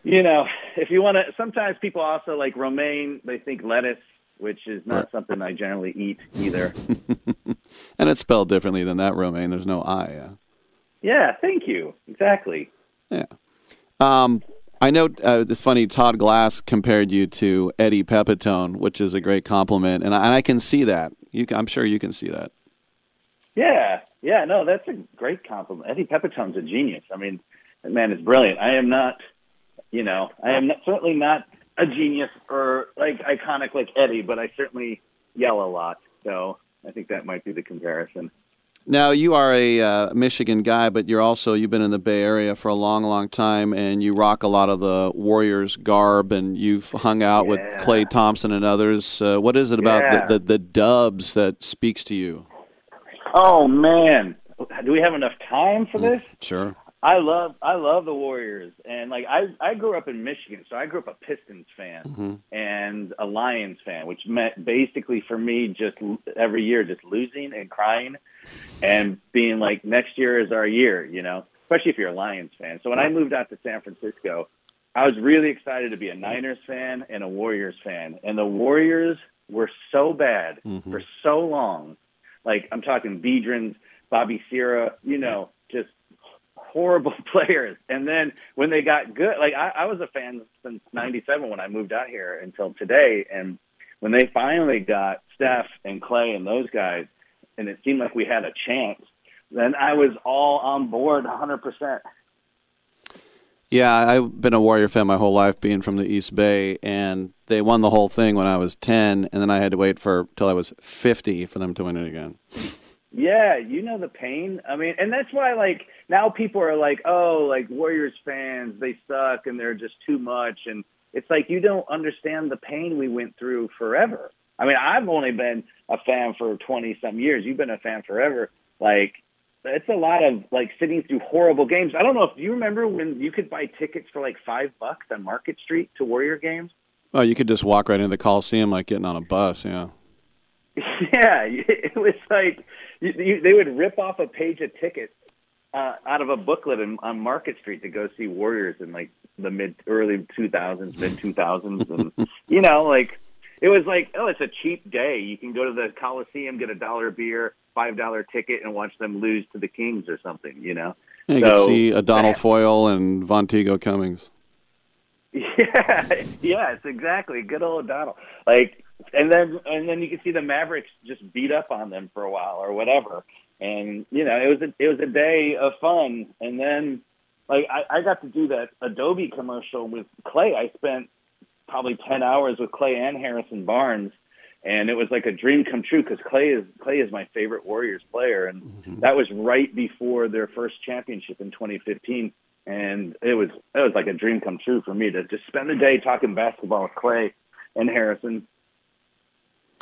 you know, if you want to, sometimes people also like romaine. They think lettuce which is not right. something I generally eat either. and it's spelled differently than that romaine. There's no I. Yeah. Yeah. Thank you. Exactly. Yeah. Um, I know uh, it's funny. Todd Glass compared you to Eddie Pepitone, which is a great compliment, and I, and I can see that. You, can, I'm sure you can see that. Yeah, yeah, no, that's a great compliment. Eddie Pepitone's a genius. I mean, that man is brilliant. I am not, you know, I am not, certainly not a genius or like iconic like Eddie, but I certainly yell a lot. So I think that might be the comparison. Now you are a uh, Michigan guy, but you're also you've been in the Bay Area for a long, long time, and you rock a lot of the Warriors garb, and you've hung out yeah. with Klay Thompson and others. Uh, what is it about yeah. the, the, the Dubs that speaks to you? Oh man, do we have enough time for mm, this? Sure. I love I love the Warriors and like I I grew up in Michigan, so I grew up a Pistons fan mm-hmm. and a Lions fan, which meant basically for me just every year just losing and crying and being like next year is our year, you know, especially if you're a Lions fan. So when I moved out to San Francisco, I was really excited to be a Niners fan and a Warriors fan. And the Warriors were so bad mm-hmm. for so long. Like I'm talking Biedrins, Bobby Sierra, you know, just horrible players. And then when they got good, like I, I was a fan since '97 when I moved out here until today. And when they finally got Steph and Klay and those guys, and it seemed like we had a chance, then I was all on board 100 percent. Yeah, I've been a Warrior fan my whole life, being from the East Bay, and they won the whole thing when I was 10, and then I had to wait for till I was 50 for them to win it again. Yeah, you know the pain. I mean, and that's why like now people are like, "Oh, like Warriors fans, they suck and they're just too much." And it's like you don't understand the pain we went through forever. I mean, I've only been a fan for 20 some years. You've been a fan forever. Like it's a lot of like sitting through horrible games. I don't know if you remember when you could buy tickets for like 5 bucks on Market Street to Warrior games. Oh, you could just walk right into the Coliseum like getting on a bus, yeah. Yeah, it was like you, you, they would rip off a page of tickets uh, out of a booklet in, on Market Street to go see Warriors in like the mid early 2000s, mid 2000s, and you know, like it was like, oh, it's a cheap day. You can go to the Coliseum, get a dollar beer, five dollar ticket, and watch them lose to the Kings or something. You know, yeah, you so, can see a Adonal Foyle and Vonteego Cummings. Yeah, yes, exactly. Good old Donald. Like and then and then you can see the Mavericks just beat up on them for a while or whatever. And you know, it was a it was a day of fun. And then like I, I got to do that Adobe commercial with Klay. I spent probably ten hours with Klay and Harrison Barnes, and it was like a dream come true because Klay is Klay is my favorite Warriors player, and mm-hmm. that was right before their first championship in 2015. And it was it was like a dream come true for me to just spend the day talking basketball with Klay and Harrison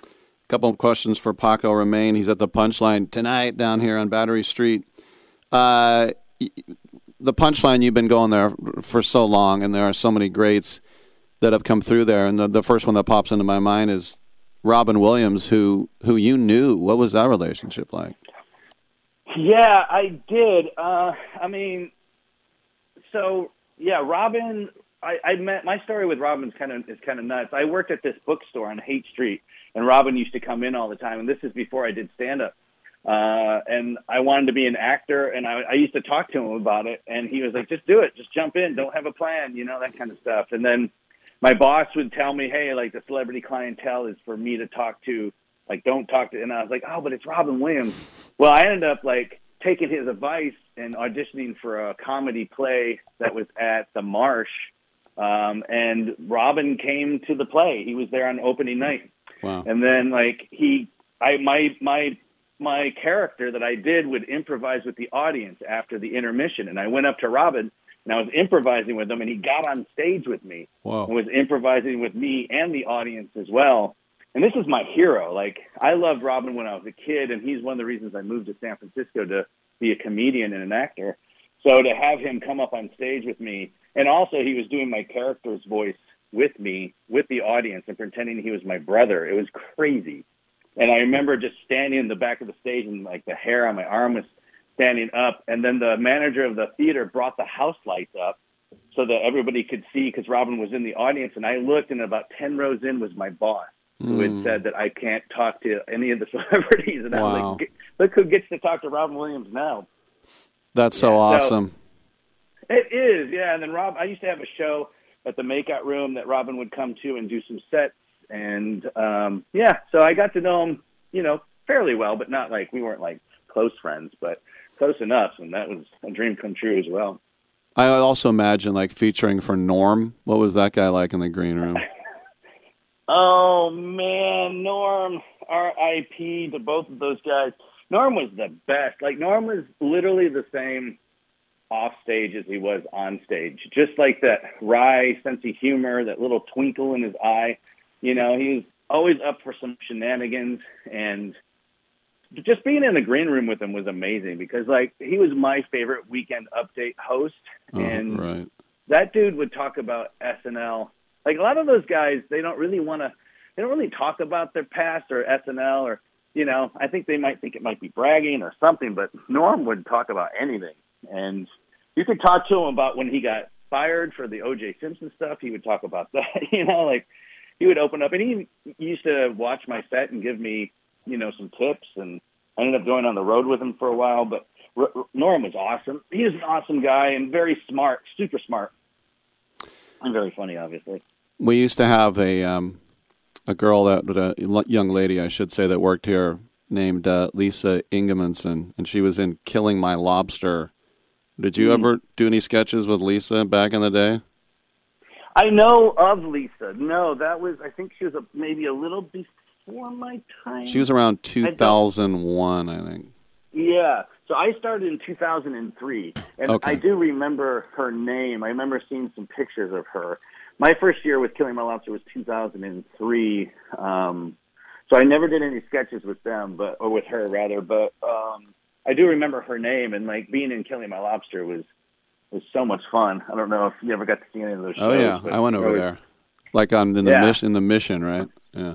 A couple of questions for Paco Romane. He's at the Punchline tonight down here on Battery Street. Uh, the Punchline, you've been going there for so long, and there are so many greats that have come through there. And the, the first one that pops into my mind is Robin Williams, who who you knew. What was that relationship like? Yeah, I did. Uh, I mean, so yeah, Robin. I, I met my story with Robin's kind of is kind of nuts. I worked at this bookstore on Haight Street, and Robin used to come in all the time. And this is before I did stand up. Uh, and I wanted to be an actor, and I, I used to talk to him about it, and he was like, "Just do it, just jump in, don't have a plan, you know that kind of stuff." And then my boss would tell me, "Hey, like the celebrity clientele is for me to talk to, like don't talk to." And I was like, "Oh, but it's Robin Williams." Well, I ended up like taking his advice and auditioning for a comedy play that was at the Marsh, um, and Robin came to the play. He was there on opening night, Wow. and then like he, I my my my character that I did would improvise with the audience after the intermission, and I went up to Robin and I was improvising with him, and he got on stage with me Wow. and was improvising with me and the audience as well. And this is my hero. Like I loved Robin when I was a kid, and he's one of the reasons I moved to San Francisco to be a comedian and an actor. So to have him come up on stage with me, and also he was doing my character's voice with me, with the audience, and pretending he was my brother. It was crazy. And I remember just standing in the back of the stage, and like the hair on my arm was standing up. And then the manager of the theater brought the house lights up so that everybody could see because Robin was in the audience. And I looked, and about ten rows in was my boss, who had Mm. said that I can't talk to any of the celebrities. And I was like, look who gets to talk to Robin Williams now. That's so so- awesome. It is, yeah. And then Rob, I used to have a show at the Makeout Room that Robin would come to and do some sets, and um, yeah, so I got to know him, you know, fairly well, but not like we weren't like close friends, but close enough, and that was a dream come true as well. I also imagine like featuring for Norm. What was that guy like in the green room? Oh man, Norm, R.I.P. to both of those guys. Norm was the best. Like Norm was literally the same off stage as he was on stage. Just like that wry sense of humor, that little twinkle in his eye. You know, he was always up for some shenanigans and just being in the green room with him was amazing because like he was my favorite weekend update host Oh, and right. that dude would talk about SNL. Like a lot of those guys, they don't really want to. They don't really talk about their past or SNL or you know. I think they might think it might be bragging or something. But Norm would talk about anything, and you could talk to him about when he got fired for the O.J. Simpson stuff. He would talk about that. You know, like he would open up, and he used to watch my set and give me you know some tips. And I ended up going on the road with him for a while, but. R- R- Norm was awesome. He was an awesome guy and very smart, super smart, and very funny, obviously. We used to have a um, a girl that a young lady, I should say, that worked here named uh, Lisa Ingemanson, and she was in Killing My Lobster. Did you Hmm. ever do any sketches with Lisa back in the day? I know of Lisa. No, that was I think she was a, maybe a little before my time. She was around 2001, I think. Yeah. So I started in 2003, and Okay. I do remember her name. I remember seeing some pictures of her. My first year with Killing My Lobster was 2003. Um, so I never did any sketches with them, but or with her rather. But um, I do remember her name, and like being in Killing My Lobster was was so much fun. I don't know if you ever got to see any of those. Oh shows, yeah, I went over was- there, like on in the Yeah. mission, in the mission, right? Yeah.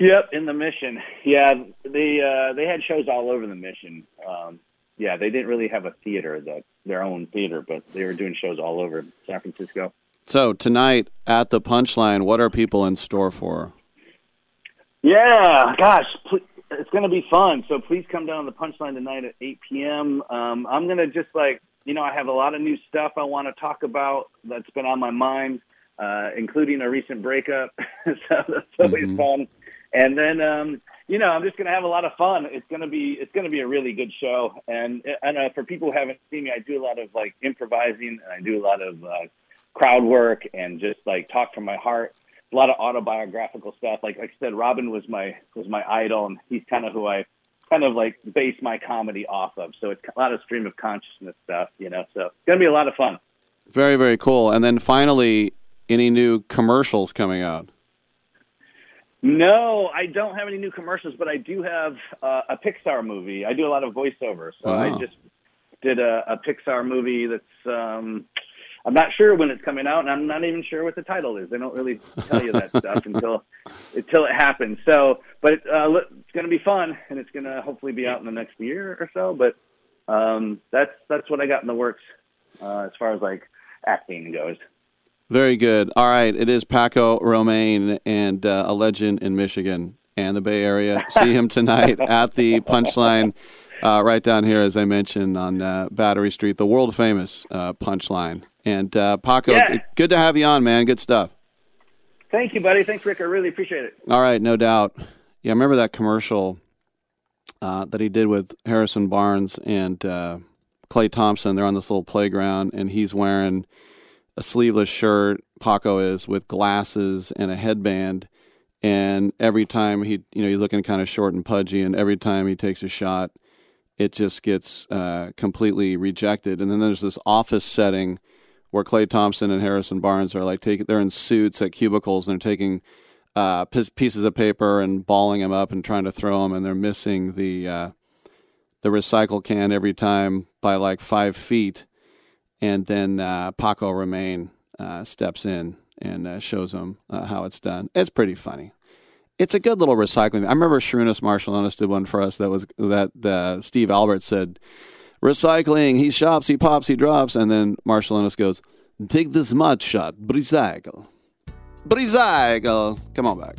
Yep, in the mission. Yeah, they uh, they had shows all over the mission. Um, yeah, they didn't really have a theater that their own theater, but they were doing shows all over San Francisco. So tonight at the Punchline, what are people in store for? Yeah, gosh, pl- it's going to be fun. So please come down to the Punchline tonight at 8 p.m. Um, I'm going to just like, you know, I have a lot of new stuff I want to talk about that's been on my mind, uh, including a recent breakup. so that's always fun. And then, um, you know, I'm just going to have a lot of fun. It's going to be, it's going to be a really good show. And I know for people who haven't seen me, I do a lot of like improvising and I do a lot of uh, crowd work and just like talk from my heart a lot of autobiographical stuff. Like, like I said, Robin was my was my idol, and he's kind of who I kind of like base my comedy off of. So it's a lot of stream of consciousness stuff, you know. So it's gonna be a lot of fun. Very, very cool. And then finally, any new commercials coming out? No, I don't have any new commercials, but I do have uh, a Pixar movie. I do a lot of voiceover, so I just did a, a Pixar movie that's. Um, I'm not sure when it's coming out, and I'm not even sure what the title is. They don't really tell you that stuff until until it happens. So, but uh, it's going to be fun, and it's going to hopefully be out in the next year or so. But um, that's that's what I got in the works uh, as far as like acting goes. Very good. All right, it is Paco Romane and uh, a legend in Michigan and the Bay Area. See him tonight at the Punchline, uh, right down here, as I mentioned, on uh, Battery Street, the world famous uh, Punchline. And uh, Paco, Yeah. good to have you on, man. Good stuff. Thank you, buddy. Thanks, Rick. I really appreciate it. All right, no doubt. Yeah, I remember that commercial uh, that he did with Harrison Barnes and uh, Klay Thompson. They're on this little playground, and he's wearing a sleeveless shirt. Paco is with glasses and a headband. And every time he, you know, he's looking kind of short and pudgy, and every time he takes a shot, it just gets uh, completely rejected. And then there's this office setting where Klay Thompson and Harrison Barnes are like taking, they're in suits at cubicles and they're taking uh, piece- pieces of paper and balling them up and trying to throw them, and they're missing the uh, the recycle can every time by like five feet. And then uh, Paco Romane uh, steps in and uh, shows them uh, how it's done. It's pretty funny. It's a good little recycling. I remember Sarunas Marciulionis did one for us that was that uh, Steve Albert said, "Recycling. He shops, he pops, he drops," and then Marciulionis goes, "Take this mud shot, recycle, recycle." Come on back.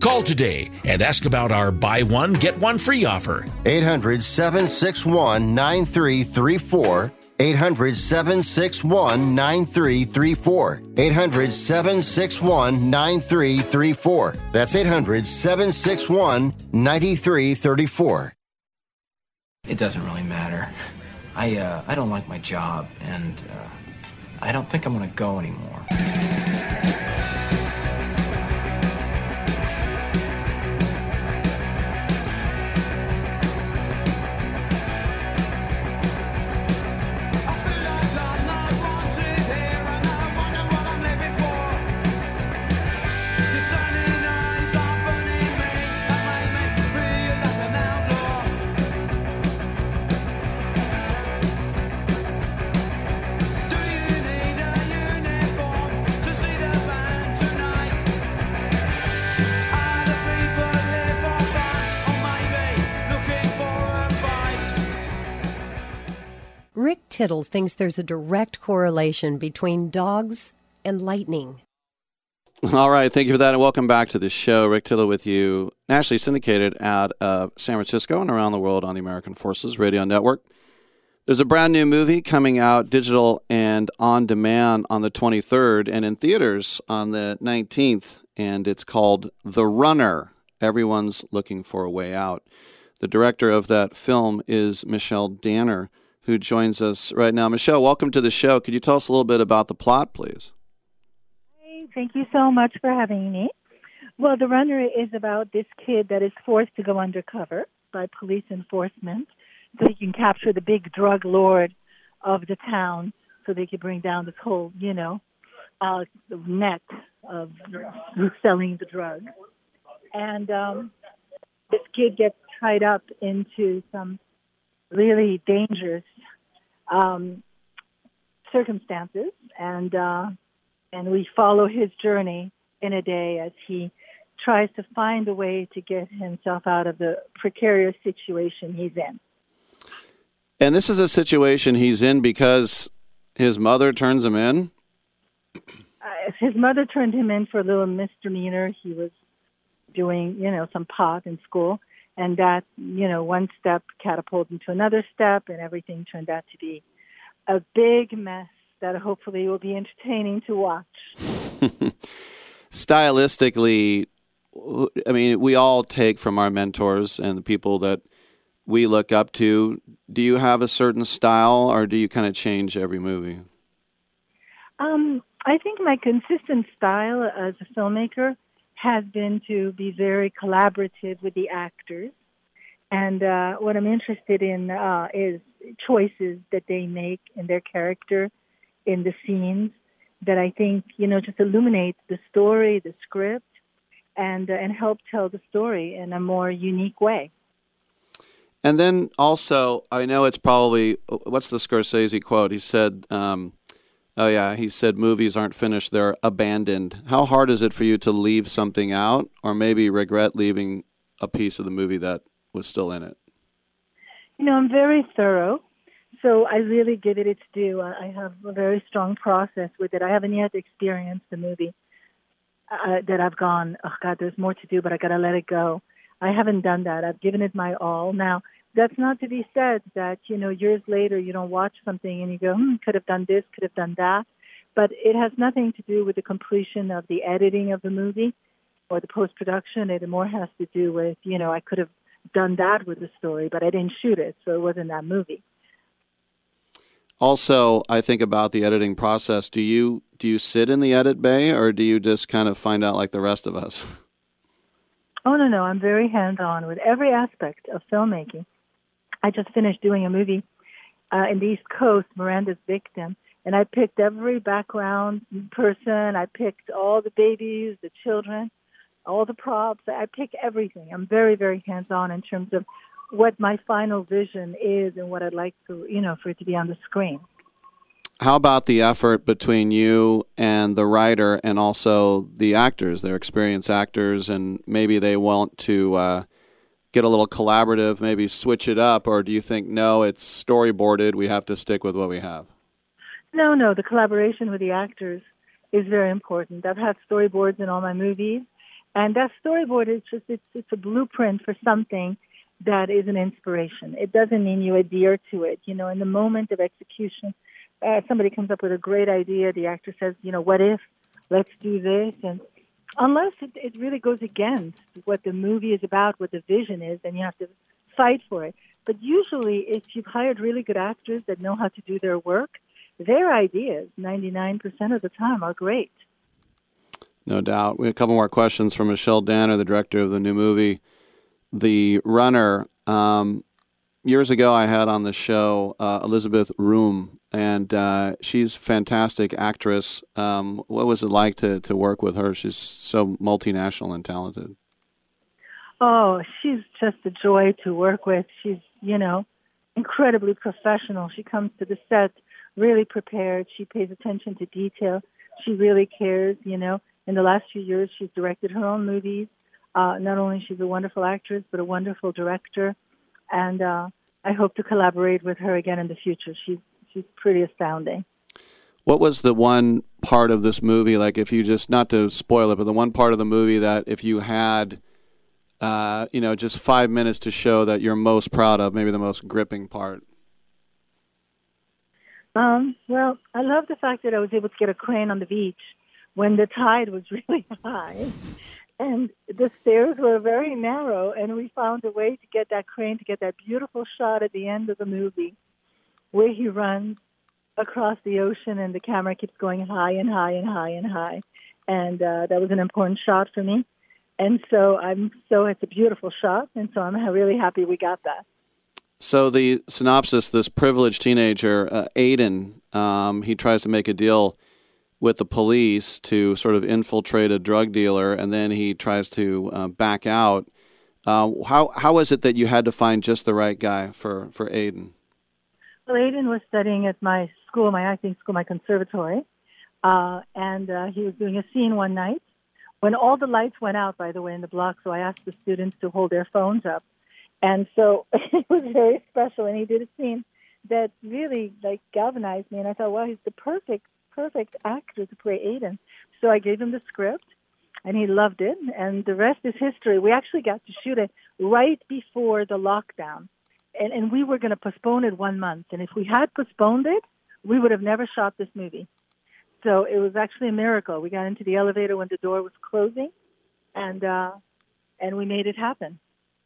Call today and ask about our buy one, get one free offer. 800 761 9334. 800 761 9334. 800 761 9334. That's 800 761 9334. It doesn't really matter. I uh, I don't like my job, and uh, I don't think I'm gonna go anymore. Tittle thinks there's a direct correlation between dogs and lightning. All right, thank you for that, and welcome back to the show. Rick Tittle with you, nationally syndicated out of San Francisco and around the world on the American Forces Radio Network. There's a brand new movie coming out digital and on demand on the 23rd and in theaters on the 19th, and it's called The Runner. Everyone's looking for a way out. The director of that film is Michelle Danner, who joins us right now. Michelle, welcome to the show. Could you tell us a little bit about the plot, please? Thank you so much for having me. Well, The Runner is about this kid that is forced to go undercover by police enforcement so he can capture the big drug lord of the town so they can bring down this whole, you know, uh, net of selling the drug. And um, this kid gets tied up into some really dangerous um, circumstances, and uh, and we follow his journey in a day as he tries to find a way to get himself out of the precarious situation he's in. And this is a situation he's in because his mother turns him in. Uh, his mother turned him in for a little misdemeanor. He was doing, you know, some pot in school, and that, you know, one step catapulted into another step, and everything turned out to be a big mess that hopefully will be entertaining to watch. Stylistically, I mean, we all take from our mentors and the people that we look up to. Do you have a certain style, or do you kind of change every movie? Um, I think my consistent style as a filmmaker has been to be very collaborative with the actors. And uh, what I'm interested in uh, is choices that they make in their character, in the scenes, that I think you know just illuminates the story, the script, and uh, and help tell the story in a more unique way. And then also, I know it's probably what's the Scorsese quote? He said, um, "Oh yeah," he said, "Movies aren't finished; they're abandoned." How hard is it for you to leave something out, or maybe regret leaving a piece of the movie that was still in it? You know, I'm very thorough, so I really give it its due. I have a very strong process with it. I haven't yet experienced the movie uh, that I've gone, oh God, there's more to do, but I got to let it go. I haven't done that. I've given it my all. Now, that's not to be said that, you know, years later you don't watch something and you go, hmm, could have done this, could have done that. But it has nothing to do with the completion of the editing of the movie or the post production. It more has to do with, you know, I could have done that with the story, but I didn't shoot it, so it wasn't that movie. Also, I think about the editing process. Do you do you sit in the edit bay, or do you just kind of find out like the rest of us? Oh no, no, I'm very hands-on with every aspect of filmmaking. I just finished doing a movie uh, in the East Coast, Miranda's Victim, and I picked every background person. I picked all the babies, the children, all the props. I pick everything. I'm very, very hands-on in terms of what my final vision is and what I'd like to, you know, for it to be on the screen. How about the effort between you and the writer and also the actors? They're experienced actors, and maybe they want to uh, get a little collaborative, maybe switch it up, or do you think, no, it's storyboarded, we have to stick with what we have? No, no, the collaboration with the actors is very important. I've had storyboards in all my movies, and that storyboard is just, it's, it's a blueprint for something that is an inspiration. It doesn't mean you adhere to it. You know, in the moment of execution, uh, somebody comes up with a great idea. The actor says, you know, what if? Let's do this. And unless it, it really goes against what the movie is about, what the vision is, then you have to fight for it. But usually, if you've hired really good actors that know how to do their work, their ideas, 99% of the time, are great. No doubt. We have a couple more questions from Michelle Danner, the director of the new movie, The Runner. Um, years ago, I had on the show uh, Elisabeth Röhm, and uh, she's fantastic actress. Um, what was it like to, to work with her? She's so multinational and talented. Oh, she's just a joy to work with. She's, you know, incredibly professional. She comes to the set really prepared. She pays attention to detail. She really cares, you know. In the last few years, she's directed her own movies. Uh, not only she's a wonderful actress, but a wonderful director. And uh, I hope to collaborate with her again in the future. She's she's pretty astounding. What was the one part of this movie, like if you just, not to spoil it, but the one part of the movie that if you had, uh, you know, just five minutes to show that you're most proud of, maybe the most gripping part? Um, well, I love the fact that I was able to get a crane on the beach when the tide was really high. And the stairs were very narrow, and we found a way to get that crane to get that beautiful shot at the end of the movie where he runs across the ocean and the camera keeps going high and high and high and high. And uh, that was an important shot for me. And so I'm so it's a beautiful shot, and so I'm really happy we got that. So the synopsis: This privileged teenager, uh, Aiden, um, he tries to make a deal with the police to sort of infiltrate a drug dealer, and then he tries to uh, back out. Uh, how how is it that you had to find just the right guy for for Aiden? Well, Aiden was studying at my school, my acting school, my conservatory, uh, and uh, he was doing a scene one night when all the lights went out. By the way, in the block, so I asked the students to hold their phones up, and so it was very special. And he did a scene that really like galvanized me, and I thought, wow, he's the perfect perfect actor to play Aiden. So I gave him the script, and he loved it. And the rest is history. We actually got to shoot it right before the lockdown, and and we were going to postpone it one month. And if we had postponed it, we would have never shot this movie. So it was actually a miracle. We got into the elevator when the door was closing, and uh, and we made it happen.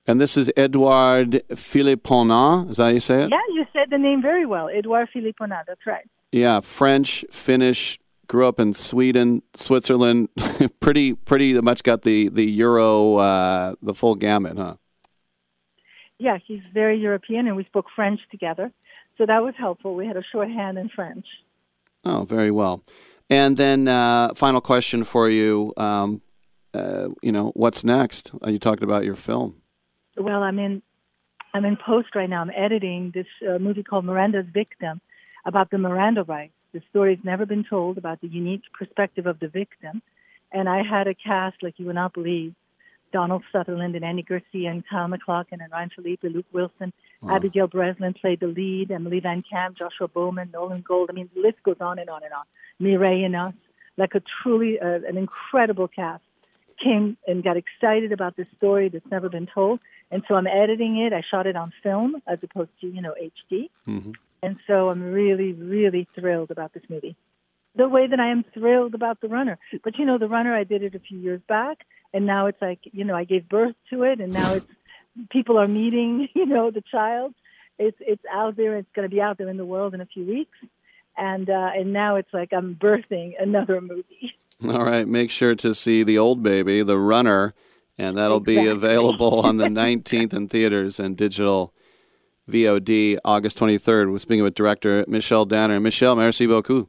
And this is Edouard Philipponnat. Is that how you say it? Yeah, you said the name very well, Edouard Philipponnat. That's right. Yeah, French, Finnish. Grew up in Sweden, Switzerland. pretty, pretty much got the the Euro, uh, the full gamut, huh? Yeah, he's very European, and we spoke French together, so that was helpful. We had a shorthand in French. Oh, very well. And then, uh, final question for you. Um, uh, you know, what's next? Uh, you talked about your film. Well, I'm in I'm in post right now. I'm editing this uh, movie called Miranda's Victim about the Miranda rights. The story's never been told about the unique perspective of the victim. And I had a cast like you would not believe. Donald Sutherland and Andy Garcia and Kyle MacLachlan and Ryan Phillippe, Luke Wilson, wow. Abigail Breslin played the lead, Emily Van Camp, Joshua Bowman, Nolan Gold. I mean, the list goes on and on and on. Mireille Enos, like a truly uh, an incredible cast came and got excited about this story that's never been told. And so I'm editing it. I shot it on film as opposed to, you know, HD. Mm-hmm. And so I'm really, really thrilled about this movie. The way that I am thrilled about The Runner. But you know, The Runner, I did it a few years back, and now it's like, you know, I gave birth to it, and now it's people are meeting, you know, the child. It's it's out there. It's going to be out there in the world in a few weeks, and uh, and now it's like I'm birthing another movie. All right, make sure to see the old baby, The Runner, and that'll exactly. be available on the 19th in theaters and digital VOD August 23rd. We're speaking with director Michelle Danner. Michelle, merci beaucoup.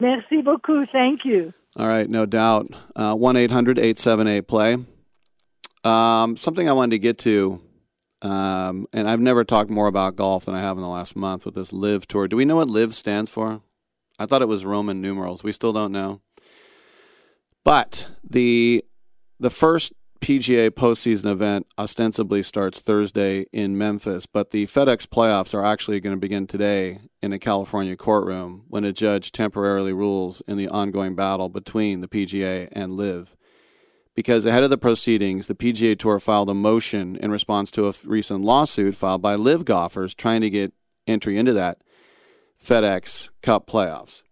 Merci beaucoup. Thank you. All right, no doubt. Uh, 1 800 878 play. Um, something I wanted to get to, um, and I've never talked more about golf than I have in the last month with this LIV tour. Do we know what LIV stands for? I thought it was Roman numerals. We still don't know. But the the first PGA postseason event ostensibly starts Thursday in Memphis, but the FedEx playoffs are actually going to begin today in a California courtroom when a judge temporarily rules in the ongoing battle between the PGA and LIV. Because ahead of the proceedings, the PGA Tour filed a motion in response to a recent lawsuit filed by LIV golfers trying to get entry into that FedEx Cup playoffs.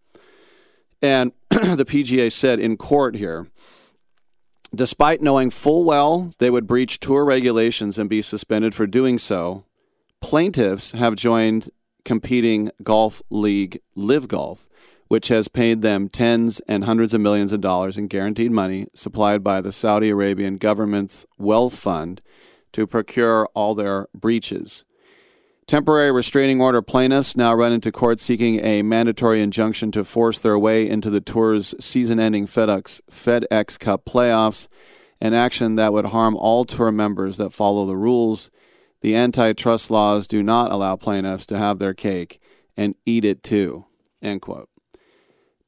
And the PGA said in court here Despite knowing full well they would breach tour regulations and be suspended for doing so, plaintiffs have joined competing golf league, LIV Golf, which has paid them tens and hundreds of millions of dollars in guaranteed money supplied by the Saudi Arabian government's wealth fund to procure all their breaches. Temporary restraining order plaintiffs now run into court seeking a mandatory injunction to force their way into the tour's season ending FedEx, FedEx Cup playoffs, an action that would harm all tour members that follow the rules. The antitrust laws do not allow plaintiffs to have their cake and eat it too. End quote.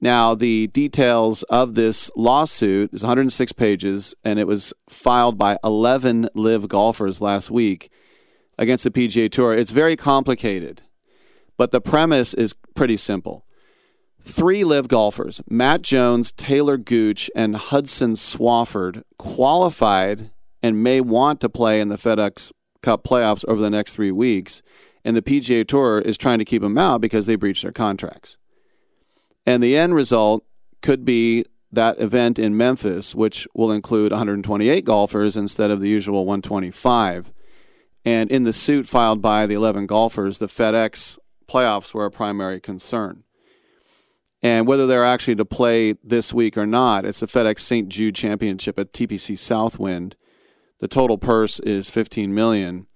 Now, the details of this lawsuit is 106 pages, and it was filed by 11 LIV golfers last week against the PGA Tour. It's very complicated, but the premise is pretty simple. Three LIV golfers, Matt Jones, Taylor Gooch, and Hudson Swafford, qualified and may want to play in the FedEx Cup playoffs over the next three weeks. And the PGA Tour is trying to keep them out because they breached their contracts. And the end result could be that event in Memphis, which will include 128 golfers instead of the usual 125. And in the suit filed by the 11 golfers, the FedEx playoffs were a primary concern. And whether they're actually to play this week or not, it's the FedEx St. Jude Championship at TPC Southwind. The total purse is 15 million.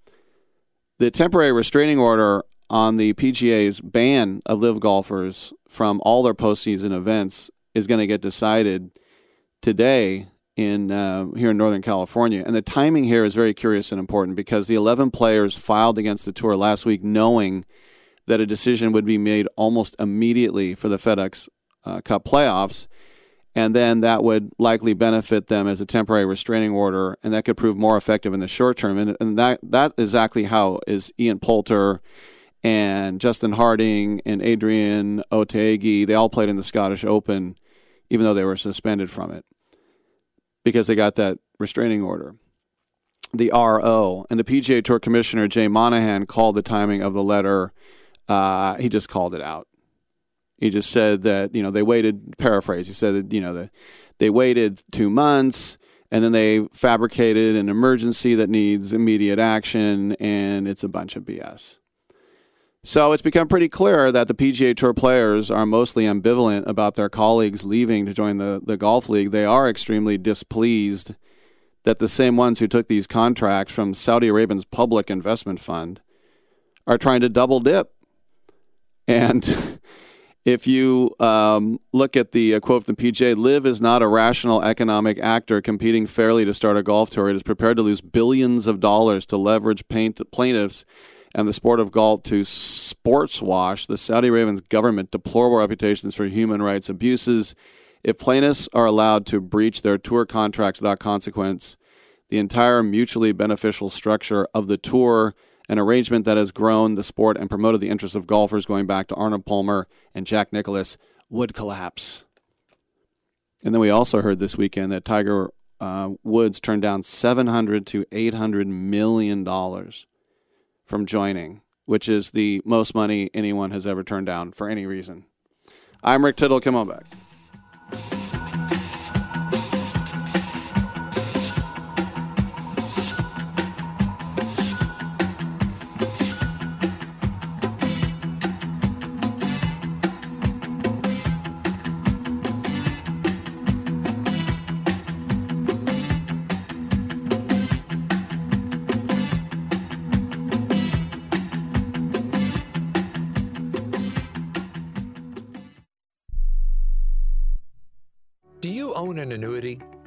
The temporary restraining order on the PGA's ban of LIV golfers from all their postseason events is going to get decided today in uh, here in Northern California. And the timing here is very curious and important because the 11 players filed against the tour last week, knowing that a decision would be made almost immediately for the FedEx uh, Cup playoffs. And then that would likely benefit them as a temporary restraining order, and that could prove more effective in the short term. And, and that that exactly how is Ian Poulter and Justin Harding and Adrian Otaegui. They all played in the Scottish Open, even though they were suspended from it because they got that restraining order. The RO and the PGA Tour Commissioner Jay Monahan called the timing of the letter. Uh, he just called it out. He just said that you know they waited. Paraphrase. He said that you know the, they waited two months and then they fabricated an emergency that needs immediate action, and it's a bunch of BS. So it's become pretty clear that the PGA Tour players are mostly ambivalent about their colleagues leaving to join the, the golf league. They are extremely displeased that the same ones who took these contracts from Saudi Arabia's public investment fund are trying to double dip. And if you um, look at the uh, quote from PGA, LIV is not a rational economic actor competing fairly to start a golf tour. It is prepared to lose billions of dollars to leverage plaintiffs and the sport of golf to sports wash the Saudi Arabian government deplorable reputations for human rights abuses. If plaintiffs are allowed to breach their tour contracts without consequence, the entire mutually beneficial structure of the tour, an arrangement that has grown the sport and promoted the interests of golfers going back to Arnold Palmer and Jack Nicklaus, would collapse. And then we also heard this weekend that Tiger uh, Woods turned down 700 to 800 million dollars from joining, which is the most money anyone has ever turned down for any reason. I'm Rick Tittle. Come on back.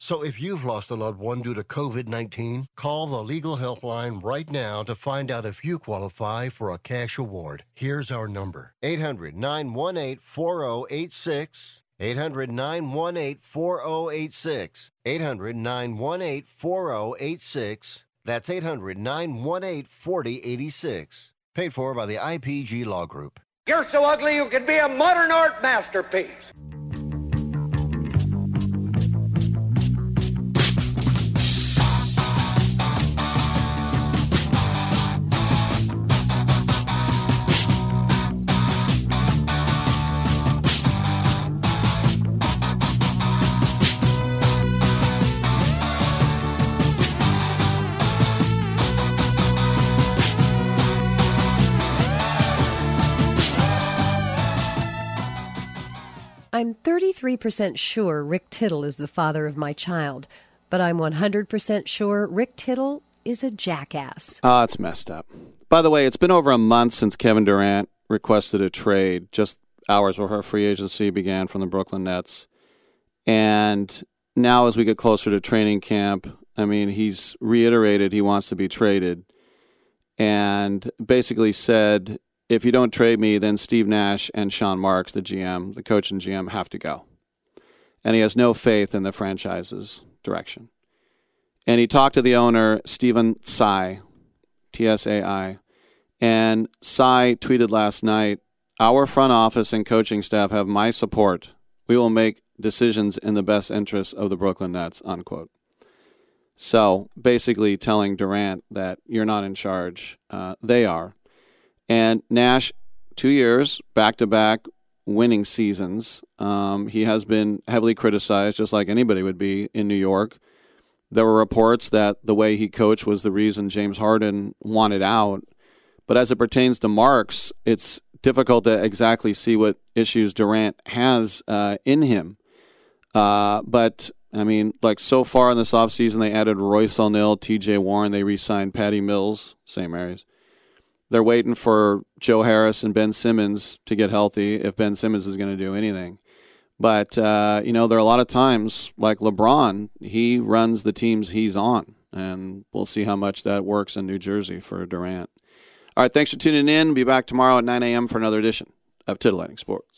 So if you've lost a loved one due to COVID 19, call the legal helpline right now to find out if you qualify for a cash award. Here's our number 800 918 4086. 800 918 4086. 800 918 4086. That's 800 918 4086. Paid for by the IPG Law Group. You're so ugly you could be a modern art masterpiece. 33% sure Rick Tittle is the father of my child, but I'm 100% sure Rick Tittle is a jackass. Oh, it's messed up. By the way, it's been over a month since Kevin Durant requested a trade, just hours before free agency began from the Brooklyn Nets. And now, as we get closer to training camp, I mean, he's reiterated he wants to be traded and basically said if you don't trade me, then Steve Nash and Sean Marks, the GM, the coach and GM, have to go. And he has no faith in the franchise's direction. And he talked to the owner, Stephen Tsai, T S A I. And Tsai tweeted last night Our front office and coaching staff have my support. We will make decisions in the best interest of the Brooklyn Nets, unquote. So basically telling Durant that you're not in charge, uh, they are. And Nash, two years back to back winning seasons. Um, he has been heavily criticized, just like anybody would be in New York. There were reports that the way he coached was the reason James Harden wanted out. But as it pertains to Marks, it's difficult to exactly see what issues Durant has uh, in him. Uh, but I mean, like so far in this offseason, they added Royce O'Neale, TJ Warren, they re signed Patty Mills, same areas. They're waiting for Joe Harris and Ben Simmons to get healthy if Ben Simmons is going to do anything. But, uh, you know, there are a lot of times, like LeBron, he runs the teams he's on. And we'll see how much that works in New Jersey for Durant. All right, thanks for tuning in. Be back tomorrow at 9 a.m. for another edition of Titillating Sports.